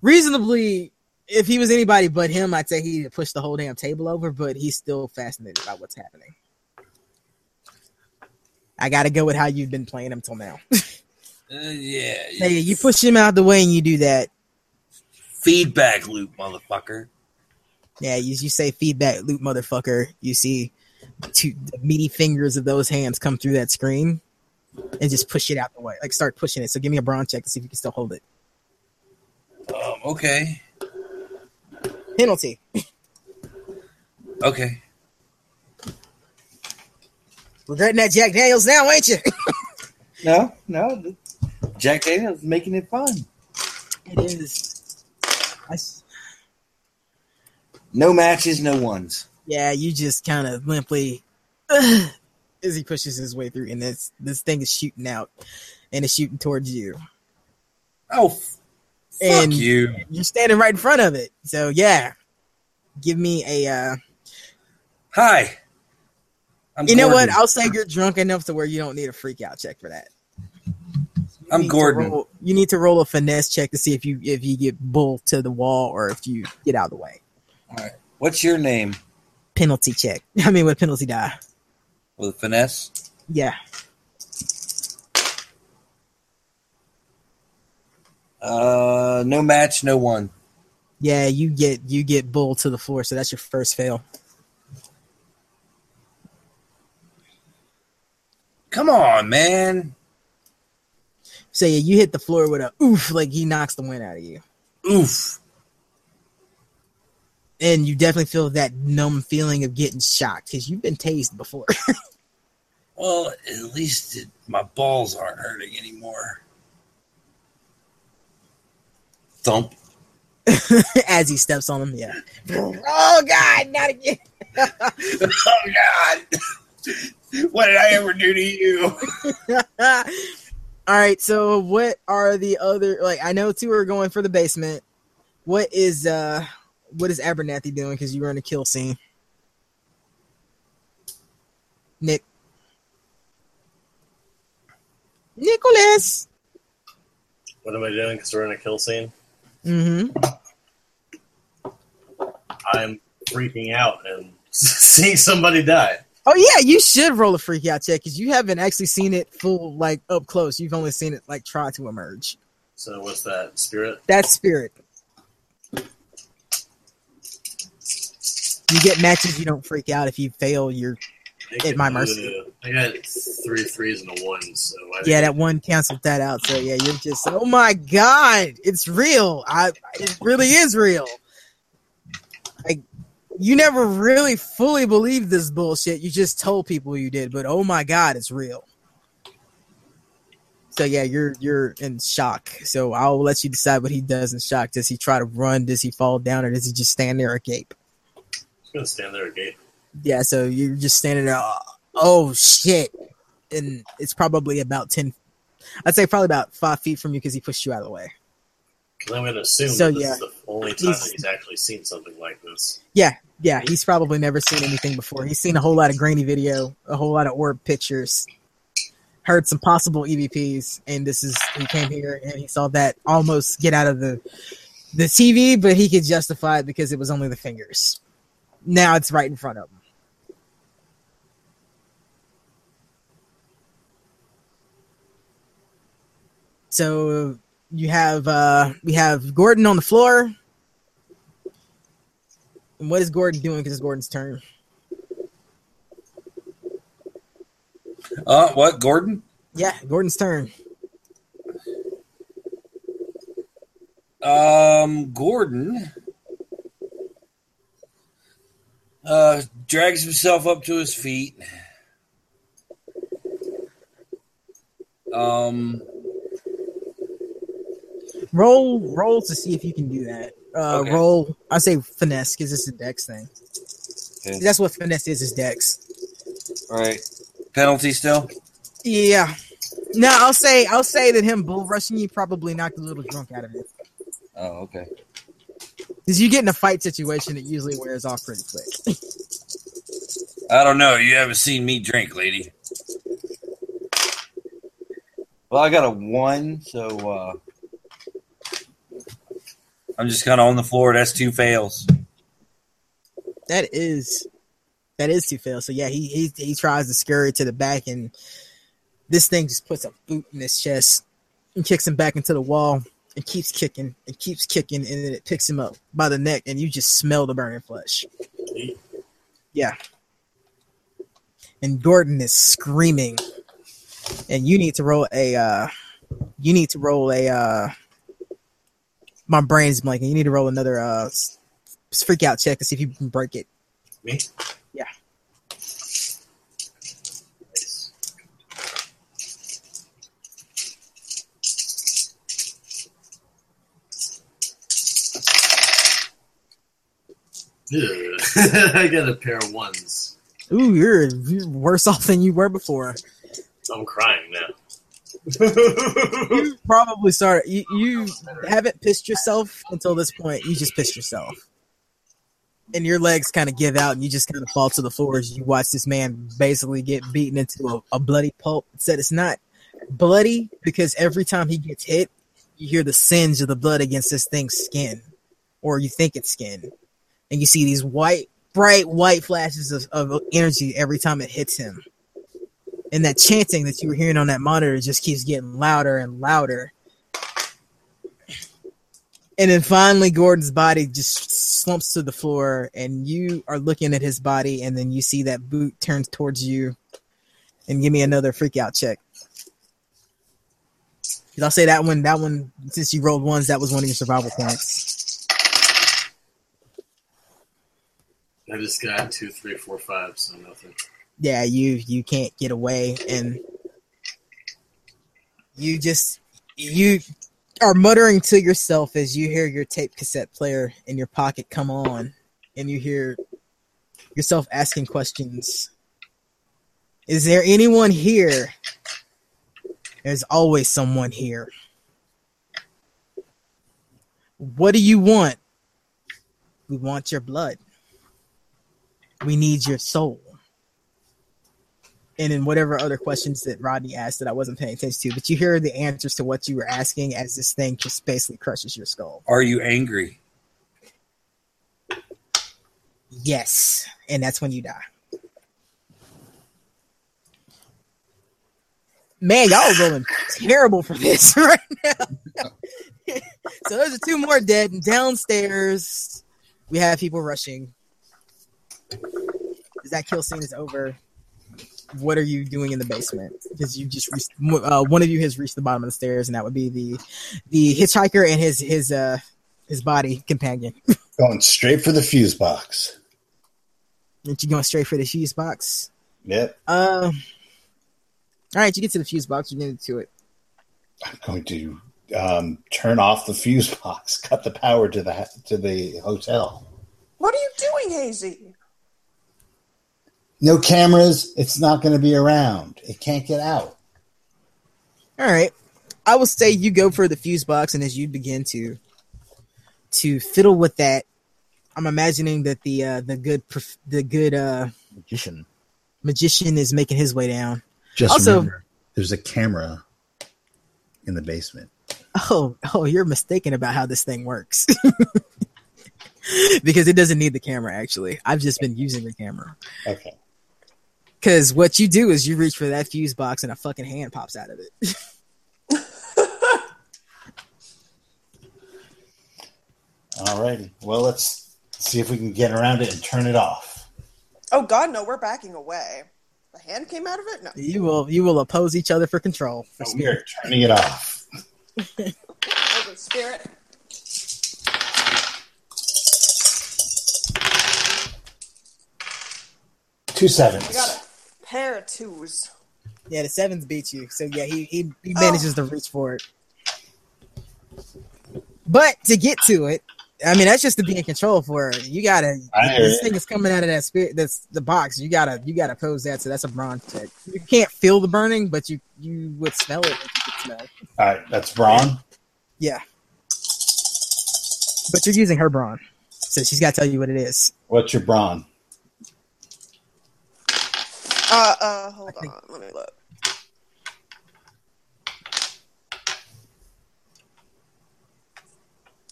reasonably, if he was anybody but him, I'd say he'd push the whole damn table over. But he's still fascinated by what's happening. I got to go with how you've been playing him till now. Uh, yeah. hey, you push him out the way and you do that. feedback loop, motherfucker. Yeah, you, you say feedback loop, motherfucker. You see two the meaty fingers of those hands come through that screen and just push it out the way. Like start pushing it. So give me a brawn check to see if you can still hold it. Um, okay. Penalty. Okay. Regretting that Jack Daniels now, ain't you? No, no. Jack Daniels making it fun. it is. I s No matches, no ones. yeah, you just kind of limply as he pushes his way through, and this this thing is shooting out, and it's shooting towards you. Oh, f- fuck And- you. You're standing right in front of it, so yeah. Give me a. uh Hi. I'm You know what? I'll say you're drunk enough to where you don't need a freak out check for that. You I'm Gordon. roll- you need to roll a finesse check to see if you if you get bull to the wall or if you get out of the way. What's your name? Penalty check. I mean, with penalty die. With finesse? Yeah. Uh, no match, no one. Yeah, you get you get bull to the floor, so that's your first fail. Come on, man. So yeah, you hit the floor with a oof, like he knocks the wind out of you, Oof. And you definitely feel that numb feeling of getting shocked because you've been tased before. Well, at least it, my balls aren't hurting anymore. Thump. As he steps on them, yeah. oh God, not again. oh God! what did I ever do to you? All right, so what are the other like I know two are going for the basement. What is uh what is Abernathy doing because you were in a kill scene? Nick. Nicholas. What am I doing? Because we're in a kill scene. Mm-hmm. I'm freaking out and seeing somebody die. Oh yeah, you should roll a freak out check because you haven't actually seen it full like up close. You've only seen it like try to emerge. So what's that? Spirit? That's spirit. You get matches, you don't freak out. If you fail, you're At my mercy. uh, I got three threes and a one, so I yeah. That one canceled that out. So yeah, you're just oh my god, it's real. I it really is real. Like you never really fully believed this bullshit. You just told people you did, but oh my god, it's real. So yeah, you're you're in shock. So I'll let you decide what he does in shock. Does he try to run? Does he fall down, or does he just stand there agape? Gonna stand there again. Yeah. So you're just standing there. Oh, oh shit! And it's probably about ten. I'd say probably about five feet from you because he pushed you out of the way. Because I'm gonna assume So, this yeah. is the only time He's- that he's actually seen something like this. Yeah, yeah. He's probably never seen anything before. He's seen a whole lot of grainy video, a whole lot of orb pictures, heard some possible EVPs, and this is he came here and he saw that almost get out of the the TV, but he could justify it because it was only the fingers. Now it's right in front of them. So you have uh we have Gordon on the floor. And what is Gordon doing? Because it's Gordon's turn. Uh, what, Gordon? Yeah, Gordon's turn. Um, Gordon uh, drags himself up to his feet. Um, Roll, roll to see if you can do that. Uh, Okay. Roll. I say finesse because it's a dex thing. Okay. That's what finesse is. Is dex. all right. Penalty still? Yeah. No, I'll say I'll say that him bull rushing you probably knocked a little drunk out of it. Oh, okay. Because you get in a fight situation, it usually wears off pretty quick. I don't know. You haven't seen me drink, lady. Well, I got a one, so uh, I'm just kind of on the floor. That's two fails. that is that is two fails. So yeah, he he he tries to scurry to the back, and this thing just puts a boot in his chest and kicks him back into the wall and keeps kicking and keeps kicking, and then it picks him up by the neck, and you just smell the burning flesh. Yeah. And Gordon is screaming, and you need to roll a. uh You need to roll a. uh My brain's blanking. You need to roll another uh freak out check to see if you can break it. Me? I got a pair of ones. Ooh, you're, you're worse off than you were before. I'm crying now. You probably started. You, you haven't pissed yourself until this point. You just pissed yourself, and your legs kind of give out, and you just kind of fall to the floor as you watch this man basically get beaten into a, a bloody pulp. It said it's not bloody because every time he gets hit, you hear the singe of the blood against this thing's skin, or you think it's skin, and you see these white, bright white flashes of, of energy every time it hits him. And that chanting that you were hearing on that monitor just keeps getting louder and louder. And then finally, Gordon's body just slumps to the floor, and you are looking at his body, and then you see that boot turns towards you. And give me another freak out check. I'll say that one, that one, since you rolled ones, that was one of your survival points. I just got two, three, four, five, so nothing. yeah, you you can't get away, and you just you are muttering to yourself as you hear your tape cassette player in your pocket come on, and you hear yourself asking questions. Is there anyone here? There's always someone here. What do you want? We want your blood. We need your soul and then whatever other questions that Rodney asked that I wasn't paying attention to, but you hear the answers to what you were asking as this thing just basically crushes your skull. Are you angry? Yes, and that's when you die. Man, y'all are rolling terrible for this right now. so those are two more dead. And downstairs, we have people rushing. As that kill scene is over, what are you doing in the basement? Because you just reached, uh, one of you has reached the bottom of the stairs, and that would be the the hitchhiker and his his uh his body companion. Going straight for the fuse box. Aren't you going straight for the fuse box? Yep. Uh, all right, you get to the fuse box. You get into it. I'm going to um, turn off the fuse box, cut the power to the to the hotel. What are you doing, Hazy? No cameras. It's not going to be around. It can't get out. All right. I will say you go for the fuse box, and as you begin to to fiddle with that, I'm imagining that the uh, the good prof- the good uh, Magician. magician is making his way down. Just Also- remember, there's a camera in the basement. Oh, oh, you're mistaken about how this thing works. because it doesn't need the camera. Actually, I've just been using the camera. Okay. Because what you do is you reach for that fuse box, and a fucking hand pops out of it. Alrighty. Well, let's see if we can get around it and turn it off. Oh God, no! We're backing away. The hand came out of it. No. you will you will oppose each other for control. For So we spirit. are turning it off. Hold it, spirit. Two sevens. We got a pair of twos. Yeah, the sevens beat you. So yeah, he he, he oh. manages to reach for it. But to get to it, I mean that's just to be in control for it. You gotta I hear this you. thing is coming out of that spirit that's the box. You gotta you gotta pose that, so that's a bronze check. You can't feel the burning, but you you would smell it if you could smell. All right, that's brawn. Yeah. But you're using her brawn. So she's gotta tell you what it is. What's your brawn? Uh, uh, hold think- on. Let me look.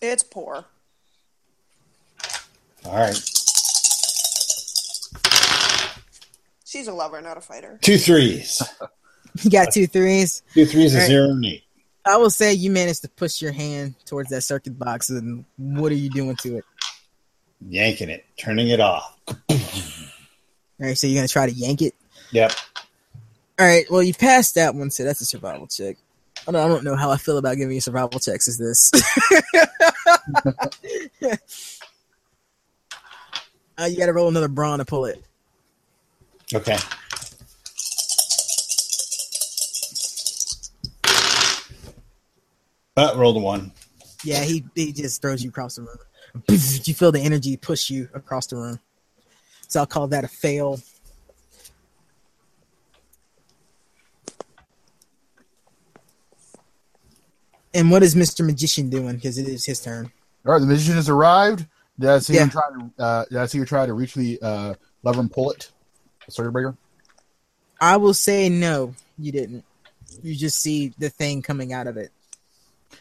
It's poor. All right, She's a lover, not a fighter. two threes. You got two threes. Two threes, a All right. zero, and eight. I will say you managed to push your hand towards that circuit box, and what are you doing to it? Yanking it, turning it off. All right, so you're gonna try to yank it. Yep. All right, well you passed that one, so that's a survival check. I don't, I don't know how I feel about giving you survival checks. Is this? uh, you got to roll another brawn to pull it. Okay. Uh, rolled a one. Yeah, he he just throws you across the room. You feel the energy push you across the room. So I'll call that a fail. And what is Mr. Magician doing? Because it is his turn. All right, the magician has arrived. Did I see Yeah. him try to? Uh, did I see her try to reach the uh, lever and pull it? Circuit breaker. I will say no, you didn't. You just see the thing coming out of it.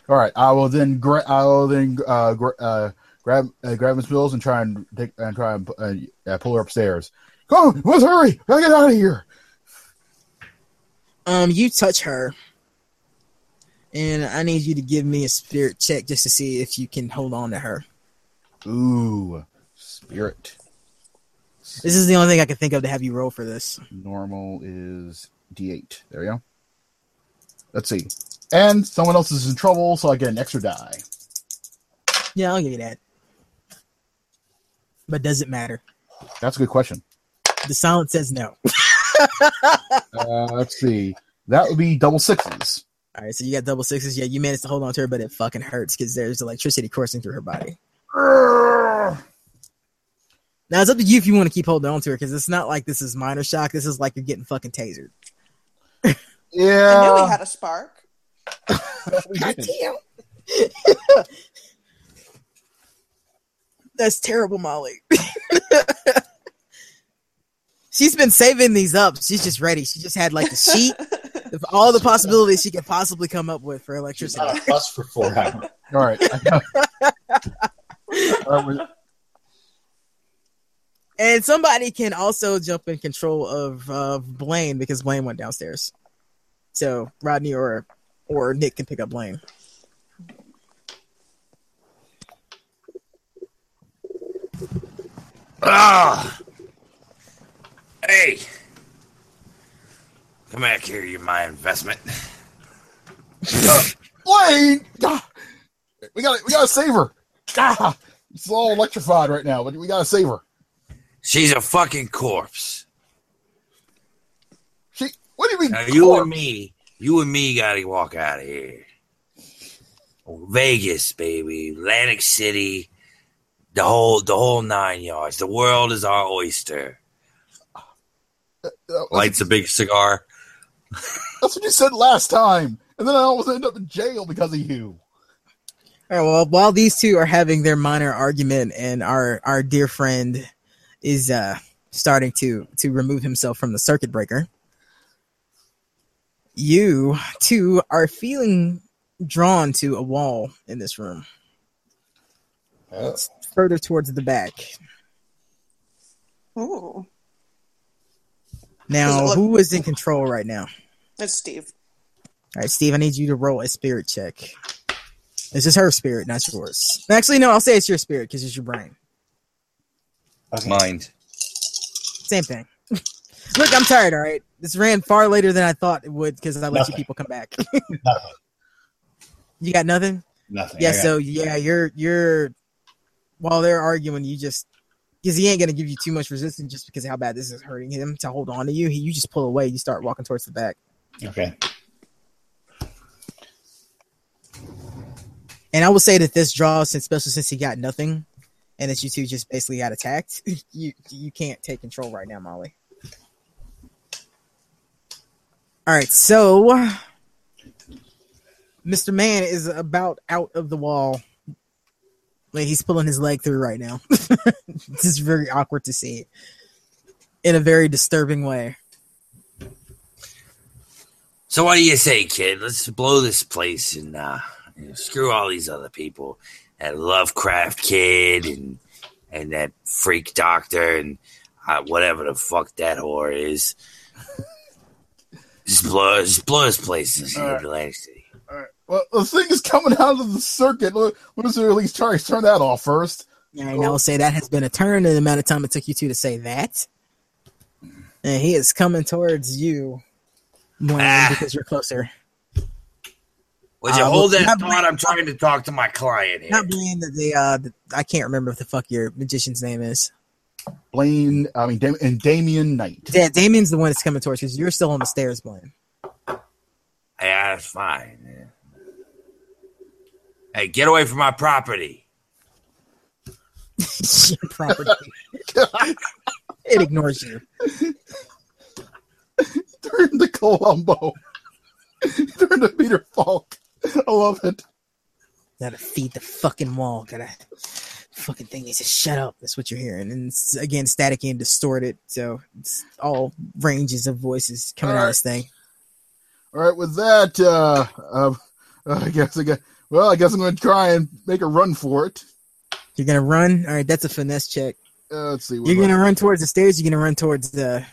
All right, I will then. Gra- I will then uh, gra- uh, grab uh, grab Miss Mills and try and take and try and uh, pull her upstairs. Come on, let's hurry! Gotta get out of here. Um, you touch her, and I need you to give me a spirit check just to see if you can hold on to her. Ooh, spirit. This is the only thing I can think of to have you roll for this. Normal is D8. There we go. Let's see. And someone else is in trouble, so I get an extra die. Yeah, I'll give you that. But does it matter? That's a good question. The silence says no. Uh, let's see. That would be double sixes. All right, so you got double sixes. Yeah, you managed to hold on to her, but it fucking hurts because there's electricity coursing through her body. Now it's up to you if you want to keep holding on to her because it's not like this is minor shock. This is like you're getting fucking tasered. Yeah, I knew Yeah. we had a spark. we God damn. That's terrible, Molly. She's been saving these up. She's just ready. She just had like the sheet of all the possibilities she could possibly come up with for electricity. On a bus for four hours. All right. All right, we- And somebody can also jump in control of uh, Blaine because Blaine went downstairs. So Rodney or or Nick can pick up Blaine. Ah! Hey! Come back here, you're my investment. Blaine! Ah! We got we got to save her. Ah! It's all electrified right now, but we got to save her. She's a fucking corpse. She. What do you mean? Now, you and me You and me got to walk out of here. Vegas, baby, Atlantic City, the whole the whole nine yards. The world is our oyster. Lights a big cigar. That's what you said last time. And then I almost end up in jail because of you. All right, well, while these two are having their minor argument and our our dear friend is uh starting to to remove himself from the circuit breaker, you two are feeling drawn to a wall in this room. Oh, It's further towards the back. Ooh, Now, look- who is in control right now? that's Steve. All right, Steve, I need you to roll a spirit check. This is her spirit, not yours. Actually, no, I'll say it's your spirit because it's your brain. okay. Mind. Same thing. Look, I'm tired. All right, this ran far later than I thought it would because I let you people come back. Nothing. you got nothing. Nothing. Yeah. Got- So yeah, you're you're while they're arguing, you just because he ain't gonna give you too much resistance just because of how bad this is hurting him to hold on to you. He, you just pull away. You start walking towards the back. okay. And I will say that this draw, since especially since he got nothing, and that you two just basically got attacked, you you can't take control right now, Molly. All right, so Mr. Man is about out of the wall. Like he's pulling his leg through right now. this is very awkward to see in a very disturbing way. So what do you say, kid? Let's blow this place and uh, you know, screw all these other people. That Lovecraft kid and and that freak doctor and uh, whatever the fuck that whore is. Just blow, just blow this place in Atlantic City. All right. Well, the thing is coming out of the circuit. Let- Let's at least try turn that off first. And now I'll say that has been a turn in the amount of time it took you two to say that. And he is coming towards you, Blaine, Ah. because you're closer. Would you Uh, hold well, that thought? Blaine- I'm trying to talk to my client here. Not Blaine, the, the uh, the, I can't remember what the fuck your magician's name is. Blaine, I mean, Dam- and Damien Knight. Yeah, Damien's the one that's coming towards because you're still on the stairs, Blaine. Yeah, that's fine. Yeah. Hey, get away from my property. property. it ignores you. Turn to Columbo. Turn to Peter Falk. I love it. Gotta feed the fucking wall. Gotta fucking thing needs to shut up. That's what you're hearing. And it's, again, staticky and distorted. So it's all ranges of voices coming out of this thing. All right, with that, uh, uh, I guess I got. Well, I guess I'm going to try and make a run for it. You're gonna run. All right, that's a finesse check. Uh, let's see. what You're gonna run towards the stairs. You're gonna run towards the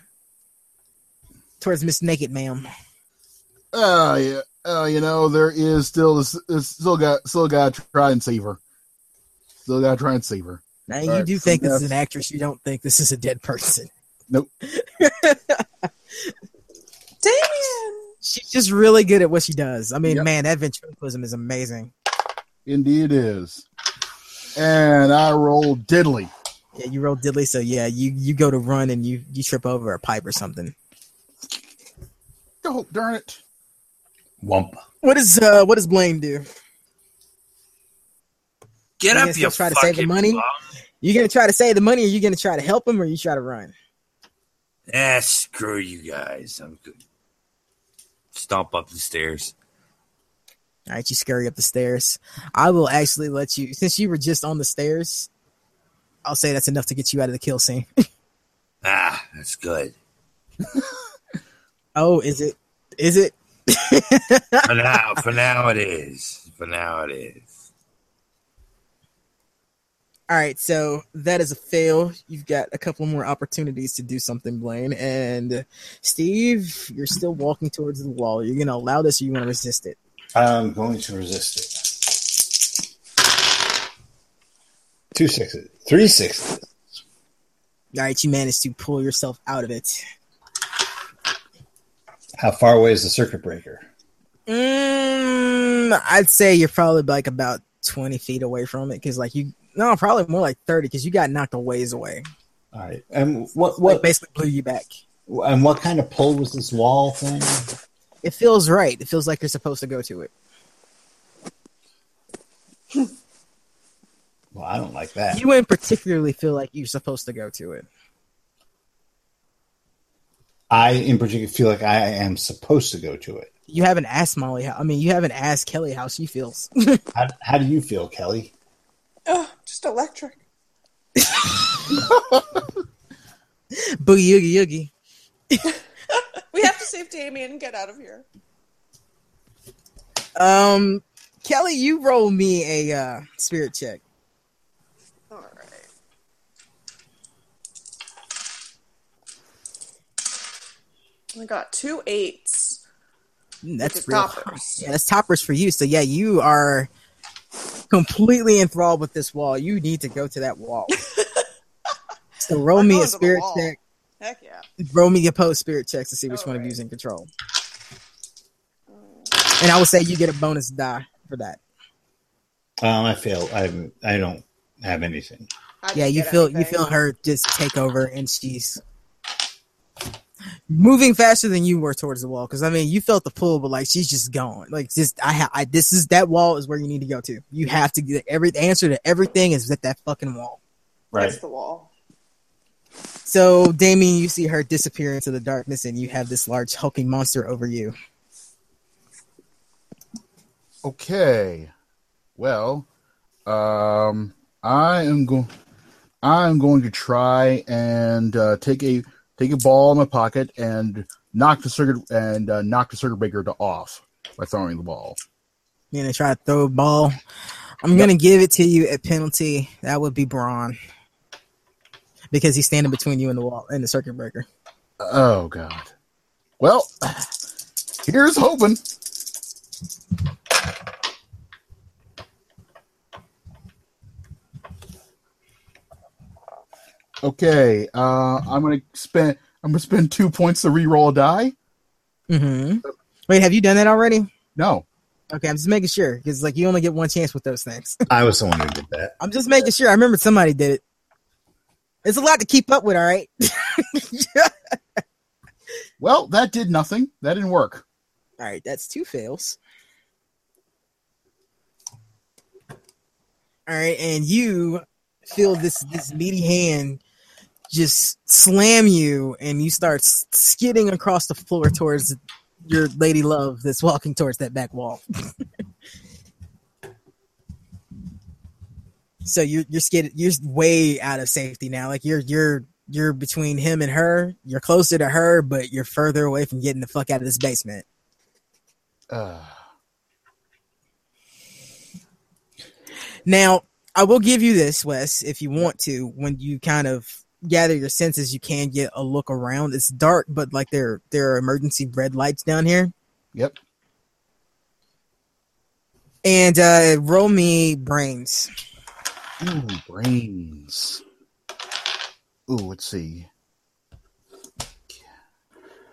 towards Miss Naked Ma'am. Uh, yeah. Uh, you know, there is still this. this still got still got to try and save her. Still got to try and save her. Now you Alright, do think this is an actress. You don't think this is a dead person. Nope. Damien! She's just really good at what she does. I mean, Yep. man, that ventriloquism is amazing. Indeed is. And I roll diddly. Yeah, you roll diddly, so yeah, you you go to run and you you trip over a pipe or something. Oh, darn it. Wump. What does uh what does Blaine do? Get You up, guys you gonna try to save the money? bum. You gonna try to save the money, or you gonna try to help him, or you try to run? Ah, screw you guys. I'm good. Stomp up the stairs. All right, you scurry up the stairs. I will actually let you, since you were just on the stairs. I'll say that's enough to get you out of the kill scene. Ah, that's good. oh, is it? Is it? For now, for now it is. For now it is. All right, so that is a fail. You've got a couple more opportunities to do something, Blaine. And Steve, you're still walking towards the wall. You're gonna allow this, or you want to resist it? I'm going to resist it. Two sixes. Three sixes. All right, you managed to pull yourself out of it. How far away is the circuit breaker? Mm, I'd say you're probably like about 20 feet away from it because, like, you no, probably more like 30 because you got knocked a ways away. All right. And what Like, what basically blew you back. and what kind of pull was this wall thing? It feels right. It feels like you're supposed to go to it. Well, I don't like that. You wouldn't particularly feel like you're supposed to go to it. I, in particular, feel like I am supposed to go to it. You haven't asked Molly. How, I mean, you haven't asked Kelly how she feels. How, how do you feel, Kelly? Ugh, just electric. Boogie oogie oogie. We have to save Damien and get out of here. Um, Kelly, you roll me a uh, spirit check. All right. I got two eights. Mm, That's real. toppers. Yeah, that's toppers for you. So yeah, you are completely enthralled with this wall. You need to go to that wall. so roll me a spirit wall. check. Heck yeah. Roll me opposed spirit check to see which one of you is in control. And I would say you get a bonus die for that. Um, I fail. I I don't have anything. Yeah, you get feel you feel her just take over, and she's moving faster than you were towards the wall. Because I mean, you felt the pull, but like she's just gone. Like just I, ha- I this is that wall is where you need to go to. You have to get every answer to everything is at that fucking wall. Right. That's the wall. So Damien, you see her disappear into the darkness, and you have this large hulking monster over you. Okay. Well, um, I am going. I am going to try and uh, take a take a ball in my pocket and knock the circuit and uh, knock the circuit breaker to off by throwing the ball. You're gonna try to throw a ball. I'm gonna give it to you at penalty. That would be brawn. Because he's standing between you and the wall and the circuit breaker. Oh God. Well, here's hoping. Okay, uh, I'm gonna spend. I'm gonna spend two points to re-roll a die. Mm-hmm. Wait, have you done that already? No, Okay, I'm just making sure because like you only get one chance with those things. I was the one who did that. I'm just making sure. I remember somebody did it. It's a lot to keep up with. All right. well, that did nothing. That didn't work. all right. That's two fails. All right, and you feel this this meaty hand just slam you, and you start skidding across the floor towards your lady love that's walking towards that back wall. so you're you're skidded. You're way out of safety now. Like you're you're you're between him and her. You're closer to her, but you're further away from getting the fuck out of this basement. Uh, Now, I will give you this, Wes, if you want to. When you kind of gather your senses, you can get a look around. It's dark, but like there there are emergency red lights down here. yep. And uh roll me brains. Ooh, brains. Ooh, let's see.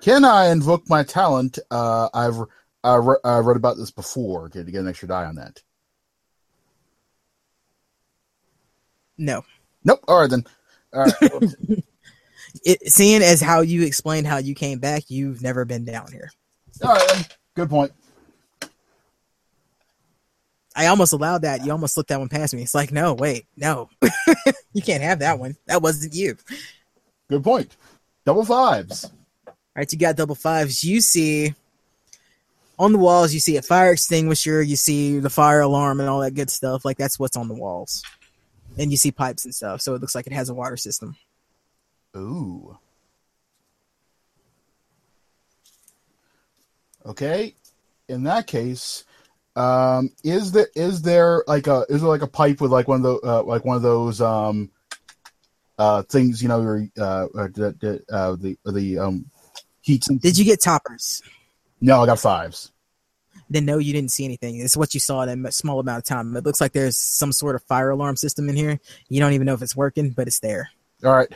Can I invoke my talent? Uh, I've I, re- I read about this before. Okay, to get an extra die on that. No. Nope. All right then. All right. It, seeing as how you explained how you came back, you've never been down here. All right then. Good point. I almost allowed that. You almost slipped that one past me. It's like, no, wait, no. you can't have that one. That wasn't you. Good point. Double fives. All right, you got double fives. You see on the walls, you see a fire extinguisher, you see the fire alarm and all that good stuff. Like that's what's on the walls. And you see pipes and stuff. So it looks like it has a water system. Ooh. Okay. In that case, um, is there is there like a is there like a pipe with like one of the uh, like one of those um uh things you know your uh, uh the the uh, the the um heats and Did you get toppers? no I got fives. Then no, you didn't see anything. It's what you saw in that small amount of time. It looks like there's some sort of fire alarm system in here. You don't even know if it's working, but it's there. All right,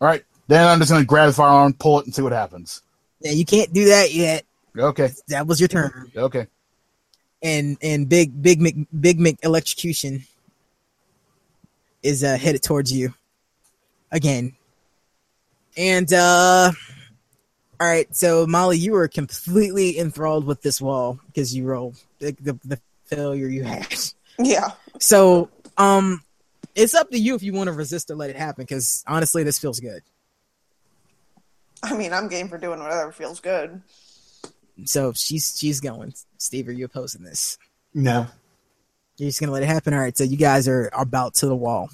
all right. Then I'm just gonna grab the firearm, pull it, and see what happens. Yeah, you can't do that yet. Okay, That was your turn. okay. and and big big Mc, big Mc electrocution is uh, headed towards you again. And uh All right, so Molly, you were completely enthralled with this wall because you rolled the, the, the failure you had. Yeah. So, um, it's up to you if you want to resist or let it happen. Because honestly, this feels good. I mean, I'm game for doing whatever feels good. So she's she's going. Steve, are you opposing this? No. You're just gonna let it happen. All right. So you guys are, are about to the wall.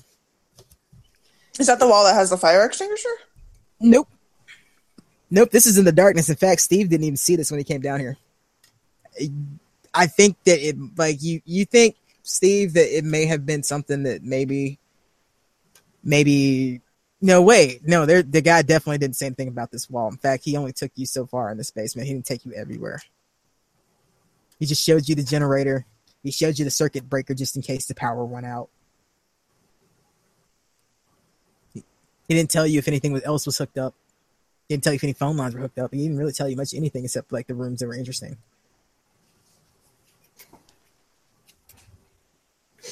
Is that the wall that has the fire extinguisher? Nope. Nope. This is in the darkness. In fact, Steve didn't even see this when he came down here. I think that it like you you think Steve that it may have been something that maybe maybe no wait no there the guy definitely didn't say anything about this wall. In fact, he only took you so far in this basement. He didn't take you everywhere. He just showed you the generator. He showed you the circuit breaker just in case the power went out. He, didn't tell you if anything else was hooked up. Didn't tell you if any phone lines were hooked up. He didn't really tell you much anything except like the rooms that were interesting.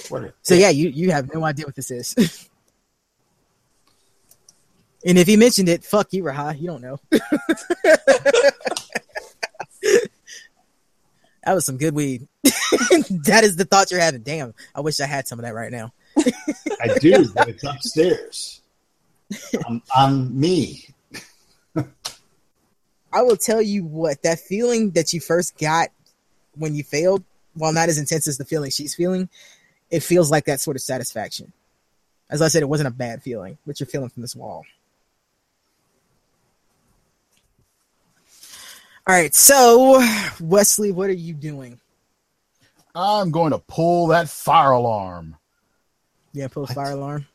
What? So yeah, you you have no idea what this is. and if he mentioned it, fuck you, Raha. You don't know. that was some good weed. that is the thought you're having. Damn, I wish I had some of that right now. I do, but it's upstairs. I'm, I'm me. I will tell you what that feeling that you first got when you failed, while not as intense as the feeling she's feeling, it feels like that sort of satisfaction. As I said, it wasn't a bad feeling, what you're feeling from this wall. All right, so Wesley, what are you doing? I'm going to pull that fire alarm. Yeah, pull a fire alarm.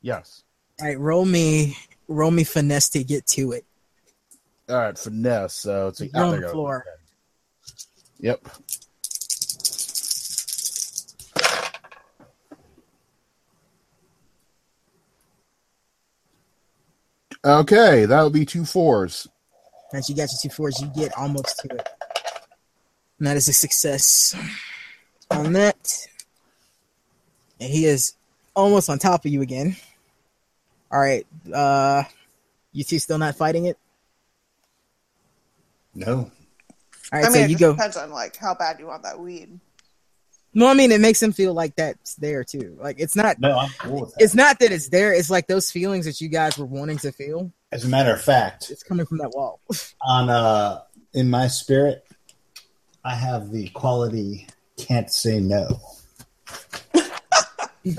Yes. All right, roll me, roll me finesse to get to it. All right, finesse. So it's You're on the floor. Yep. Okay, that'll be two fours. Once you get your two fours, you get almost to it. And that is a success on that. And he is almost on top of you again. All right. Uh you two still not fighting it? No. All right, I mean, so it you just go. depends on like how bad you want that weed. No, I mean it makes him feel like that's there too. Like it's not. No, I'm cool with that. It's not that it's there. It's like those feelings that you guys were wanting to feel. As a matter of fact, It's coming from that wall. on uh in my spirit, I have the quality can't say no.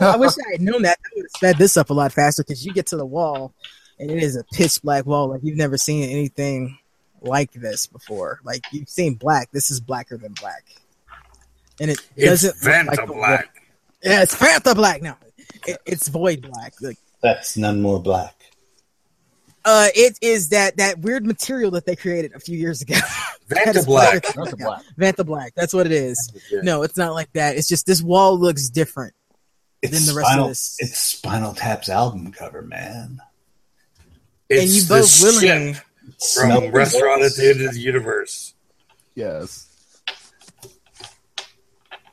I wish I had known that. I would have sped this up a lot faster because you get to the wall and it is a pitch black wall. Like you've never seen anything like this before. Like you've seen black. This is blacker than black. And it It's doesn't look Vanta like Black. wall. Yeah, it's Fanta black. now. it, it's void black. Like That's none more black. uh, it is that that weird material that they created a few years ago. That Vanta Black. That's black. Vanta black. That's what it is. No, it's not like that. It's just this wall looks different. It's Then the rest of this- it's Spinal Tap's album cover, man. It's and you the both willingly. Ship from Restaurant at the End of the Universe. Yes.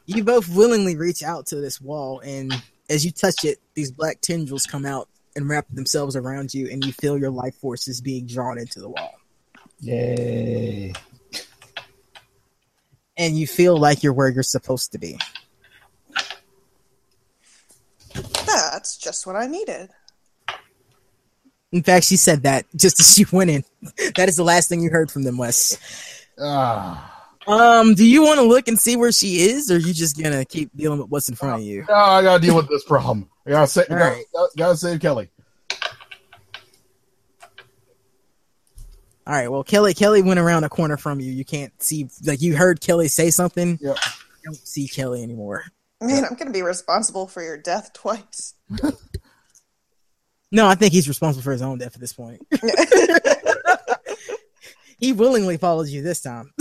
you both willingly reach out to this wall and as you touch it these black tendrils come out and wrap themselves around you and you feel your life forces being drawn into the wall Yay. and you feel like you're where you're supposed to be That's just what I needed. In fact she said that just as she went in that is the last thing you heard from them wes Ah. um do you want to look and see where she is or are you just gonna keep dealing with what's in front of you No, I gotta deal with this problem. I gotta, sa- gotta, right. gotta save Kelly. all right well kelly kelly went around a corner from you you can't see like you heard kelly say something Yep. you don't see kelly anymore Man, I'm going to be responsible for your death twice. No, I think he's responsible for his own death at this point. he willingly followed you this time.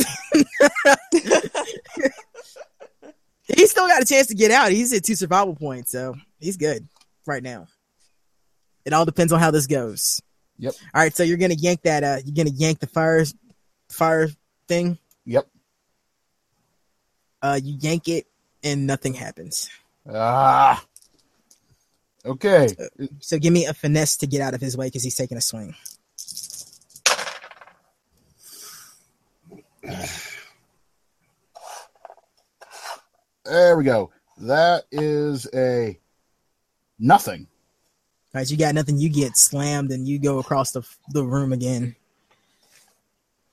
he still got a chance to get out. He's at two survival points, so he's good right now. It all depends on how this goes. Yep. All right, so you're gonna yank that. Uh, you're gonna yank the fire, fire thing. Yep. Uh, you yank it, and nothing happens. Ah. Okay. So, so, give me a finesse to get out of his way because he's taking a swing. There we go. That is a nothing. All right, you got nothing. You get slammed and you go across the the room again.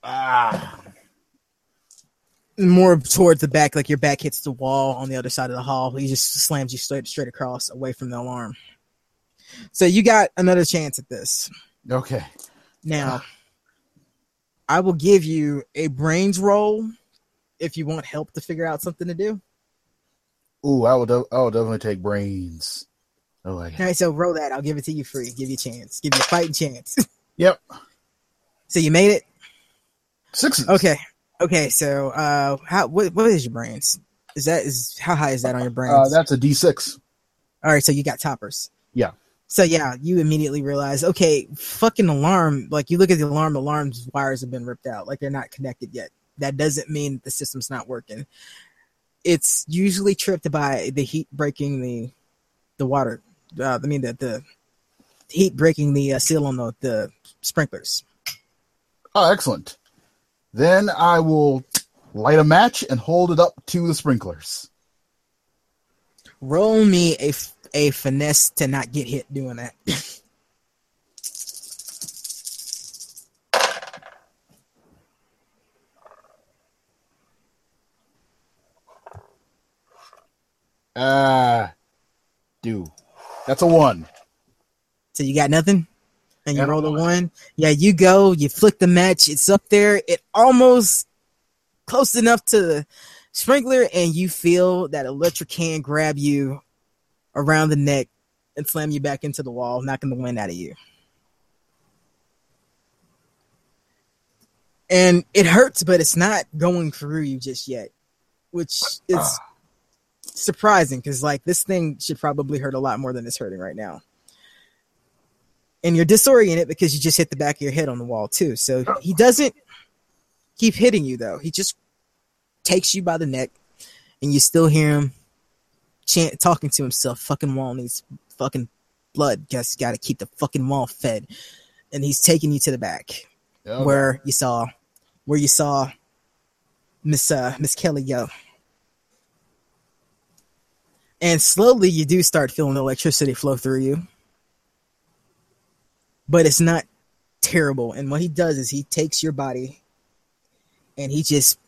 Ah. More towards the back, like your back hits the wall on the other side of the hall. He just slams you straight straight across away from the alarm. So you got another chance at this. Okay. Now, uh. I will give you a brains roll if you want help to figure out something to do. Ooh, I will. De- I will definitely take brains. Oh my All god. so roll that. I'll give it to you free. Give you a chance. Give you a fighting chance. Yep. so you made it. Sixes. Okay. Okay. So, uh, how what what is your brains? Is that is how high is that on your brains? Uh, that's a D six. All right. So you got toppers. Yeah. So yeah, you immediately realize, okay, fucking alarm. Like you look at the alarm, the alarm's wires have been ripped out. Like they're not connected yet. That doesn't mean the system's not working. It's usually tripped by the heat breaking the the water. Uh, I mean the the heat breaking the uh, seal on the the sprinklers. Oh, excellent. Then I will light a match and hold it up to the sprinklers. Roll me a f- a finesse to not get hit doing that. Ah, do. That's a one. So you got nothing? And you roll the one. one? Yeah, you go, you flick the match, it's up there, it almost close enough to the sprinkler, and you feel that electric hand grab you around the neck and slam you back into the wall, knocking the wind out of you. And it hurts, but it's not going through you just yet, which is surprising because, like, this thing should probably hurt a lot more than it's hurting right now and you're disoriented because you just hit the back of your head on the wall too. So he doesn't keep hitting you though. He just takes you by the neck, and you still hear him chant, talking to himself. Fucking wall needs fucking blood. Guess got to keep the fucking wall fed. And he's taking you to the back Okay. where you saw, where you saw Miss uh, Miss Kelly go. And slowly you do start feeling the electricity flow through you but it's not terrible. And what he does is he takes your body and he just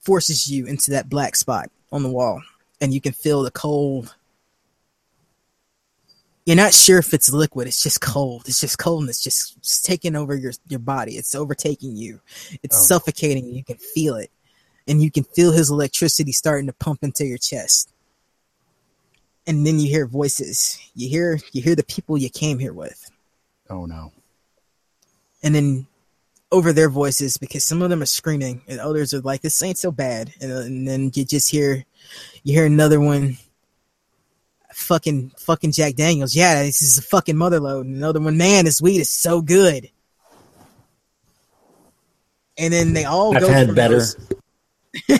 forces you into that black spot on the wall, and you can feel the cold. You're not sure if it's liquid. It's just cold. It's just cold, and it's just it's taking over your your body. It's overtaking you. It's Oh. suffocating you. You can feel it, and you can feel his electricity starting to pump into your chest. And then you hear voices. You hear you hear the people you came here with Oh no. and then over their voices because some of them are screaming and others are like this ain't so bad. And, uh, and then you just hear you hear another one fucking fucking jack daniels. Yeah this is a fucking motherload and another one man this weed is so good. And then they all I've go had from better.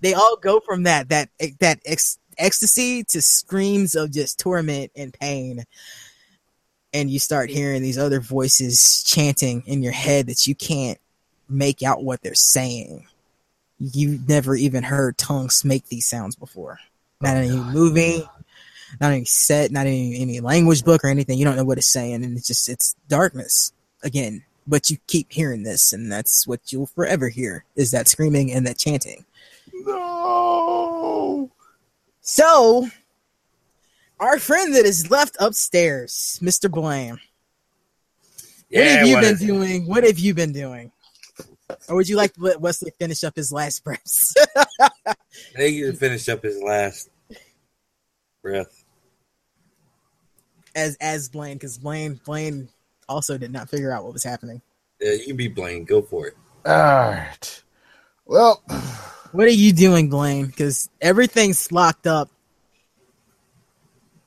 they all go from that that that ex- ecstasy to screams of just torment and pain and you start hearing these other voices chanting in your head that you can't make out what they're saying. You've never even heard tongues make these sounds before. Oh not in any movie not any set not in any, any language book or anything. You don't know what it's saying and it's just it's darkness again. But you keep hearing this and that's what you'll forever hear is that screaming and that chanting. No. so our friend that is left upstairs mr blaine what have you what been is it? doing what have you been doing or would you like to let wesley finish up his last breaths I think he finished up his last breath. as as blaine because blaine blaine also did not figure out what was happening Yeah, you can be Blaine. Go for it. All right. Well, what are you doing blaine because everything's locked up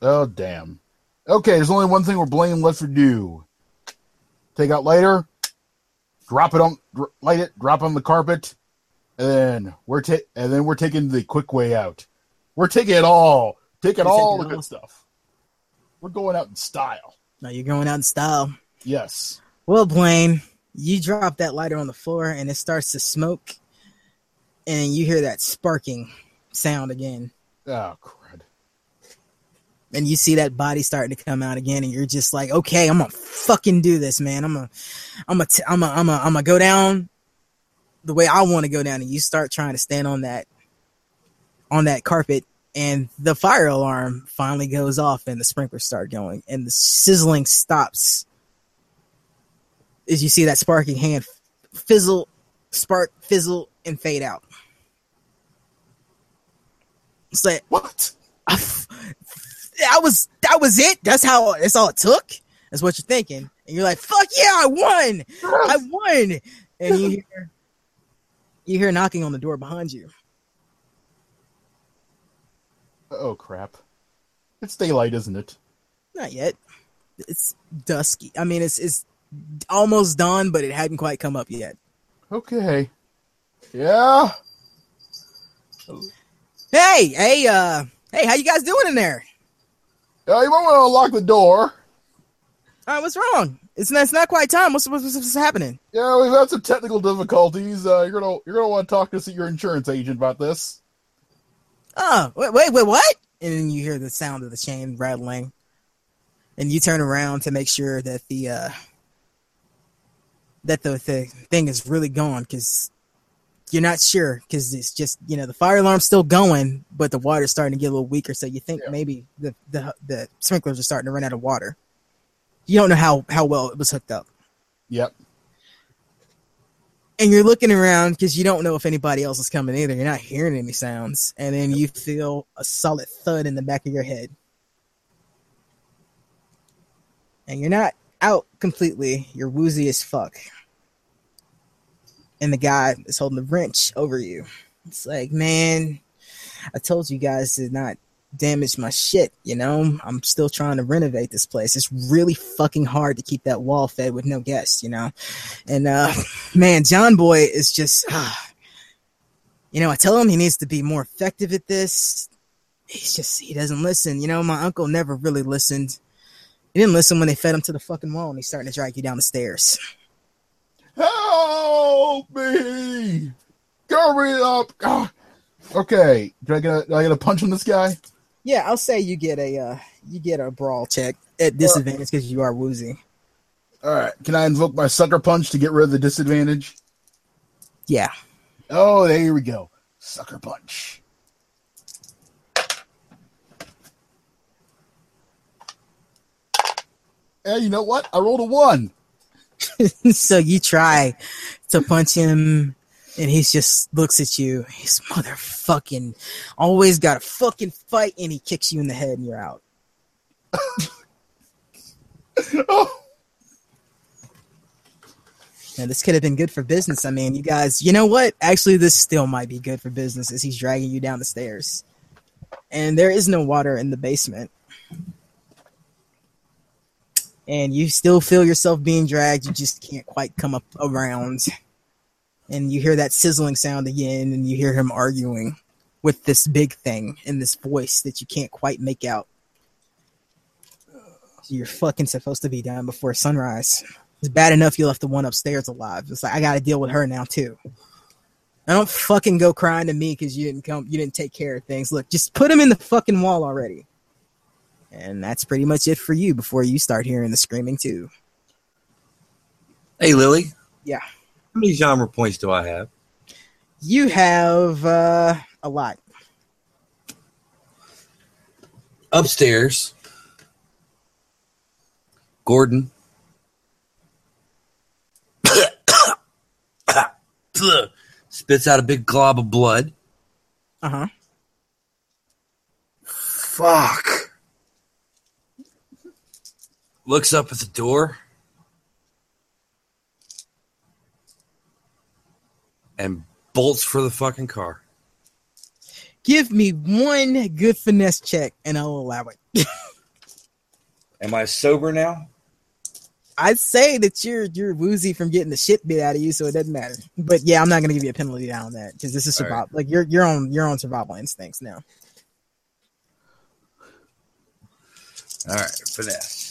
oh damn. Okay, there's only one thing we're blaming left to do. Take out lighter, drop it on, dr- light it, drop on the carpet, and then we're ta- and then we're taking the quick way out. We're taking it all, taking You're all the taking it all? good stuff. We're going out in style. now you're going out in style Yes. Well, Blaine, you drop that lighter on the floor and it starts to smoke. and you hear that sparking sound again. Oh crud! And you see that body starting to come out again, and you're just like, okay, I'm gonna fucking do this, man. I'm gonna, I'm gonna, I'm gonna, I'm gonna, I'm gonna go down the way I want to go down, and you start trying to stand on that, on that carpet, and the fire alarm finally goes off, and the sprinklers start going, and the sizzling stops as you see that sparking hand fizzle, spark, fizzle, and fade out. It's like What? that was that was it. That's how that's all it took. That's what you're thinking, and you're like, "Fuck yeah, I won! I won!" And you hear you hear knocking on the door behind you. Oh crap! It's daylight, isn't it? Not yet. It's dusky. I mean, it's it's almost dawn, but it hadn't quite come up yet. Okay. Yeah. Hey, hey, uh, hey, how you guys doing in there? Uh, you might want to lock the door. All right, what's wrong? It's not, it's not quite time. What's, what's, what's happening? Yeah, we've had some technical difficulties. Uh, you're gonna you're gonna want to talk to your insurance agent about this. Oh, wait, wait, wait, what? And then you hear the sound of the chain rattling, and you turn around to make sure that the uh, that the, the thing is really gone because you're not sure because it's just you know the fire alarm's still going, but the water's starting to get a little weaker. So you think Yeah. maybe the, the the sprinklers are starting to run out of water. You don't know how how well it was hooked up, Yep. and you're looking around because you don't know if anybody else is coming either. You're not hearing any sounds, and then you feel a solid thud in the back of your head, and you're not out completely. You're woozy as fuck. And the guy is holding the wrench over you. It's like, man, I told you guys to not damage my shit, you know? I'm still trying to renovate this place. It's really fucking hard to keep that wall fed with no guests, you know? And uh man, John Boy is just you know, I tell him he needs to be more effective at this. He's just he doesn't listen. You know, my uncle never really listened. He didn't listen when they fed him to the fucking wall and he's starting to drag you down the stairs. Help me! Hurry up! Ah. Okay, do I get a, do I get a punch on this guy? Yeah, I'll say you get a uh, you get a brawl check at disadvantage because you are woozy. All right, can I invoke my sucker punch to get rid of the disadvantage? Yeah. Oh, there we go. Sucker punch. Hey, you know what? I rolled a one. so you try to punch him and he just looks at you. He's motherfucking always got a fucking fight and he kicks you in the head and you're out. Oh, And this could have been good for business. I mean, you guys, you know what? Actually, this still might be good for business as he's dragging you down the stairs. And there is no water in the basement. And you still feel yourself being dragged. You just can't quite come up around. And you hear that sizzling sound again, and you hear him arguing with this big thing in this voice that you can't quite make out. You're fucking supposed to be down before sunrise. It's bad enough you left the one upstairs alive. It's like I got to deal with her now too. I don't fucking go crying to me because you didn't come, you didn't take care of things. Look, just put him in the fucking wall already. And that's pretty much it for you before you start hearing the screaming too. Hey, Lily. Yeah. How many genre points do I have? You have uh, a lot. Upstairs, Gordon. Spits out a big glob of blood. Uh huh. Fuck. Looks up at the door. And bolts for the fucking car. Give me one good finesse check and I'll allow it. Am I sober now? I'd say that you're you're woozy from getting the shit bit out of you, so it doesn't matter. But yeah, I'm not gonna give you a penalty down on that because this is All right. survival. Like you're you're on you're on survival instincts now. All right, finesse.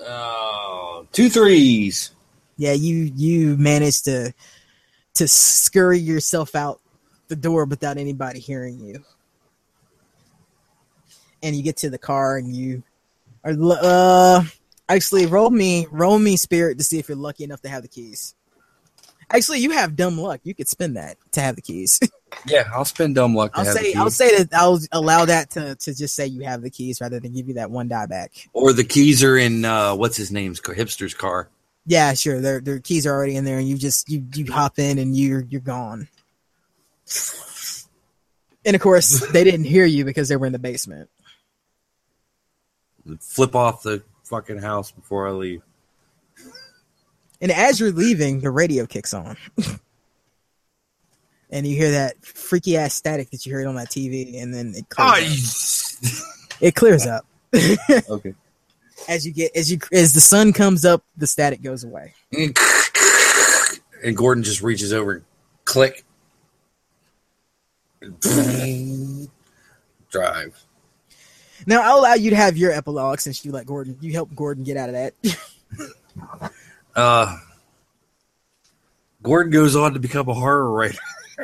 Oh, two threes. Yeah, you you managed to to scurry yourself out the door without anybody hearing you. And you get to the car and you are uh actually roll me roll me spirit to see if you're lucky enough to have the keys. Actually, you have dumb luck. You could spend that to have the keys. Yeah, I'll spend dumb luck. To I'll have the say I'll say that I'll allow that to to just say you have the keys rather than give you that one die back. or the keys are in uh, what's his name's hipster's car. Yeah, sure. Their their keys are already in there, and you just you you hop in and you're you're gone. And of course, they didn't hear you because they were in the basement. Flip off the fucking house before I leave. And as you're leaving, the radio kicks on, and you hear that freaky ass static that you heard on that TV, and then it Oh, clears up. it clears up okay. as you get as you as the sun comes up. The static goes away. And Gordon just reaches over and click. Drive. Now I'll allow you to have your epilogue since you let Gordon you help Gordon get out of that. Uh, Gordon goes on to become a horror writer.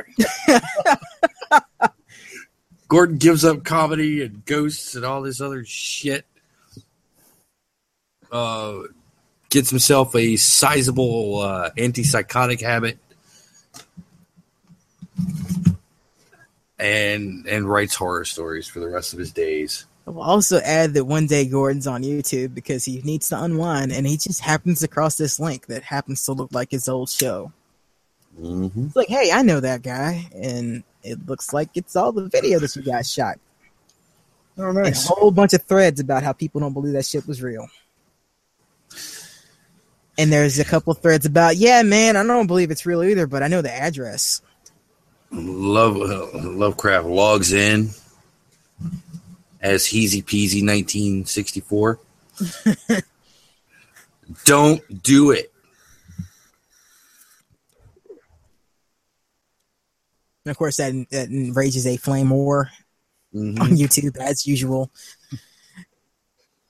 Gordon gives up comedy and ghosts and all this other shit. Uh, gets himself a sizable uh, antipsychotic habit, and and writes horror stories for the rest of his days. I'll also add that one day Gordon's on YouTube because he needs to unwind, and he just happens across this link that happens to look like his old show. Mm-hmm. It's like, hey, I know that guy, and it looks like it's all the video that you guys shot. Oh, And a whole bunch of threads about how people don't believe that shit was real. And there's a couple threads about, yeah, man, I don't believe it's real either, but I know the address. Love uh, Lovecraft logs in as Heezy Peasy 1964. Don't do it. And of course, that, that enrages a flame war Mhm. on YouTube as usual.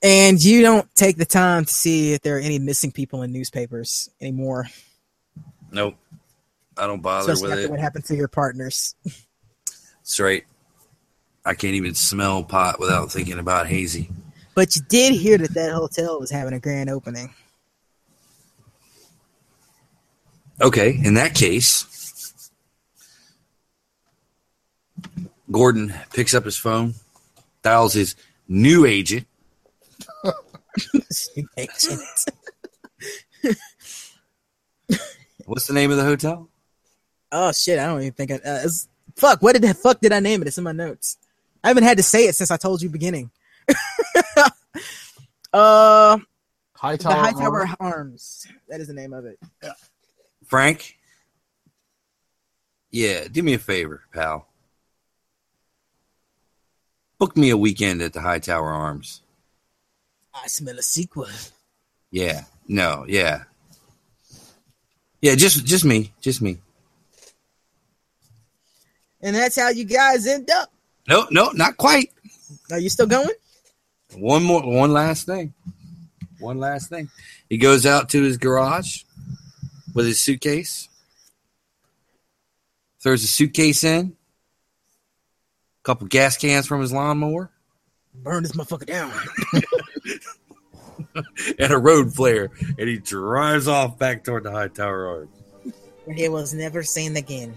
And you don't take the time to see if there are any missing people in newspapers anymore, Nope. I don't bother especially with it. what happened to your partners. Straight. I can't even smell pot without thinking about Hazy. But you did hear that that hotel was having a grand opening. Okay, in that case, Gordon picks up his phone, dials his new agent, new agent. What's the name of the hotel? oh shit! I don't even think I. Uh, it's, fuck! What did the fuck did I name it? It's in my notes. I haven't had to say it since I told you beginning. uh, High the Tower. High Tower Armor. Arms. That is the name of it. Yeah. Frank? Yeah, do me a favor, pal. Book me a weekend at the High Tower Arms. I smell a sequel. Yeah. No, yeah. Yeah, just just me. Just me. And that's how you guys end up. No, no, not quite. Are you still going? One more one last thing. One last thing. He goes out to his garage with his suitcase. Throws a suitcase in. A couple gas cans from his lawnmower. Burn this motherfucker down. and a road flare, and he drives off back toward the high tower arms. He was never seen again.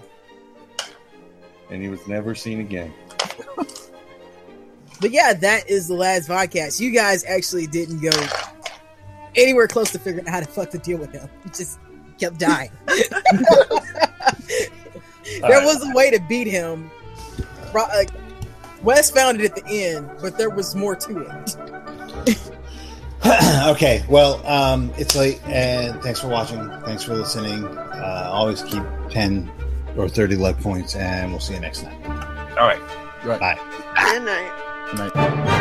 And he was never seen again. But yeah, that is the last podcast. You guys actually didn't go anywhere close to figuring out how to fuck to deal with him. You just kept dying. there was a way to beat him. Ro- Like, Wes found it at the end, but there was more to it. okay, well, um, it's late, and thanks for watching. Thanks for listening. Uh, always keep 10 or 30 luck points, and we'll see you next time. All right. Bye. Good night. Good night.